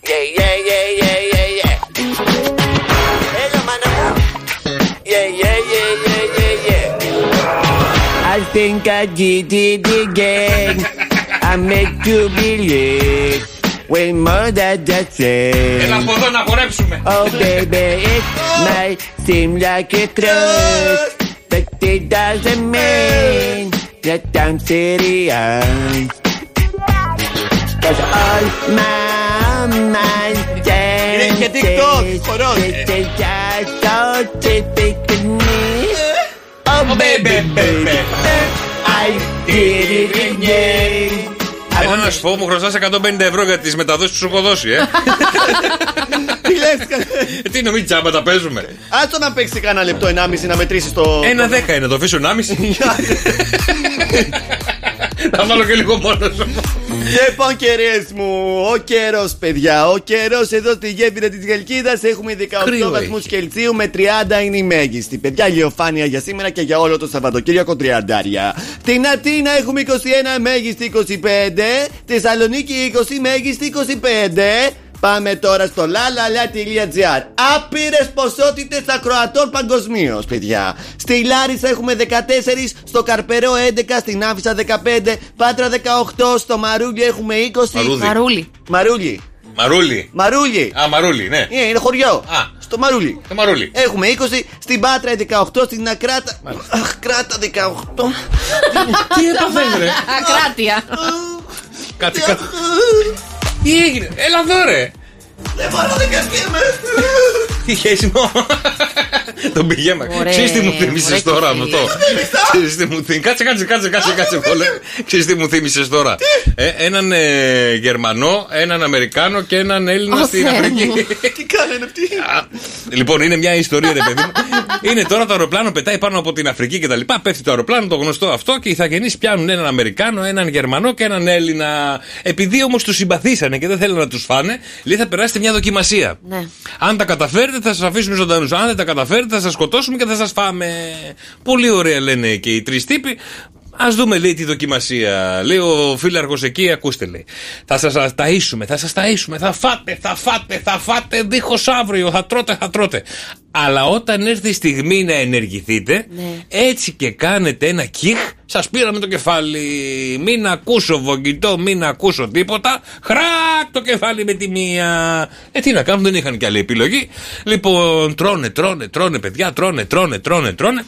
Yeah, yeah, yeah, yeah, yeah, yeah. Έλα, μάνα μου. Yeah, yeah, yeah, yeah, yeah, yeah. I think I did it again. I make you believe way more than that said. Έλα από εδώ να χορέψουμε. Oh baby, it might seem like a truth, but it doesn't mean that I'm serious. Cause all my mind dances. que TikTok, jorón. so. Oh, baby, baby, I did it again. Έλα να σου πω, μου χρωστάς 150 ευρώ για τις μεταδόσεις που σου έχω δώσει, ε. Τι λες, Ε, Τι νομίζει, τσάμπα τα παίζουμε. Άστο να παίξει κανένα λεπτό, ενάμιση να μετρήσεις το. Ένα δέκα είναι, το αφήσω 1,5. Θα βάλω και λίγο μόνος μου. Λοιπόν, κυρίες μου, ο καιρός, παιδιά, ο καιρός εδώ στη γέφυρα της Γελκίδας έχουμε 18 Κρύο βαθμούς Κελσίου με 30 είναι η μέγιστη. Παιδιά, ηλιοφάνεια για σήμερα και για όλο το Σαββατοκύριακο 30. Την Ατίνα έχουμε 21 μέγιστη 25, Θεσσαλονίκη 20 μέγιστη 25. Πάμε τώρα στο lalala.gr. Άπειρες ποσότητες ακροατών παγκοσμίως, παιδιά. Στη Λάρισα έχουμε 14, στο Καρπερό 11, στην Άφησα 15, Πάτρα 18, στο Μαρούλι έχουμε 20. Μαρούδι. Μαρούλι. Μαρούλι. Μαρούλι. Μαρούλι. Α, μαρούλι, ναι. Ε, είναι χωριό. Α. Στο Μαρούλι. Το μαρούλι. Έχουμε 20, στην Πάτρα 18, στην Ακράτα. Αχ, Κράτα 18. Τι έπαθες, ρε. Ακράτεια. Κάτι, κάτι. Τι έγινε, έλα εδώ, ρε. Δεν μπορώ να καθίμαι. Τι χέσιμο. Τον πηγαίμα. Ωραία, Ξέρεις τι μου θύμισες ωραία τώρα και με το. Ξέρεις τι μου θύμισες. Κάτσε, κάτσε, κάτσε, κάτσε, κάτσε. πολύ. Ξέρεις τι μου θύμισες τώρα; Ε, έναν ε, Γερμανό, έναν Αμερικάνο και έναν Έλληνα Ω, στην Θεέ Αφρική. μου. Τι κάνανε αυτοί; Λοιπόν, είναι μια ιστορία, ρε παιδί μου. Είναι τώρα το αεροπλάνο πετάει πάνω από την Αφρική και τα λοιπά. Πέφτει το αεροπλάνο, το γνωστό αυτό, και οι Ιθαγενείς πιάνουν έναν Αμερικάνο, έναν Γερμανό και έναν Έλληνα. Επειδή όμως τους συμπαθήσανε και δεν θέλουν να τους φάνε, λέει θα περάσετε μια δοκιμασία. Ναι. Αν τα καταφέρετε, θα σας αφήσουμε ζωντανούς. Αν δεν τα καταφέρετε, θα σας σκοτώσουμε και θα σας φάμε. Πολύ ωραία λένε και οι τρεις τύποι. Α δούμε, λέει, τη δοκιμασία. Λέει ο φύλαργο εκεί, ακούστε, λέει. Θα σας ταΐσουμε, θα σας ταΐσουμε, θα φάτε, θα φάτε, θα φάτε δίχως αύριο, θα τρώτε, θα τρώτε. Αλλά όταν έρθει η στιγμή να ενεργηθείτε, Ναι. έτσι και κάνετε ένα κιχ, σας πήραμε το κεφάλι. Μην ακούσω βογγητό, μην ακούσω τίποτα. Χράκ το κεφάλι με τη μία. Ε, τι να κάνουν, δεν είχαν και άλλη επιλογή. Λοιπόν, τρώνε, τρώνε, τρώνε, παιδιά, τρώνε, τρώνε, τρώνε, τρώνε.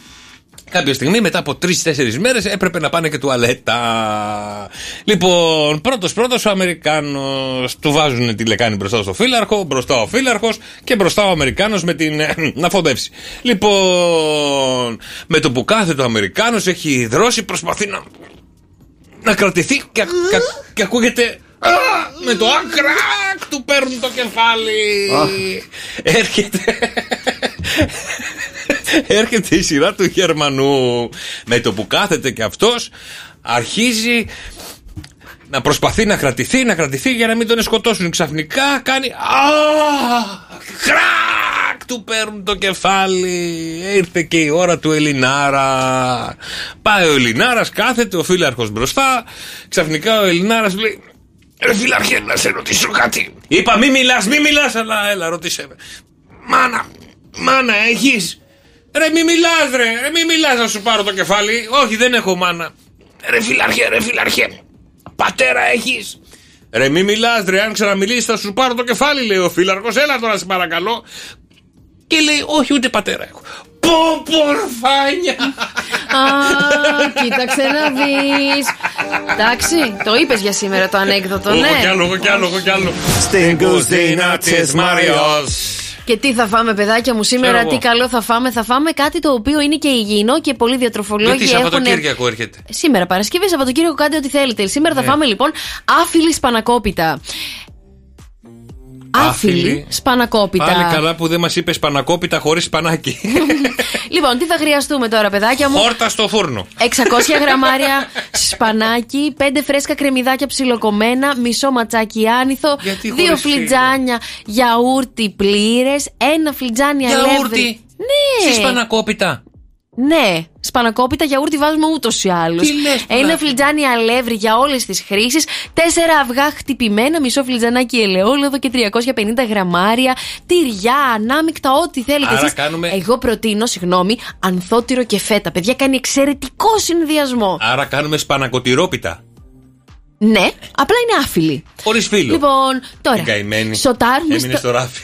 Κάποια στιγμή, μετά από τρει-τέσσερι μέρες, έπρεπε να πάνε και τουαλέτα. Λοιπόν, πρώτος πρώτος ο Αμερικάνος. Του βάζουν τη λεκάνη μπροστά στο φύλαρχο, μπροστά ο φύλαρχος και μπροστά ο Αμερικάνος με την. ε, να φοδεύσει. Λοιπόν, με το που κάθεται ο Αμερικάνος έχει δρώσει, προσπαθεί να. να κρατηθεί και, και, και ακούγεται. «Α!» με το ακράκ του παίρνουν το κεφάλι. Έρχεται. Έρχεται η σειρά του Γερμανού. Με το που κάθεται και αυτός αρχίζει να προσπαθεί να κρατηθεί, να κρατηθεί για να μην τον σκοτώσουν. Ξαφνικά κάνει. Α! Κρακ! Του παίρνουν το κεφάλι. Ήρθε και η ώρα του Ελληνάρα. Πάει ο Ελληνάρας, κάθεται ο φύλαρχο μπροστά. Ξαφνικά ο Ελληνάρας λέει. Ρε φύλαρχε, να σε ρωτήσω κάτι. Είπα μη μιλάς, μη μιλάς, αλλά έλα, ρωτήσε με. Μάνα, μάνα, έχεις. Ρε μη μιλάς, ρε, ρε μη μιλάς να σου πάρω το κεφάλι. Όχι, δεν έχω μάνα. Ρε φυλαρχέ, ρε φυλαρχέ. Πατέρα έχεις. Ρε μη μιλάς, ρε, αν ξαναμιλήσει θα σου πάρω το κεφάλι, λέει ο φύλαρχο. Έλα τώρα, σε παρακαλώ. Και λέει, Όχι, ούτε πατέρα έχω. Πω, πορφάνια. Α, κοίταξε να δεις. Εντάξει, το είπες για σήμερα το ανέκδοτο, Εγώ ναι. κι άλλο, εγώ κι άλλο, εγώ κι άλλο. Στην κουζίνα της Μάριος. Και τι θα φάμε, παιδάκια μου, σήμερα, Ξέρω τι εγώ. καλό θα φάμε. Θα φάμε κάτι το οποίο είναι και υγιεινό και πολλοί διατροφολόγοι Γιατί έχουν. Σαββατοκύριακο έρχεται. Σήμερα, Παρασκευή, Σαββατοκύριακο, κάντε ό,τι θέλετε. Σήμερα θα Ναι. φάμε λοιπόν άφιλη σπανακόπιτα. Άφιλη σπανακόπιτα. Πάλι καλά που δεν μας είπες σπανακόπιτα χωρίς σπανάκι. Λοιπόν, τι θα χρειαστούμε τώρα, παιδάκια μου; Χόρτα στο φούρνο. 600 γραμμάρια σπανάκι, 5 φρέσκα κρεμμυδάκια ψιλοκομμένα, μισό ματσάκι άνηθο, Γιατί 2 χωρίς φλιτζάνια γιαούρτι πλήρες, ένα φλιτζάνι αλεύρι. Γιαούρτι; Ναι. Στη σπανακόπιτα. Ναι, σπανακόπιτα γιαούρτι βάζουμε ούτως ή άλλως. Τι λες, Ένα πουλάκι; φλιτζάνι αλεύρι για όλες τις χρήσεις. Τέσσερα αυγά χτυπημένα, μισό φλιτζανάκι ελαιόλαδο και 350 γραμμάρια. Τυριά, ανάμεικτα, ό,τι θέλετε Άρα εσείς. κάνουμε- Εγώ προτείνω, συγγνώμη, ανθότυρο και φέτα. Παιδιά, κάνει εξαιρετικό συνδυασμό. Άρα κάνουμε σπανακοτηρόπιτα. Ναι, απλά είναι άφιλη. Χωρίς φίλο. Λοιπόν, τώρα. Την καημένη. Σοτάρουμε Έμεινε στο- στο ράφι.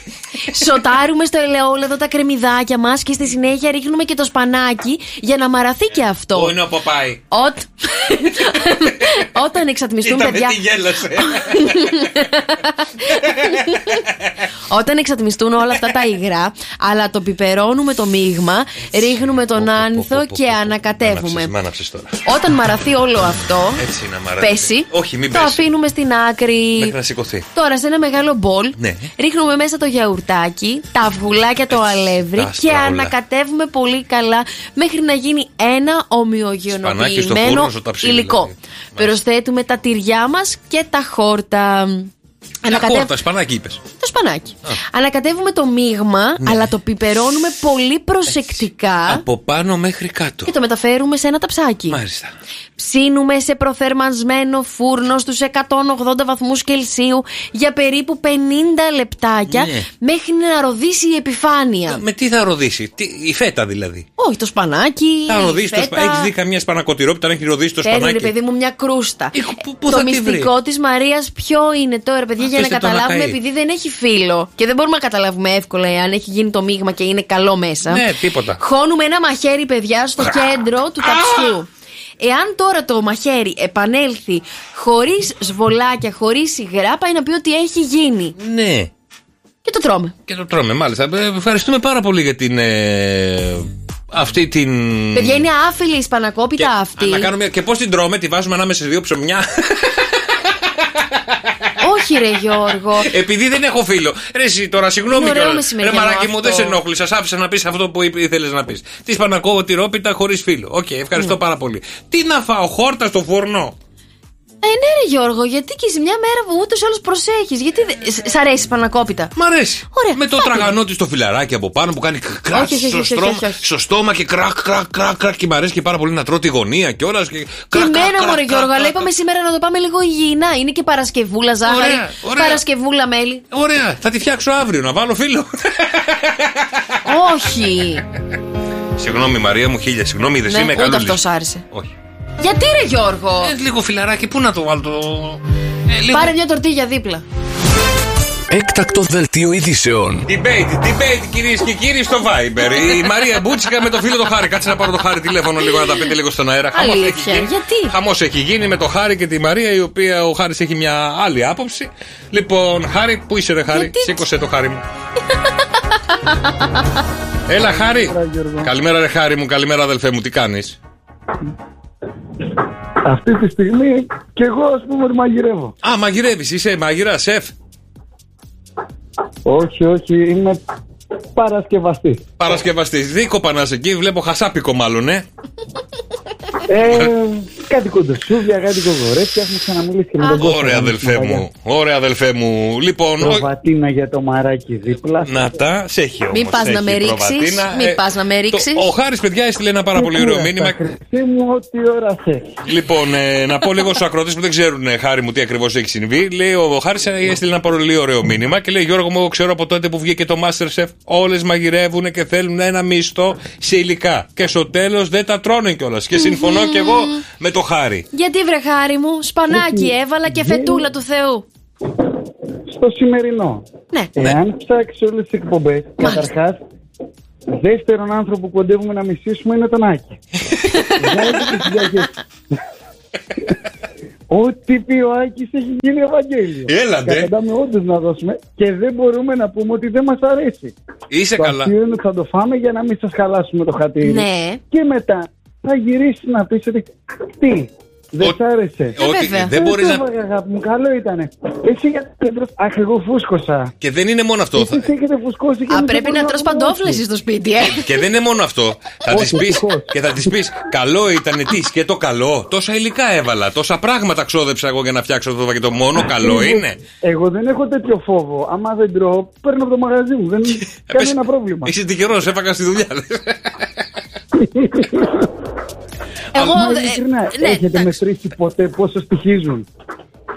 Σοτάρουμε στο ελαιόλαδο τα κρεμμυδάκια μας και στη συνέχεια ρίχνουμε και το σπανάκι για να μαραθεί και αυτό. Πού είναι ο Παπάι. Ότ. Όταν εξατμιστούν, Κοίτα με παιδιά. τι γέλασε. Όταν εξατμιστούν όλα αυτά τα υγρά, αλλά το πιπερώνουμε το μείγμα, ρίχνουμε τον άνθο και ανακατεύουμε. Μ' άναψες τώρα. Όταν μαραθεί όλο αυτό, Έτσι να μαράζει. πέσει, Όχι, μην το πέσει. αφήνουμε στην άκρη. Μέχρι να σηκωθεί. Τώρα σε ένα μεγάλο μπολ Ναι. ρίχνουμε μέσα το γιαουρτάκι, τα αυγουλάκια, το αλεύρι τα και άστρα όλα. ανακατεύουμε πολύ καλά μέχρι να γίνει ένα Σπανάκι στο ομοιογενοποιημένο φούρνο, ζωταψίλι, υλικό. δηλαδή. Προσθέτουμε τα τυριά μας και τα χόρτα. Ένα Ανακατεύ- κόρτα, σπανάκι είπες. το σπανάκι. Ανακατεύουμε το μείγμα, Ναι. αλλά το πιπερώνουμε πολύ προσεκτικά Από πάνω μέχρι κάτω. και το μεταφέρουμε σε ένα ταψάκι. Μάλιστα. Ψήνουμε σε προθερμασμένο φούρνο στους 180 βαθμούς Κελσίου για περίπου 50 λεπτάκια Ναι. μέχρι να ροδίσει η επιφάνεια. Με τι θα ροδίσει, τι, η φέτα δηλαδή. Όχι, το σπανάκι. Θα η ροδίσει το φέτα. σπανάκι. Έχεις δει καμιά σπανακοτηρόπιτα να έχει ροδίσει το Παίρνει, ρε σπανάκι; παιδί μου, μια κρούστα. πού το θα τη βρει; μυστικό της Μαρίας ποιο είναι τώρα, παιδιά, για να Αφήστε το να καταλάβουμε, καεί. επειδή δεν έχει φύλλο και δεν μπορούμε να καταλάβουμε εύκολα εάν έχει γίνει το μείγμα και είναι καλό μέσα. Ναι, τίποτα. Χώνουμε ένα μαχαίρι, παιδιά, στο κέντρο του ταψιού. Εάν τώρα το μαχαίρι επανέλθει χωρίς σβολάκια, χωρίς υγρά, πάει να πει ότι έχει γίνει. Ναι. Και το τρώμε. Και το τρώμε, μάλιστα. Ε, Ευχαριστούμε πάρα πολύ για την. ε, αυτή την. Παιδιά, είναι άφυλλη η σπανακόπιτα αυτή. Να κάνουμε, και πώς την τρώμε, τη βάζουμε ανάμεσα σε δύο ψωμιά. Όχι, ρε Γιώργο. Επειδή δεν έχω φύλλο. Ρε, εσύ τώρα, συγγνώμη Είναι ωραίο τώρα. Ρε, μεσημεριανό μαράκι μου, αυτό. δεν σε ενόχλησα. Σ' άφησα να πεις αυτό που ήθελες να πεις. Τη σπανακοτυρόπιτα χωρίς φύλλο. Οκ, ευχαριστώ Ναι. πάρα πολύ. Τι να φάω, χόρτα στο φούρνο; Ε, ναι, ρε Γιώργο, γιατί και σε μια μέρα που ούτως ή άλλως προσέχεις. Γιατί. δε- σ- Σ' αρέσει η σπανακόπιτα. Μ' αρέσει. Ωραία, Με το φάτε. τραγανό της το φιλαράκι από πάνω που κάνει κρακ Όχι, όχι, στο, όχι, όχι, στρώμα- όχι, όχι. στο στόμα και κρακ, κρακ, κρακ, κρακ. Και μ' αρέσει και πάρα πολύ να τρώω τη γωνία και όλας. Και... Και κρακ, κρακ, εμένα, κρακ, μωρέ κρακ, Γιώργο, κρακ, αλλά είπαμε σήμερα να το πάμε λίγο υγιεινά. Είναι και Παρασκευούλα ζάχαρη. Ωραία, ωραία. Παρασκευούλα μέλι. Ωραία, θα τη φτιάξω αύριο να βάλω φίλο. Όχι. Συγγνώμη, Μαρία μου, χίλια. Συγγνώμη, δεν Ναι, είμαι ούτε καλό. αυτός σ' άρεσε. Όχι. Γιατί ρε Γιώργο; Ε, λίγο φιλαράκι, πού να το βάλω το. Ε, λίγο... Πάρε μια τορτίγια δίπλα. Έκτακτος δελτίο ειδήσεων. Debate, debate κυρίες και κύριοι στο Viber. Η Μαρία Μπούτσικα με το φίλο το Χάρη. Κάτσε να πάρω το Χάρη τηλέφωνο λίγο να τα πείτε λίγο στον αέρα. Χαμός Αλήθεια, έχει γίνει. γιατί; Χαμός έχει γίνει με το Χάρη και τη Μαρία, η οποία ο Χάρης έχει μια άλλη άποψη. Λοιπόν, Χάρη, πού είσαι, ρε Χάρη, σήκωσε το Χάρη μου. Έλα, Χάρη. Καλημέρα, ρε Χάρη μου, καλημέρα, αδελφέ μου, τι κάνεις; Αυτή τη στιγμή και εγώ ας πούμε ότι μαγειρεύω. Α, μαγειρεύεις, είσαι μαγειρά, σεφ. Όχι, όχι, είμαι παρασκευαστής. Παρασκευαστής. Δίκο πανά εκεί, βλέπω χασάπικο μάλλον, ε. Ε, κάτι κοντοσούβια, κάτι κογορέπια. Έχουμε ξαναμιλήσεις και με τον κόσμο. Ωραία, αδελφέ μου. Ωραία, αδελφέ μου. Λοιπόν, ο- Προβατίνα για το μαράκι δίπλα. να τα, σε έχει όμως. Μην πα να με ρίξεις. Μην πας να με ρίξεις. Ο Χάρης, παιδιά, έστειλε ένα πάρα πολύ ωραίο μήνυμα. Τι μου, ό,τι ώρα θες. Λοιπόν, ε, να πω λίγο στους ακροτές που δεν ξέρουν, ε, χάρη μου, τι ακριβώς έχει συμβεί. Λέει ο Χάρης έστειλε ένα πολύ ωραίο μήνυμα και λέει: Γιώργο μου, εγώ ξέρω από τότε που βγήκε το Masterchef, όλες μαγειρεύουν και θέλουν ένα μισθό σε υλικά. Και στο τέλος δεν τα τρώνε κιόλας. Και συμφωνώ κι εγώ με το Χάρη. Γιατί βρε χάρη μου, σπανάκι έβαλα και φετούλα του Θεού. Στο σημερινό. Ναι. Εάν ψάξεις όλες τις εκπομπές, καταρχάς, δεύτερον άνθρωπο που κοντεύουμε να μισήσουμε είναι τον Άκη. Βγάλετε τις συνταγές. Ό,τι πει ο Άκης έχει γίνει Ευαγγέλιο. Έλατε. Καταντάμε όντως να δώσουμε και δεν μπορούμε να πούμε ότι δεν μας αρέσει. Είσαι το καλά. αστείο είναι ότι θα το φάμε για να μην σας χαλάσουμε το χατήρι. Ναι. Και μετά θα γυρίσει να πεις ότι τι, δεν σ' άρεσε. Ότι βέβαια. δεν μπορείς να- το, Αγάπη μου, καλό ήτανε. Εσύ γιατί δεν τρως... Αχ, εγώ φούσκωσα. Και δεν είναι μόνο αυτό. Εσείς έχετε φουσκώσει και Α, δεν πρέπει μπορώ να τρως παντόφλες αποδώσω. στο σπίτι, ε. Και δεν είναι μόνο αυτό. Θα Όχι, της πει ευτυχώς. και θα της πεις: Καλό ήταν τι, και το καλό. Τόσα υλικά έβαλα, τόσα πράγματα ξόδεψα εγώ για να φτιάξω αυτό το φαγητό. Μόνο καλό Εγώ- είναι. Εγώ δεν έχω τέτοιο φόβο. Άμα δεν τρώω, παίρνω από το μαγαζί μου. Δεν είναι κανένα πρόβλημα. Είσαι τυχερός, έφαγα στη δουλειά. Εγώ, Μα ε, ειλικρινά, ναι, έχετε μετρήσει ποτέ πόσο στοιχίζουν;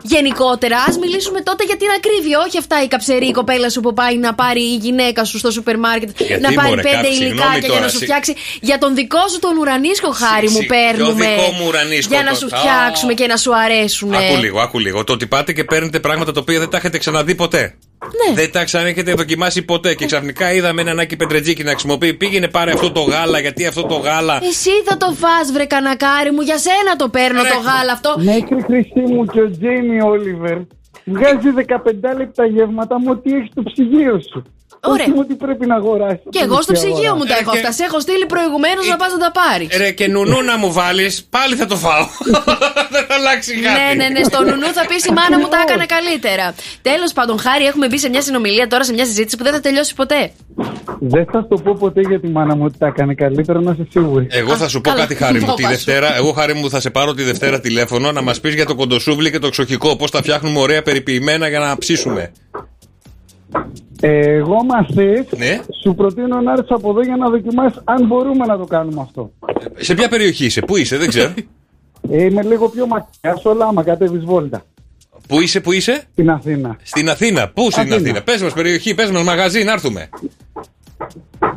Γενικότερα, ας μιλήσουμε τότε για την ακρίβεια. Όχι αυτά η καψερή κοπέλα σου που πάει να πάρει η γυναίκα σου στο σούπερ μάρκετ Γιατί, να πάρει μωρέ, πέντε κάτι, συγγνώμη υλικάκια για τώρα, να σου συ- φτιάξει. Για τον δικό σου τον ουρανίσκο χάρη μου Συ- παίρνουμε. ποιο δικό μου ουρανίσκο Για να το- σου Α. φτιάξουμε και να σου αρέσουν. Άκου λίγο, άκου λίγο. Το ότι πάτε και παίρνετε πράγματα τα οποία δεν τα έχετε ξαναδεί ποτέ. Ναι. Δεν τα ξανέχετε δοκιμάσει ποτέ. Και ξαφνικά είδαμε έναν Άκη Πεντρετζίκη να χρησιμοποιεί. Πήγαινε πάρε αυτό το γάλα, γιατί αυτό το γάλα. Εσύ θα το φας βρε κανακάρι μου, για σένα το παίρνω το γάλα αυτό. Μέχρι Χρυσή μου και ο Τζέιμι Όλιβερ βγάζει 15 λεπτά γεύματα με ό,τι έχει στο ψυγείο σου. Ωραία. Όχι με ό,τι πρέπει να αγοράσει. Και εγώ στο ψυγείο μου τα έχω αυτά. Σε έχω στείλει προηγουμένως να πας να τα πάρεις. Ρε και νουνού να μου βάλεις, πάλι θα το φάω. δεν θα αλλάξει κάτι. Ναι, ναι, ναι. Στο νουνού θα πεις η μάνα μου τα έκανε καλύτερα. Τέλος πάντων, χάρη, έχουμε μπει σε μια συνομιλία τώρα, σε μια συζήτηση που δεν θα τελειώσει ποτέ. Δεν θα το πω ποτέ για τη μάνα μου ότι τα έκανε καλύτερα, να είσαι σίγουρη. Εγώ θα σου πω καλά. κάτι, Χάρη μου. Το Τη είπα σου. Δευτέρα, εγώ, Χάρη μου, θα σε πάρω τη Δευτέρα τηλέφωνο να μας πεις για το κοντοσούβλι και το ξοχικό. Πώς τα φτιάχνουμε ωραία περιποιημένα για να ψήσουμε. Ε, Εγώ μα θες, Ναι. σου προτείνω να έρθεις από εδώ για να δοκιμάσεις αν μπορούμε να το κάνουμε αυτό. Σε ποια περιοχή είσαι, πού είσαι, δεν ξέρω. Ε, είμαι λίγο πιο μακριά, στο Λάμα, κατέβεις βόλτα. πού είσαι, πού είσαι; Στην Αθήνα. Στην Αθήνα. Πού στην Αθήνα. Αθήνα. Πες μας περιοχή, πες μας μαγαζί, να έρθουμε.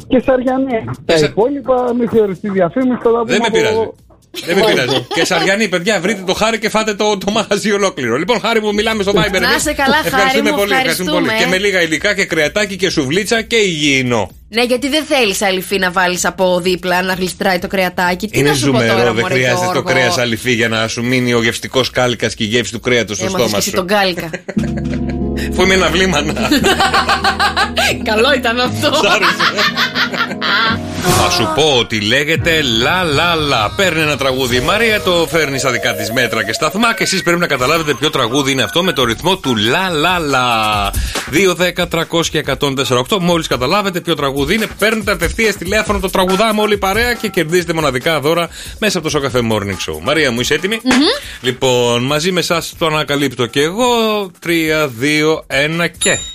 Και Σαριανή. Τα υπόλοιπα μη θεωρηθεί διαφήμιση, θα τα πούμε Δεν με από- πειράζει. Δεν με πειράζει. και Σαριανή, παιδιά, βρείτε το χάρη και φάτε το, το μαγαζί ολόκληρο. Λοιπόν, χάρη που μιλάμε στο Viber. Να εμείς. είσαι καλά, Χάρη Ευχαριστούμε μου, πολύ, ευχαριστούμε πολύ. ευχαριστούμε. Και με λίγα υλικά και κρεατάκι και σουβλίτσα και υγιεινό. Ναι, γιατί δεν θέλεις αληφή να βάλεις από δίπλα να γλιστράει το κρεατάκι. Τι Είναι να σου πω τώρα, ζουμερό, δεν μωρέ, χρειάζεται το Γιώργο; κρέας αληφή για να σου μείνει ο γευστικός κάλικας και η γεύση του κρέατος στο Έμαθες στόμα και εσύ σου. τον κάλικα. Που είμαι ένα βλήμανα. Καλό ήταν αυτό. Σ' Θα σου πω ότι λέγεται λα λα λα. Παίρνει ένα τραγούδι η Μαρία, το φέρνει στα δικά της μέτρα και σταθμά και εσείς πρέπει να καταλάβετε ποιο τραγούδι είναι αυτό με το ρυθμό του λα λα λα. 2, 10, 300 και 148. Μόλις καταλάβετε ποιο τραγούδι είναι, παίρνετε απευθείας τηλέφωνο, το τραγουδάμε όλη η παρέα και κερδίζετε μοναδικά δώρα μέσα από το Σοκαφέ Morning Show. Μαρία μου, είσαι έτοιμη; Λοιπόν, μαζί με εσάς το ανακαλύπτω και εγώ. 3, 2, 1 και.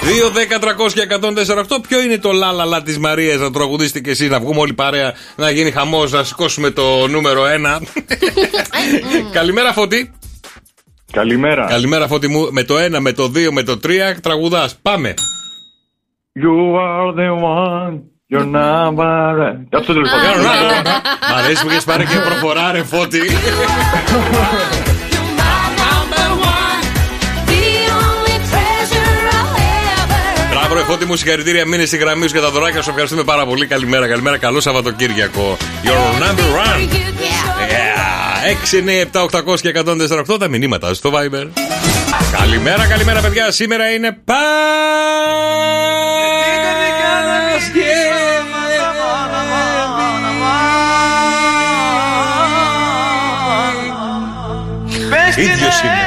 2, 10, 300 και 148. Ποιο είναι το λα λα λα της Μαρίας να τραγουδίσετε και εσύ, να βγούμε όλοι παρέα, να γίνει χαμός, να σηκώσουμε το νούμερο 1. Καλημέρα, Φώτη. Καλημέρα. Καλημέρα, Φώτη μου. Με το 1, με το 2, με το 3 τραγουδάς. Πάμε. You are the one, your number. Αυτό τέλο πάντων. Μ' αρέσει που έχεις πάρει και προφορά, ρε Φώτη. Μπράβο, ρε Φώτη Κωστή μου, συγχαρητήρια. Μείνε στη γραμμή σου και τα δωράκια σου. Ευχαριστούμε πάρα πολύ. Καλημέρα, καλημέρα. Καλό Σαββατοκύριακο. Your number one. Yeah. 6, 9, 7, 800 και 148 τα μηνύματα στο Viber. Καλημέρα, καλημέρα, παιδιά. Σήμερα είναι Ίδιος είναι.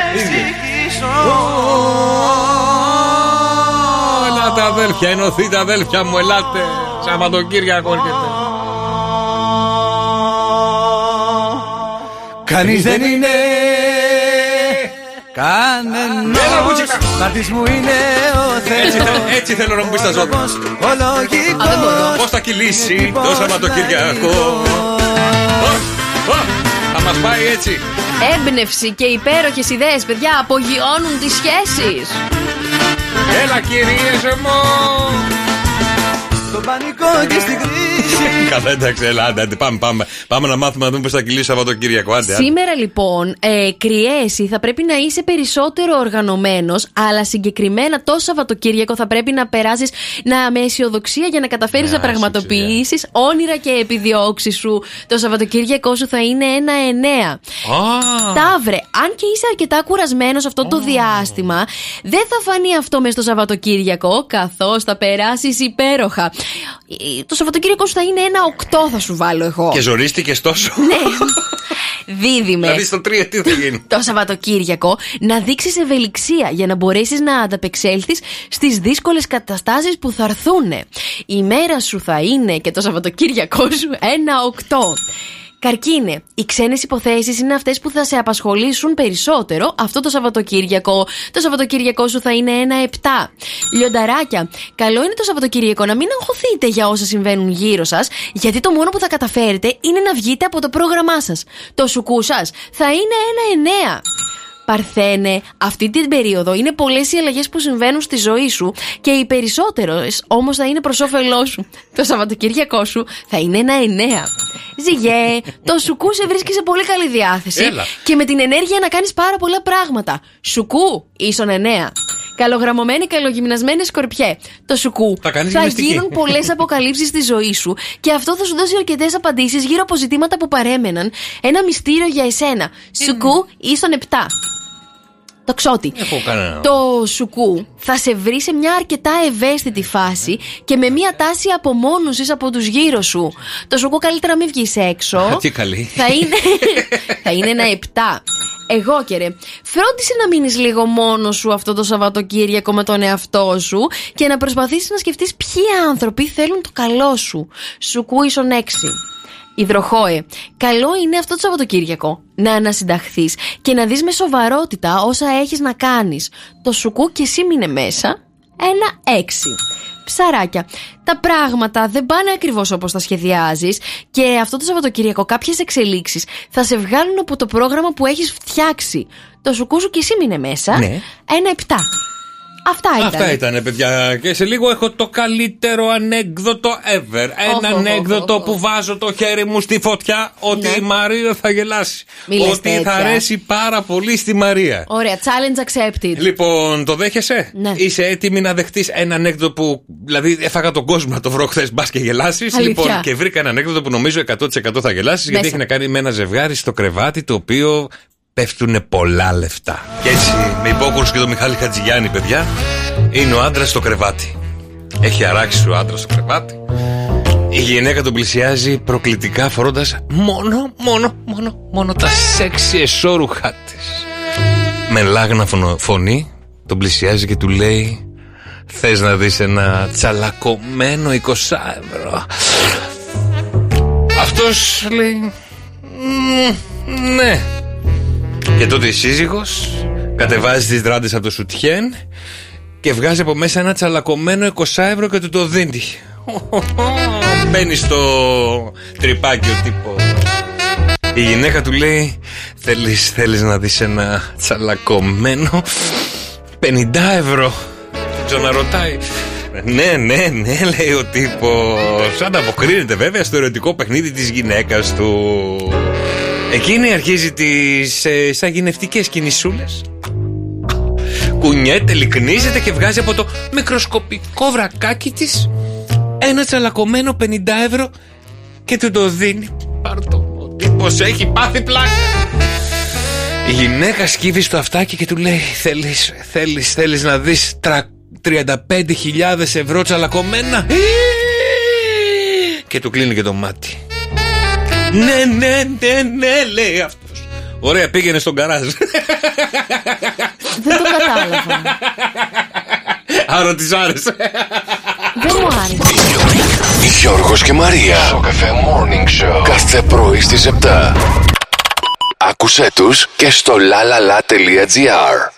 Ελάτε αδέλφια, ενωθείτε αδέλφια μου, ελάτε. Σαββατοκύριακο έρχεται. Κανείς δεν είναι Κανένας Έλα, Μπούτσικα. Μάρτης μου είναι ο Θεός Έτσι, θε- έτσι θέλω να μου πεις τα ζώδια. Ο λογικός Πώς θα κυλήσει το Σαββατοκύριακο; Ω, ω, Θα μας πάει έτσι. Έμπνευση και υπέροχες ιδέες, παιδιά, απογειώνουν τις σχέσεις. Έλα κυρίες μου. Στον πανικό και στην κρίση Καλά, εντάξει, έλα, άντε, άντε, πάμε, πάμε. Πάμε να μάθουμε να δούμε πώς θα κυλήσει Σαββατοκύριακο. Άντε, άντε. Σήμερα λοιπόν, ε, κρυέσει, θα πρέπει να είσαι περισσότερο οργανωμένος, αλλά συγκεκριμένα το Σαββατοκύριακο θα πρέπει να περάσεις να, με αισιοδοξία για να καταφέρεις να πραγματοποιήσεις όνειρα και επιδιώξεις σου. Το Σαββατοκύριακό σου θα είναι ένα εννέα. Ταύρε, αν και είσαι αρκετά κουρασμένος αυτό το διάστημα, δεν θα φανεί αυτό μες στο Σαββατοκύριακο, καθώς θα περάσεις υπέροχα. Ε, Το Σαββατοκύριακο σου θα είναι ένα οκτώ, θα σου βάλω εγώ. Και ζορίστηκες τόσο. Ναι. Δίδυμες. Δηλαδή στο 3 τι θα γίνει; Το Σαββατοκύριακο να δείξεις ευελιξία για να μπορέσεις να ανταπεξέλθεις στις δύσκολες καταστάσεις που θα έρθουν. Η μέρα σου θα είναι και το Σαββατοκύριακό σου ένα οκτώ. Καρκίνε, οι ξένες υποθέσεις είναι αυτές που θα σε απασχολήσουν περισσότερο αυτό το Σαββατοκύριακο. Το Σαββατοκύριακό σου θα είναι ένα 7. Λιονταράκια, καλό είναι το Σαββατοκύριακο να μην αγχωθείτε για όσα συμβαίνουν γύρω σας, γιατί το μόνο που θα καταφέρετε είναι να βγείτε από το πρόγραμμά σας. Το σουκού σας θα είναι ένα 9. Παρθένε, αυτή την περίοδο είναι πολλές οι αλλαγές που συμβαίνουν στη ζωή σου και οι περισσότερες όμως θα είναι προς όφελός σου. Το Σαββατοκύριακό σου θα είναι ένα εννέα. Ζυγέ, το σουκού σε βρίσκει σε πολύ καλή διάθεση Έλα. και με την ενέργεια να κάνεις πάρα πολλά πράγματα. Σουκού, ίσον εννέα. Καλογραμμωμένη, καλογυμνασμένη σκορπιέ. Το σουκού Θα κάνεις θα γυμναστική. γίνουν πολλές αποκαλύψεις στη ζωή σου και αυτό θα σου δώσει αρκετές απαντήσεις γύρω από ζητήματα που παρέμεναν. Ένα μυστήριο για εσένα. Σουκού ίσον 7. Το ξότι. Έχω κανένα. Το σουκού θα σε βρει σε μια αρκετά ευαίσθητη φάση και με μια τάση απομόνωση από τους γύρω σου. Το σουκού καλύτερα μην βγεις έξω. Α, τι καλή. θα είναι, θα είναι ένα 7. Εγώ και ρε, φρόντισε να μείνεις λίγο μόνος σου αυτό το Σαββατοκύριακο με τον εαυτό σου και να προσπαθήσεις να σκεφτείς ποιοι άνθρωποι θέλουν το καλό σου. Σουκού ίσον 6. Υδροχόε, καλό είναι αυτό το Σαββατοκύριακο να ανασυνταχθείς και να δεις με σοβαρότητα όσα έχεις να κάνεις. Το σουκού και εσύ μείνε μέσα. Ένα έξι. Ψαράκια. Τα πράγματα δεν πάνε ακριβώς όπως τα σχεδιάζεις και αυτό το Σαββατοκύριακο κάποιες εξελίξεις θα σε βγάλουν από το πρόγραμμα που έχεις φτιάξει. Το σουκού σου και εσύ μείνε μέσα. Ναι. Ένα επτά. Αυτά ήταν. Αυτά ήταν, παιδιά. Και σε λίγο έχω το καλύτερο ανέκδοτο ever. Ένα Οχ, οχ, ανέκδοτο οχ, οχ. που βάζω το χέρι μου στη φωτιά ότι Ναι. η Μαρία θα γελάσει. Μη λες ότι θα τέτοια. αρέσει πάρα πολύ στη Μαρία. Ωραία, challenge accepted. Λοιπόν, το δέχεσαι; Ναι. Είσαι έτοιμη να δεχτείς ένα ανέκδοτο που. Δηλαδή, έφαγα τον κόσμο να το βρω χθες, μπας και γελάσεις. Αλήθεια. Λοιπόν, και βρήκα ένα ανέκδοτο που νομίζω 100% θα γελάσεις, γιατί Μέσα. έχει να κάνει με ένα ζευγάρι στο κρεβάτι το οποίο πέφτουν πολλά λεφτά. Και έτσι, με υπόκρουση και το Μιχάλη Χατζηγιάννη, παιδιά, είναι ο άντρας στο κρεβάτι. Έχει αράξει ο άντρας στο κρεβάτι. Η γυναίκα τον πλησιάζει προκλητικά φορώντας μόνο, μόνο, μόνο, μόνο τα σεξι εσώρουχά της. Με λάγνα φωνο- φωνή τον πλησιάζει και του λέει Θες να δεις ένα τσαλακωμένο 20 ευρώ Αυτός λέει «Μμ, Ναι Και τότε η σύζυγος κατεβάζει τις δράντες από το σουτιέν και βγάζει από μέσα ένα τσαλακωμένο 20 ευρώ και του το δίνει. Μπαίνει στο τρυπάκι ο τύπος. Η γυναίκα του λέει Θέλεις, θέλεις να δεις ένα τσαλακωμένο 50 ευρώ Ξαναρωτάει Ναι, ναι, ναι, λέει ο τύπος Ανταποκρίνεται βέβαια στο ερωτικό παιχνίδι της γυναίκας του Εκείνη αρχίζει τις ε, σαγηνευτικές κινησούλες κουνιέται, λυκνίζεται και βγάζει από το μικροσκοπικό βρακάκι της ένα τσαλακωμένο 50 ευρώ και του το δίνει. Πάρ' το. Ο τύπος έχει πάθει πλάκα. Η γυναίκα σκύβει στο αυτάκι και του λέει Θέλεις, θέλεις, θέλεις να δεις τρα- 35.000 ευρώ τσαλακωμένα; Και του κλείνει και το μάτι Ναι, ναι, ναι, ναι, λέει αυτός Ωραία, πήγαινε στον καράζ Δεν το κατάλαβα. Άρα της άρεσε Δεν μου άρεσε. Γιώργος και Μαρία. Στο καφέ Morning Show. Κάθε πρωί στις 7. Άκουσέ τους και στο lalala.gr.